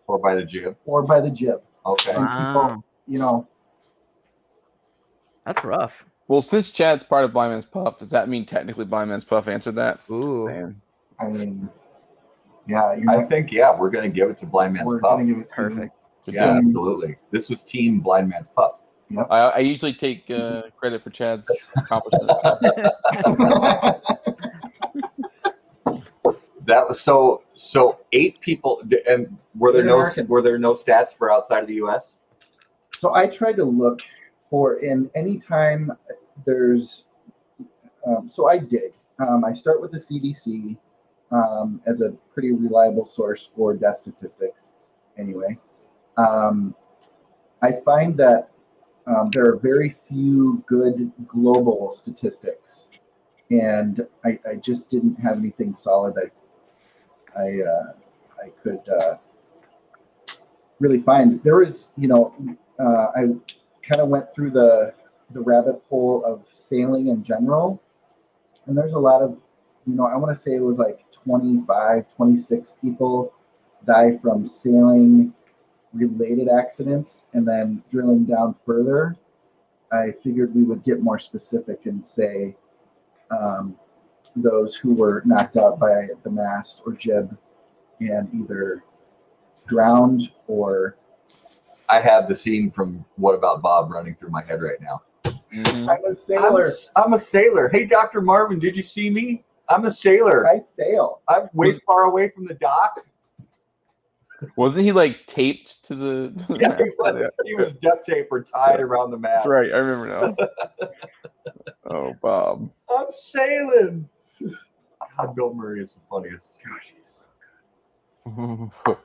[SPEAKER 1] Or by the jib?
[SPEAKER 2] or by the jib.
[SPEAKER 1] Okay.
[SPEAKER 3] Wow.
[SPEAKER 2] people, you know,
[SPEAKER 3] That's rough.
[SPEAKER 4] Well, since Chad's part of Blind Man's Puff, does that mean technically Blind Man's Puff answered that?
[SPEAKER 3] Ooh.
[SPEAKER 4] Man.
[SPEAKER 2] I mean, yeah, you're
[SPEAKER 1] I think yeah, we're gonna give it to Blind Man's
[SPEAKER 2] we're
[SPEAKER 1] Puff.
[SPEAKER 2] give it to.
[SPEAKER 3] Perfect.
[SPEAKER 4] Good
[SPEAKER 1] Yeah,
[SPEAKER 4] job.
[SPEAKER 1] absolutely. This was Team Blind Man's Puff.
[SPEAKER 4] I, I usually take uh, credit for Chad's accomplishment.
[SPEAKER 1] That was so so eight people and were there no were there no stats for outside of the US?
[SPEAKER 2] So I tried to look for in any time there's. Um, so I dig. Um, I start with the CDC um, as a pretty reliable source for death statistics. Anyway, um, I find that um, there are very few good global statistics, and I, I just didn't have anything solid. I I uh, I could uh, really find. There was, you know, uh, I kind of went through the the rabbit hole of sailing in general and there's a lot of you know i want to say it was like 25 26 people die from sailing related accidents and then drilling down further i figured we would get more specific and say um, those who were knocked out by the mast or jib and either drowned or
[SPEAKER 1] I have the scene from What About Bob running through my head right now.
[SPEAKER 4] Mhm.
[SPEAKER 2] i'm a
[SPEAKER 1] I'm,
[SPEAKER 2] sailor
[SPEAKER 1] I'm a sailor. Hey, Dr. Marvin, did you see me? I'm a sailor.
[SPEAKER 2] i sail
[SPEAKER 1] I'm way far away from the dock.
[SPEAKER 4] Wasn't he like taped to the? To the
[SPEAKER 1] Yeah, he was, he was duct tape or tied around the mast.
[SPEAKER 4] That's right. I remember now. oh, Bob.
[SPEAKER 1] I'm sailing. God, Bill Murray is the funniest. Gosh, he's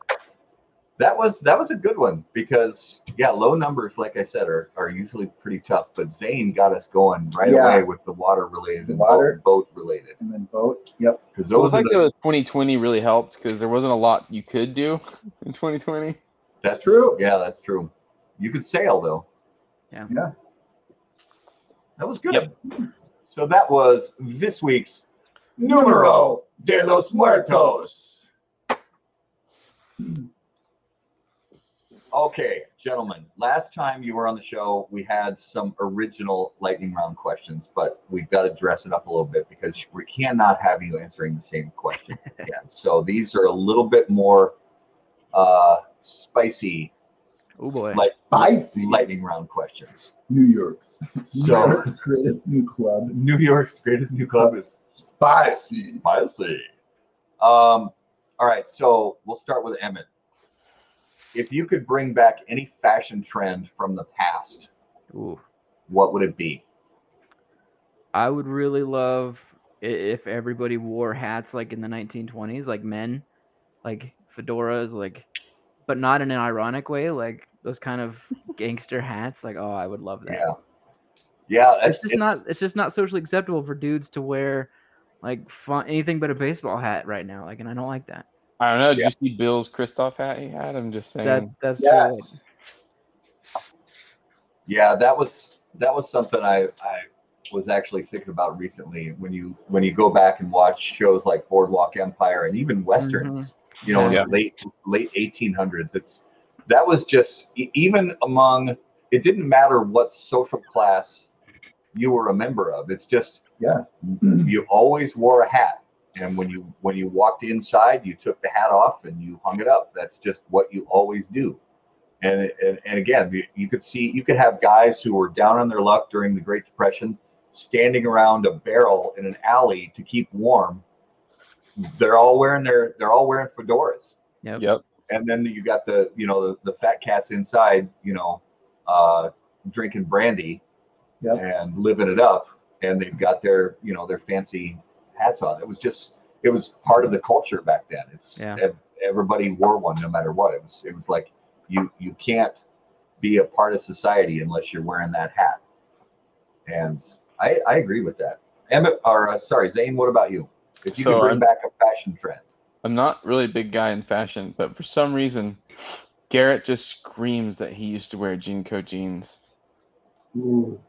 [SPEAKER 1] that was that was a good one because yeah, low numbers, like I said, are, are usually pretty tough. But Zane got us going right
[SPEAKER 2] Yeah.
[SPEAKER 1] away with the water related and
[SPEAKER 2] Water.
[SPEAKER 1] boat, boat related
[SPEAKER 2] and then boat yep
[SPEAKER 1] because those
[SPEAKER 4] the
[SPEAKER 1] are
[SPEAKER 4] fact
[SPEAKER 1] the,
[SPEAKER 4] that it was 2020 really helped because there wasn't a lot you could do in 2020.
[SPEAKER 1] that's
[SPEAKER 2] true.
[SPEAKER 1] Yeah, that's true. You could sail though.
[SPEAKER 3] Yeah.
[SPEAKER 2] Yeah.
[SPEAKER 1] That was good.
[SPEAKER 4] Yep.
[SPEAKER 1] So that was this week's Numero de los Muertos. Hmm. Okay, gentlemen, last time you were on the show, we had some original lightning round questions, but we've got to dress it up a little bit because we cannot have you answering the same question again. So these are a little bit more uh, spicy,
[SPEAKER 3] Oh boy.
[SPEAKER 1] light-
[SPEAKER 2] Spicy.
[SPEAKER 1] lightning round questions.
[SPEAKER 2] new york's
[SPEAKER 1] So-
[SPEAKER 2] new york's greatest new club
[SPEAKER 1] New York's greatest new club is
[SPEAKER 2] spicy
[SPEAKER 1] spicy. Um, all right, so we'll start with Emmett. If you could bring back any fashion trend from the past,
[SPEAKER 3] Ooh.
[SPEAKER 1] what would it be?
[SPEAKER 3] I would really love if everybody wore hats like in the 1920s, like men, like fedoras, like, but not in an ironic way, like those kind of gangster hats. Like, oh, I would love that.
[SPEAKER 1] Yeah. Yeah,
[SPEAKER 3] It's
[SPEAKER 1] it's,
[SPEAKER 3] just not. It's just not socially acceptable for dudes to wear like fun, anything but a baseball hat right now. Like, and I don't like that.
[SPEAKER 4] I don't know. Did
[SPEAKER 1] Yeah.
[SPEAKER 4] you see Bill's Kristoff hat he had? I'm just saying.
[SPEAKER 3] That that's true, like-
[SPEAKER 2] Yes.
[SPEAKER 1] Yeah, that was that was something I I was actually thinking about recently. When you when you go back and watch shows like Boardwalk Empire and even westerns, mm-hmm. you know, in
[SPEAKER 4] Yeah.
[SPEAKER 1] the late late 1800s, it's that was just even among. It didn't matter what social class you were a member of. It's just
[SPEAKER 2] Yeah.
[SPEAKER 1] you always wore a hat, and when you when you walked inside, you took the hat off and you hung it up. That's just what you always do. And, and, and again, you, you could see, you could have guys who were down on their luck during the Great Depression, standing around a barrel in an alley to keep warm. They're all wearing their, they're all wearing fedoras.
[SPEAKER 3] Yep.
[SPEAKER 4] Yep.
[SPEAKER 1] And then you got the, you know, the, the fat cats inside, you know, uh, drinking brandy
[SPEAKER 2] Yep.
[SPEAKER 1] and living it up. And they've got their, you know, their fancy hats on. It was just, it was part of the culture back then. It's
[SPEAKER 3] Yeah.
[SPEAKER 1] everybody wore one no matter what. It was, it was like, you you can't be a part of society unless you're wearing that hat. And I, I agree with that. Emmett, or uh, sorry, Zane, what about you? If you
[SPEAKER 4] So
[SPEAKER 1] could bring
[SPEAKER 4] I'm-
[SPEAKER 1] back a fashion trend,
[SPEAKER 4] I'm not really a big guy in fashion, but for some reason, Garrett just screams that he used to wear JNCO jeans.
[SPEAKER 2] Ooh.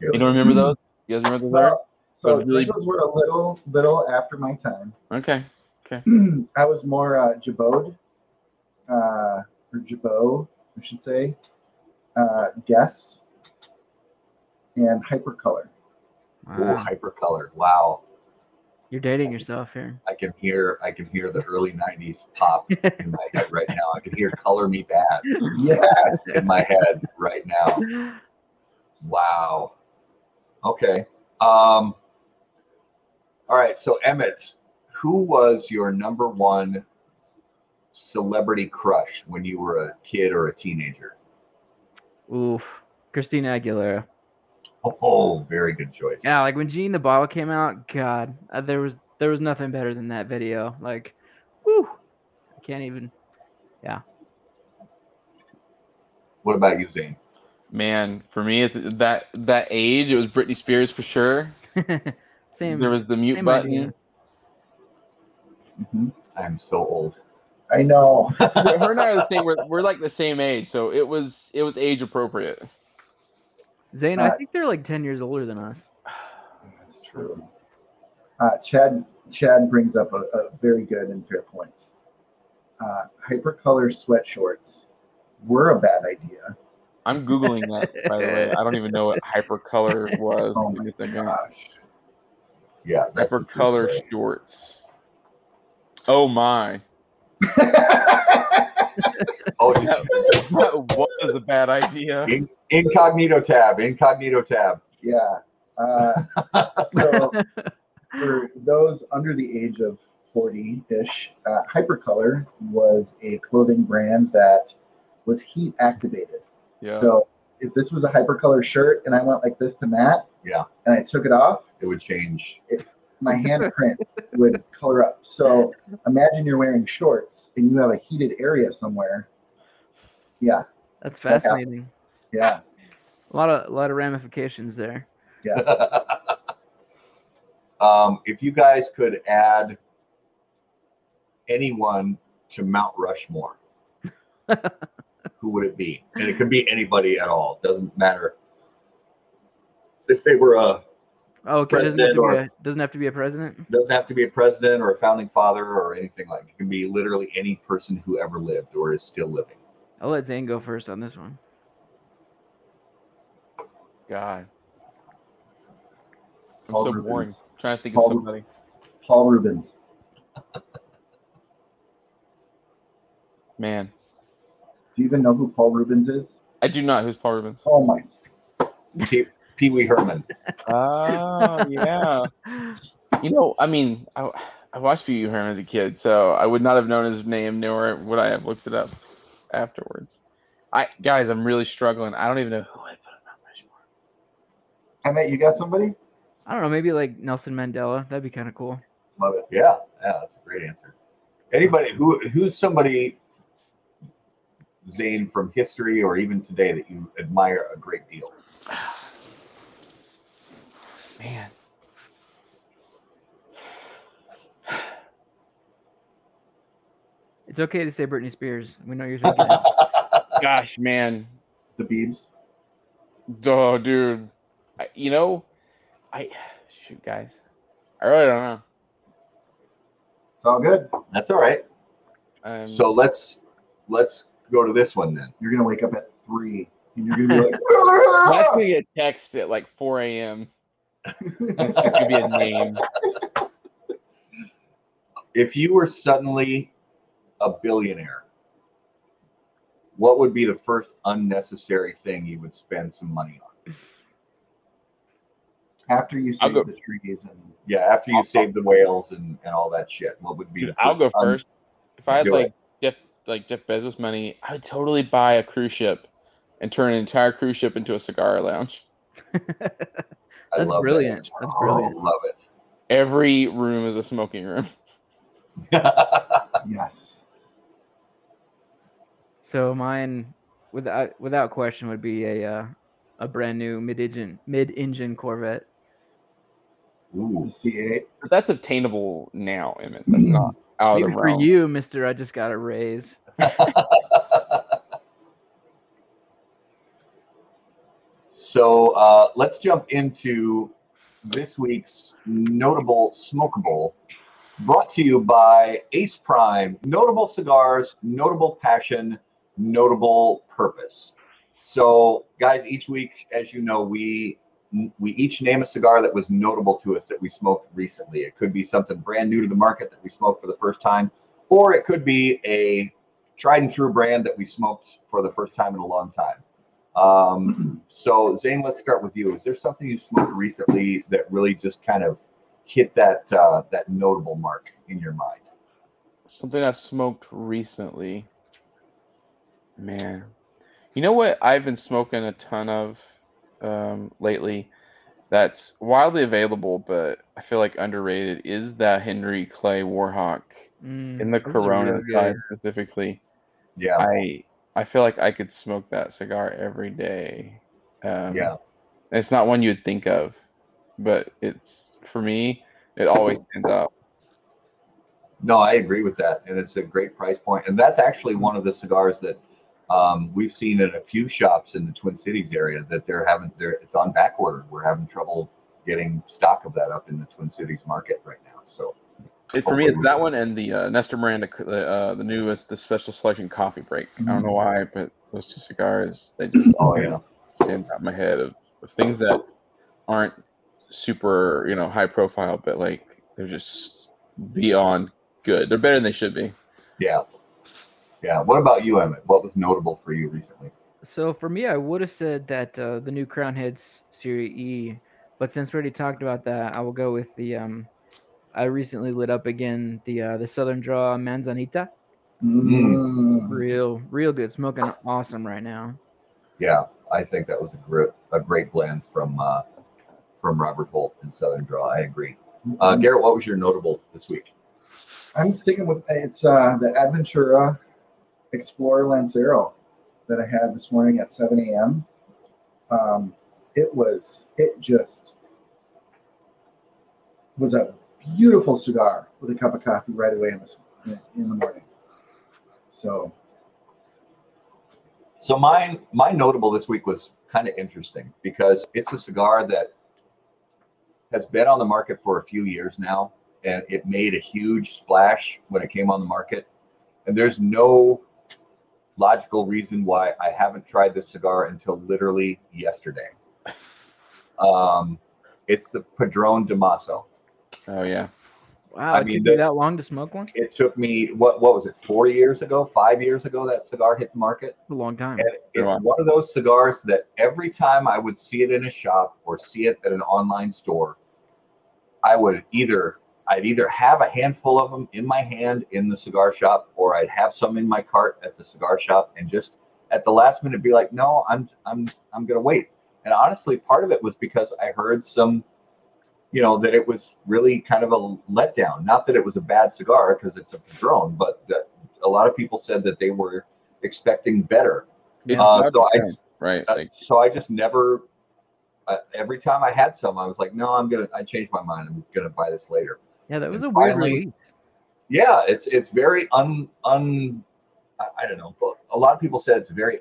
[SPEAKER 4] You don't remember those? You guys remember those?
[SPEAKER 2] Well, so
[SPEAKER 4] Those really-
[SPEAKER 2] Jingles were a little little after my time.
[SPEAKER 4] Okay. Okay.
[SPEAKER 2] I was more uh, Jabode, uh, or Jabot, I should say, uh, Guess, and Hypercolor.
[SPEAKER 1] oh,
[SPEAKER 3] Wow.
[SPEAKER 1] hypercolor. Wow.
[SPEAKER 3] You're dating yourself here.
[SPEAKER 1] I can hear I can hear the early 90s pop in my head right now. I can hear Color Me Badd
[SPEAKER 2] Yes.
[SPEAKER 1] in my head right now. Wow. Okay. Um, all right. So Emmett, who was your number one celebrity crush when you were a kid or a teenager?
[SPEAKER 3] Oof. Christina Aguilera.
[SPEAKER 1] Oh, very good choice.
[SPEAKER 3] Yeah, like when Genie in a Bottle came out, God, uh, there was there was nothing better than that video. Like, whoo, I can't even. Yeah.
[SPEAKER 1] What about you, Zane?
[SPEAKER 4] Man, for me at that that age, it was Britney Spears for sure.
[SPEAKER 3] Same.
[SPEAKER 4] There was the mute
[SPEAKER 3] same
[SPEAKER 4] button.
[SPEAKER 3] idea.
[SPEAKER 2] Mhm.
[SPEAKER 1] I'm so old.
[SPEAKER 2] I know.
[SPEAKER 4] Her and I are the same. We're, we're like the same age, so it was it was age appropriate.
[SPEAKER 3] Zane, I
[SPEAKER 2] Uh,
[SPEAKER 3] think they're like ten years older than us.
[SPEAKER 2] That's true. Uh, Chad Chad brings up a, a very good and fair point. Uh, hypercolor sweat shorts were a bad idea.
[SPEAKER 4] I'm googling that by the way. I don't even know what hypercolor was.
[SPEAKER 2] Oh my
[SPEAKER 4] a second.
[SPEAKER 2] gosh.
[SPEAKER 1] Yeah. that's a true
[SPEAKER 4] Hypercolor shorts. Oh my.
[SPEAKER 1] Oh, did you-
[SPEAKER 4] That was a bad idea.
[SPEAKER 1] incognito tab. Incognito tab.
[SPEAKER 2] yeah. Uh, so for those under the age of 40-ish, uh, Hypercolor was a clothing brand that was heat activated.
[SPEAKER 4] Yeah.
[SPEAKER 2] So if this was a Hypercolor shirt and I went like this to Matt,
[SPEAKER 1] Yeah.
[SPEAKER 2] and I took it off,
[SPEAKER 1] It would change.
[SPEAKER 2] my handprint would color up. So imagine you're wearing shorts and you have a heated area somewhere. Yeah,
[SPEAKER 3] That's
[SPEAKER 2] That
[SPEAKER 3] fascinating.
[SPEAKER 2] yeah.
[SPEAKER 3] A lot of a lot of ramifications there.
[SPEAKER 1] um, if you guys could add anyone to Mount Rushmore, who would it be? And it could be anybody at all. Doesn't matter. If they were a
[SPEAKER 3] Oh, okay. Doesn't have,
[SPEAKER 1] President
[SPEAKER 3] to be
[SPEAKER 1] or-
[SPEAKER 3] a, doesn't have to be a president.
[SPEAKER 1] doesn't have to be a president or a founding father or anything like. It can be literally any person who ever lived or is still living.
[SPEAKER 3] I'll let Zane go first on this one.
[SPEAKER 4] God. I'm
[SPEAKER 2] Paul
[SPEAKER 4] so
[SPEAKER 2] Reubens.
[SPEAKER 4] boring. trying to think
[SPEAKER 2] Paul
[SPEAKER 4] of somebody.
[SPEAKER 2] Paul Reubens.
[SPEAKER 4] Man.
[SPEAKER 2] Do you even know who Paul Reubens is?
[SPEAKER 4] I do not. Who's Paul Reubens?
[SPEAKER 2] Oh my.
[SPEAKER 1] Pee Pee Wee Herman.
[SPEAKER 4] Oh yeah. You know, I mean, I, I watched Pee Wee Herman as a kid, so I would not have known his name, nor would I have looked it up afterwards. I guys, I'm really struggling. I don't even know who I put on Mount Rushmore.
[SPEAKER 2] I met you got somebody?
[SPEAKER 3] I don't know. Maybe like Nelson Mandela. That'd be kind of cool.
[SPEAKER 2] Love it.
[SPEAKER 1] Yeah, yeah, that's a great answer. Anybody who who's somebody Zane, from history or even today that you admire a great deal?
[SPEAKER 4] Man.
[SPEAKER 3] It's okay to say Britney Spears. We know you're thinking.
[SPEAKER 4] Gosh, man.
[SPEAKER 2] The Beebs.
[SPEAKER 4] Oh, dude. I, you know, I shoot, guys. I really don't know.
[SPEAKER 2] It's all good.
[SPEAKER 1] That's all right.
[SPEAKER 4] Um,
[SPEAKER 1] So let's let's go to this one then.
[SPEAKER 2] You're gonna wake up at three and you're gonna be like,
[SPEAKER 4] that's gonna get text at like 4 a.m. That's gonna be a name.
[SPEAKER 1] If you were suddenly a billionaire, what would be the first unnecessary thing you would spend some money on?
[SPEAKER 2] after you save
[SPEAKER 4] go-
[SPEAKER 2] the trees and
[SPEAKER 1] Yeah, after you save the whales and, and all that shit, what would be
[SPEAKER 4] Dude,
[SPEAKER 1] the
[SPEAKER 4] I'll go
[SPEAKER 1] un-
[SPEAKER 4] first. If I had like. Jeff like Jeff Bezos money, I would totally buy a cruise ship and turn an entire cruise ship into a cigar lounge.
[SPEAKER 1] I
[SPEAKER 3] That's
[SPEAKER 1] love
[SPEAKER 3] brilliant.
[SPEAKER 1] That.
[SPEAKER 3] That's brilliant.
[SPEAKER 1] Oh, love it.
[SPEAKER 4] Every room is a smoking room.
[SPEAKER 2] yes.
[SPEAKER 3] So mine, without without question, would be a uh, a brand new mid engine mid engine Corvette.
[SPEAKER 1] Ooh.
[SPEAKER 2] C8.
[SPEAKER 4] But that's obtainable now, Emmett. That's not out of
[SPEAKER 3] Maybe
[SPEAKER 4] the
[SPEAKER 3] for you, Mister, I just got a raise.
[SPEAKER 1] so uh, let's jump into this week's notable smokable, brought to you by Ace Prime. Notable cigars, notable passion, notable purpose. So, guys, each week, as you know, we we each name a cigar that was notable to us that we smoked recently. It could be something brand new to the market that we smoked for the first time, or it could be a tried and true brand that we smoked for the first time in a long time. Um, so Zane, let's start with you. Is there something you smoked recently that really just kind of hit that uh, that notable mark in your mind?
[SPEAKER 4] Something I smoked recently. Man. You know what I've been smoking a ton of um, lately that's wildly available, but I feel like underrated is that Henry Clay Warhawk
[SPEAKER 3] Mm,
[SPEAKER 4] in the
[SPEAKER 3] those
[SPEAKER 4] Corona
[SPEAKER 3] really
[SPEAKER 4] side specifically.
[SPEAKER 1] Yeah,
[SPEAKER 4] I I feel like I could smoke that cigar every day. Um,
[SPEAKER 1] yeah,
[SPEAKER 4] It's not one you'd think of, but it's for me, it always stands out.
[SPEAKER 1] no, I agree with that, and it's a great price point. And that's actually one of the cigars that um, we've seen in a few shops in the Twin Cities area that they're having. They're it's on back order. We're having trouble getting stock of that up in the Twin Cities market right now. So
[SPEAKER 4] It, for me, it's that one and the uh, Nestor Miranda, the, uh, the newest, the special selection coffee break. I don't know why, but those two cigars, they just
[SPEAKER 1] oh yeah,
[SPEAKER 4] stand out in my head of, of things that aren't super, you know, high profile, but like they're just beyond good. They're better than they should be.
[SPEAKER 1] yeah, yeah. What about you, Emmett? What was notable for you recently?
[SPEAKER 3] So for me, I would have said that uh, the new Crowned Heads Series E, but since we already talked about that, I will go with the um. I recently lit up again the uh, the Southern Draw Manzanita.
[SPEAKER 2] Mm.
[SPEAKER 3] Real, real good. Smoking awesome right now.
[SPEAKER 1] Yeah, I think that was a great a great blend from uh, from Robert Holt and Southern Draw. I agree. Uh, Garrett, what was your notable this week?
[SPEAKER 2] I'm sticking with it's uh, the Adventura Explorer Lancero that I had this morning at 7 a.m. Um, it was it just was a beautiful cigar with a cup of coffee right away in the in the morning. So
[SPEAKER 1] So mine, my notable this week was kind of interesting because it's a cigar that has been on the market for a few years now, and it made a huge splash when it came on the market. And there's no logical reason why I haven't tried this cigar until literally yesterday. Um, it's the Padron Damaso.
[SPEAKER 4] Oh yeah.
[SPEAKER 3] Wow,
[SPEAKER 1] I
[SPEAKER 3] it
[SPEAKER 1] mean,
[SPEAKER 3] took you that long to smoke one?
[SPEAKER 1] It took me what what was it? Four years ago, five years ago that cigar hit the market.
[SPEAKER 3] A long time.
[SPEAKER 1] And it's
[SPEAKER 4] Wow.
[SPEAKER 1] one of those cigars that every time I would see it in a shop or see it at an online store, I would either I'd either have a handful of them in my hand in the cigar shop, or I'd have some in my cart at the cigar shop, and just at the last minute be like, "No, I'm I'm I'm gonna wait." And honestly, part of it was because I heard some, you know, that it was really kind of a letdown. Not that it was a bad cigar because it's a Padron, but that a lot of people said that they were expecting better. Uh, so I-
[SPEAKER 4] right.
[SPEAKER 1] Uh,
[SPEAKER 4] Like,
[SPEAKER 1] so I just never. Uh, every time I had some, I was like, "No, I'm gonna." I changed my mind. I'm gonna buy this later.
[SPEAKER 3] Yeah, that was
[SPEAKER 1] And
[SPEAKER 3] a weird
[SPEAKER 1] finally-
[SPEAKER 3] release.
[SPEAKER 1] Yeah, it's it's very un un. I, I don't know, but a lot of people said it's very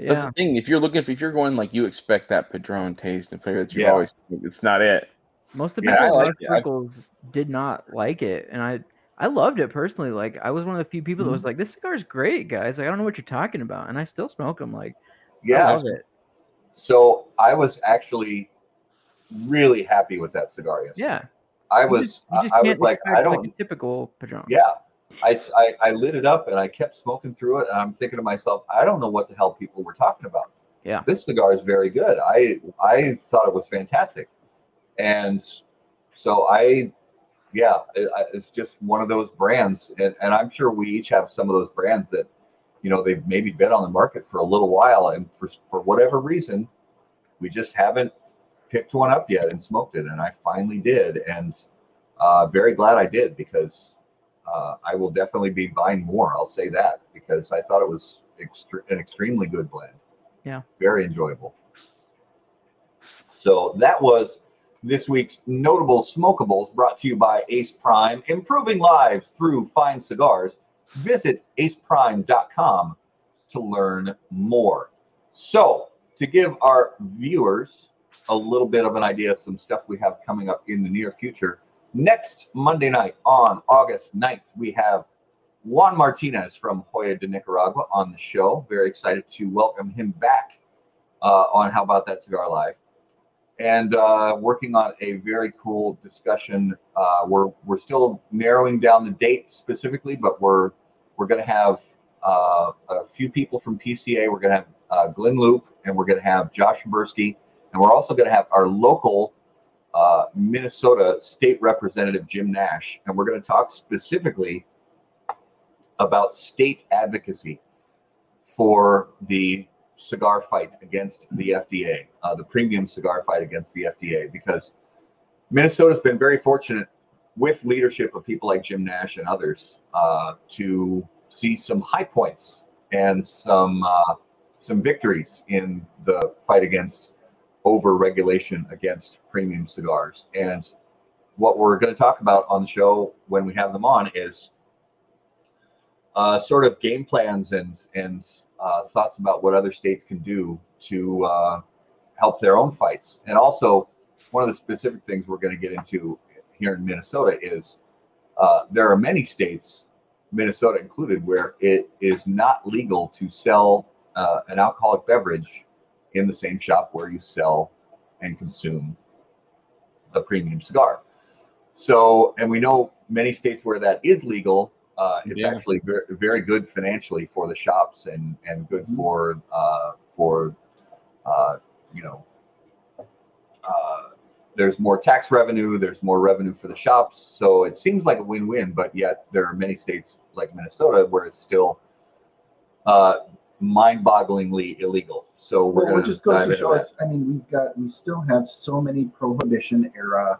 [SPEAKER 1] unpadron.
[SPEAKER 4] That's the thing. If you're looking, for, if you're going like you expect that Padron taste and flavor that you've
[SPEAKER 1] Yeah.
[SPEAKER 4] always, it's not it.
[SPEAKER 3] most of the
[SPEAKER 1] Yeah,
[SPEAKER 3] people
[SPEAKER 4] I like
[SPEAKER 3] our circles did not like it, and I I loved it personally. Like I was one of the few people that
[SPEAKER 1] Mm-hmm.
[SPEAKER 3] was like, "This cigar is great, guys. Like I don't know what you're talking about," and I still smoke them. Like I
[SPEAKER 1] Yeah.
[SPEAKER 3] love it.
[SPEAKER 1] So I was actually really happy with that cigar yesterday.
[SPEAKER 3] Yeah,
[SPEAKER 1] I
[SPEAKER 3] You
[SPEAKER 1] was
[SPEAKER 3] just- you just
[SPEAKER 1] I was like I don't
[SPEAKER 3] like a typical Padron.
[SPEAKER 1] yeah. I, I- I lit it up and I kept smoking through it and I'm thinking to myself, I don't know what the hell people were talking about.
[SPEAKER 3] Yeah.
[SPEAKER 1] This cigar is very good. I I thought it was fantastic. And so I yeah, it, I- it's just one of those brands and, and I'm sure we each have some of those brands that you know they've maybe been on the market for a little while and for for whatever reason we just haven't picked one up yet and smoked it and I finally did and uh, very glad I did because uh, I will definitely be buying more. I'll say that because I thought it was extre- an extremely good blend.
[SPEAKER 3] Yeah.
[SPEAKER 1] Very enjoyable. So that was this week's notable smokables brought to you by Ace Prime, improving lives through fine cigars. Visit aceprime.com to learn more. So, to give our viewers a little bit of an idea of some stuff we have coming up in the near future, next Monday night on August 9th, we have Juan Martinez from Joya de Nicaragua on the show. Very excited to welcome him back uh, on How About That Cigar Live. And uh, working on a very cool discussion. Uh, we're we're still narrowing down the date specifically, but we're we're going to have uh, a few people from PCA. We're going to have uh, Glynn Loope, and we're going to have Josh Habursky, and we're also going to have our local uh, Minnesota State Representative Jim Nash, and we're going to talk specifically about state advocacy for the cigar fight against the FDA, uh, the premium cigar fight against the FDA, because Minnesota's been very fortunate with leadership of people like Jim Nash and others uh, to see some high points and some uh, some victories in the fight against over regulation against premium cigars. And what we're going to talk about on the show when we have them on is uh, sort of game plans and and uh, thoughts about what other states can do to uh, help their own fights. And also, one of the specific things we're going to get into here in Minnesota is uh, there are many states, Minnesota included, where it is not legal to sell uh, an alcoholic beverage in the same shop where you sell and consume a premium cigar. So, and we know many states where that is legal. Uh, it's
[SPEAKER 4] Yeah.
[SPEAKER 1] actually very, very good financially for the shops and and good
[SPEAKER 2] Mhm.
[SPEAKER 1] for uh, for uh, you know. Uh, there's more tax revenue. There's more revenue for the shops. So it seems like a win-win. But yet there are many states like Minnesota where it's still uh, mind-bogglingly illegal. So we're
[SPEAKER 2] Well,
[SPEAKER 1] going
[SPEAKER 2] it just goes to
[SPEAKER 1] into
[SPEAKER 2] show
[SPEAKER 1] that.
[SPEAKER 2] us. I mean, we've got we still have so many prohibition era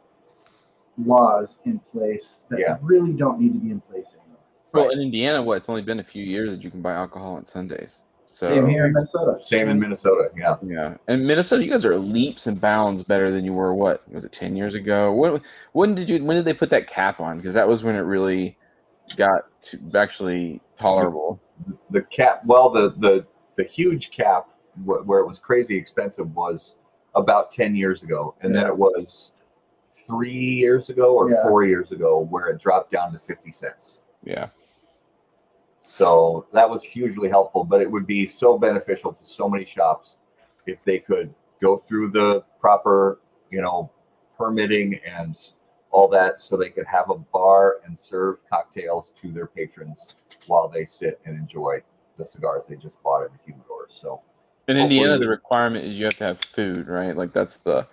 [SPEAKER 2] laws in place that
[SPEAKER 1] Yeah.
[SPEAKER 2] really don't need to be in place anymore.
[SPEAKER 4] Well, in Indiana, what? It's only been a few years that you can buy alcohol on Sundays. So
[SPEAKER 2] Same here in Minnesota.
[SPEAKER 1] Same in Minnesota. Yeah.
[SPEAKER 4] yeah, and Minnesota, you guys are leaps and bounds better than you were. What was it? Ten years ago? When when did you when did they put that cap on? Because that was when it really got to actually tolerable.
[SPEAKER 1] The cap well the the the huge cap wh- where it was crazy expensive was about 10 years ago. And then it was three years ago or
[SPEAKER 2] Yeah.
[SPEAKER 1] four years ago where it dropped down to 50 cents.
[SPEAKER 4] Yeah,
[SPEAKER 1] so that was hugely helpful but it would be so beneficial to so many shops if they could go through the proper you know permitting and all that so they could have a bar and serve cocktails to their patrons while they sit and enjoy the cigars they just bought at the humidor. so
[SPEAKER 4] in Indiana,
[SPEAKER 1] Hopefully-
[SPEAKER 4] the requirement is you have to have food, right? Like that's the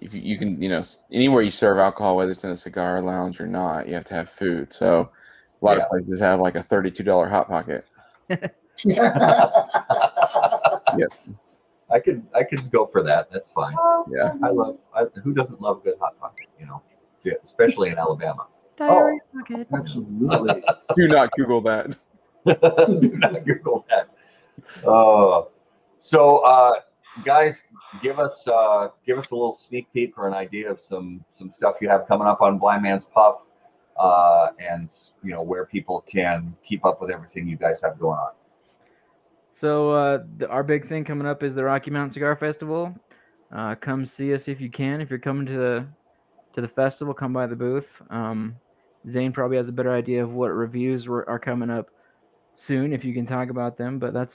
[SPEAKER 4] if you, you can you know anywhere you serve alcohol, whether it's in a cigar lounge or not, you have to have food. So a lot
[SPEAKER 1] Yeah.
[SPEAKER 4] of places have like a thirty-two dollar hot pocket. Yes.
[SPEAKER 1] I could I could go for that. That's fine.
[SPEAKER 4] Oh, yeah.
[SPEAKER 1] I love I, who doesn't love a good hot pocket, you know? Yeah, especially in Alabama.
[SPEAKER 3] Diarrhea bucket.
[SPEAKER 2] Absolutely.
[SPEAKER 4] Do not Google that.
[SPEAKER 1] Do not Google that. Uh, so, uh, guys, give us uh, give us a little sneak peek or an idea of some some stuff you have coming up on Blind Man's Puff, uh, and you know where people can keep up with everything you guys have going on.
[SPEAKER 3] So uh, the, our big thing coming up is the Rocky Mountain Cigar Festival. Uh, come see us if you can. If you're coming to the to the festival, come by the booth. Um, Zane probably has a better idea of what reviews were, are coming up soon, if you can talk about them. But that's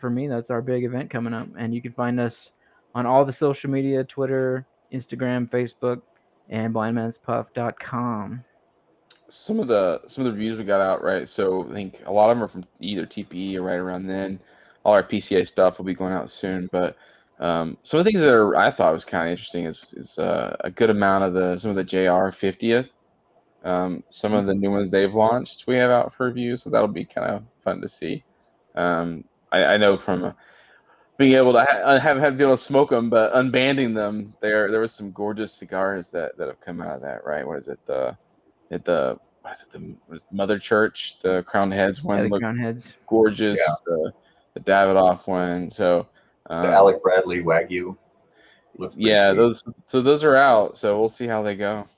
[SPEAKER 3] for me, that's our big event coming up, and you can find us on all the social media: Twitter, Instagram, Facebook, and blindmanspuff.com.
[SPEAKER 4] Some of the some of the reviews we got out right. So I think a lot of them are from either TPE or right around then. All our PCA stuff will be going out soon, but um, some of the things that are I thought was kind of interesting is, is uh, a good amount of the some of the JR 50th. Um, some of the new ones they've launched we have out for review, so that'll be kind of fun to see. Um, I, I, know from uh, being able to ha- have have been able to smoke them, but unbanding them, there there was some gorgeous cigars that, that have come out of that. Right? What is it? The at the what is it? The what is it, Mother Church, the Crowned Heads one,
[SPEAKER 3] yeah, the Crowned Heads,
[SPEAKER 4] gorgeous. Yeah. The, the Davidoff one, so
[SPEAKER 1] um, the Alec Bradley Wagyu.
[SPEAKER 4] yeah, sweet. those so those are out. So we'll see how they go.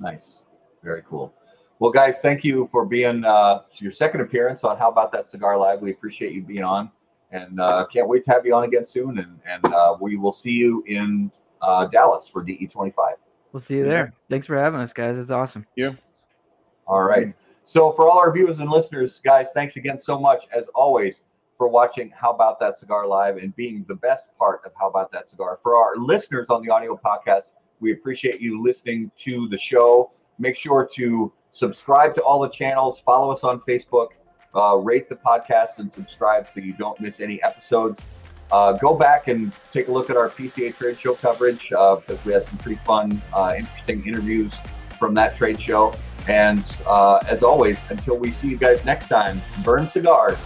[SPEAKER 1] Nice, very cool. Well, guys, thank you for being uh, your second appearance on How About That Cigar Live. We appreciate you being on, and uh, can't wait to have you on again soon. And and uh, we will see you in uh, Dallas for DE twenty five.
[SPEAKER 3] We'll see you there. Thanks for having us, guys. It's awesome.
[SPEAKER 4] Yeah.
[SPEAKER 1] All right. So for all our viewers and listeners, guys, thanks again so much as always for watching How About That Cigar Live and being the best part of How About That Cigar. For our listeners on the audio podcast, we appreciate you listening to the show. Make sure to subscribe to all the channels, follow us on Facebook, uh, rate the podcast, and subscribe so you don't miss any episodes. Uh, go back and take a look at our PCA trade show coverage uh, because we had some pretty fun, uh, interesting interviews from that trade show. And uh, as always, until we see you guys next time, burn cigars.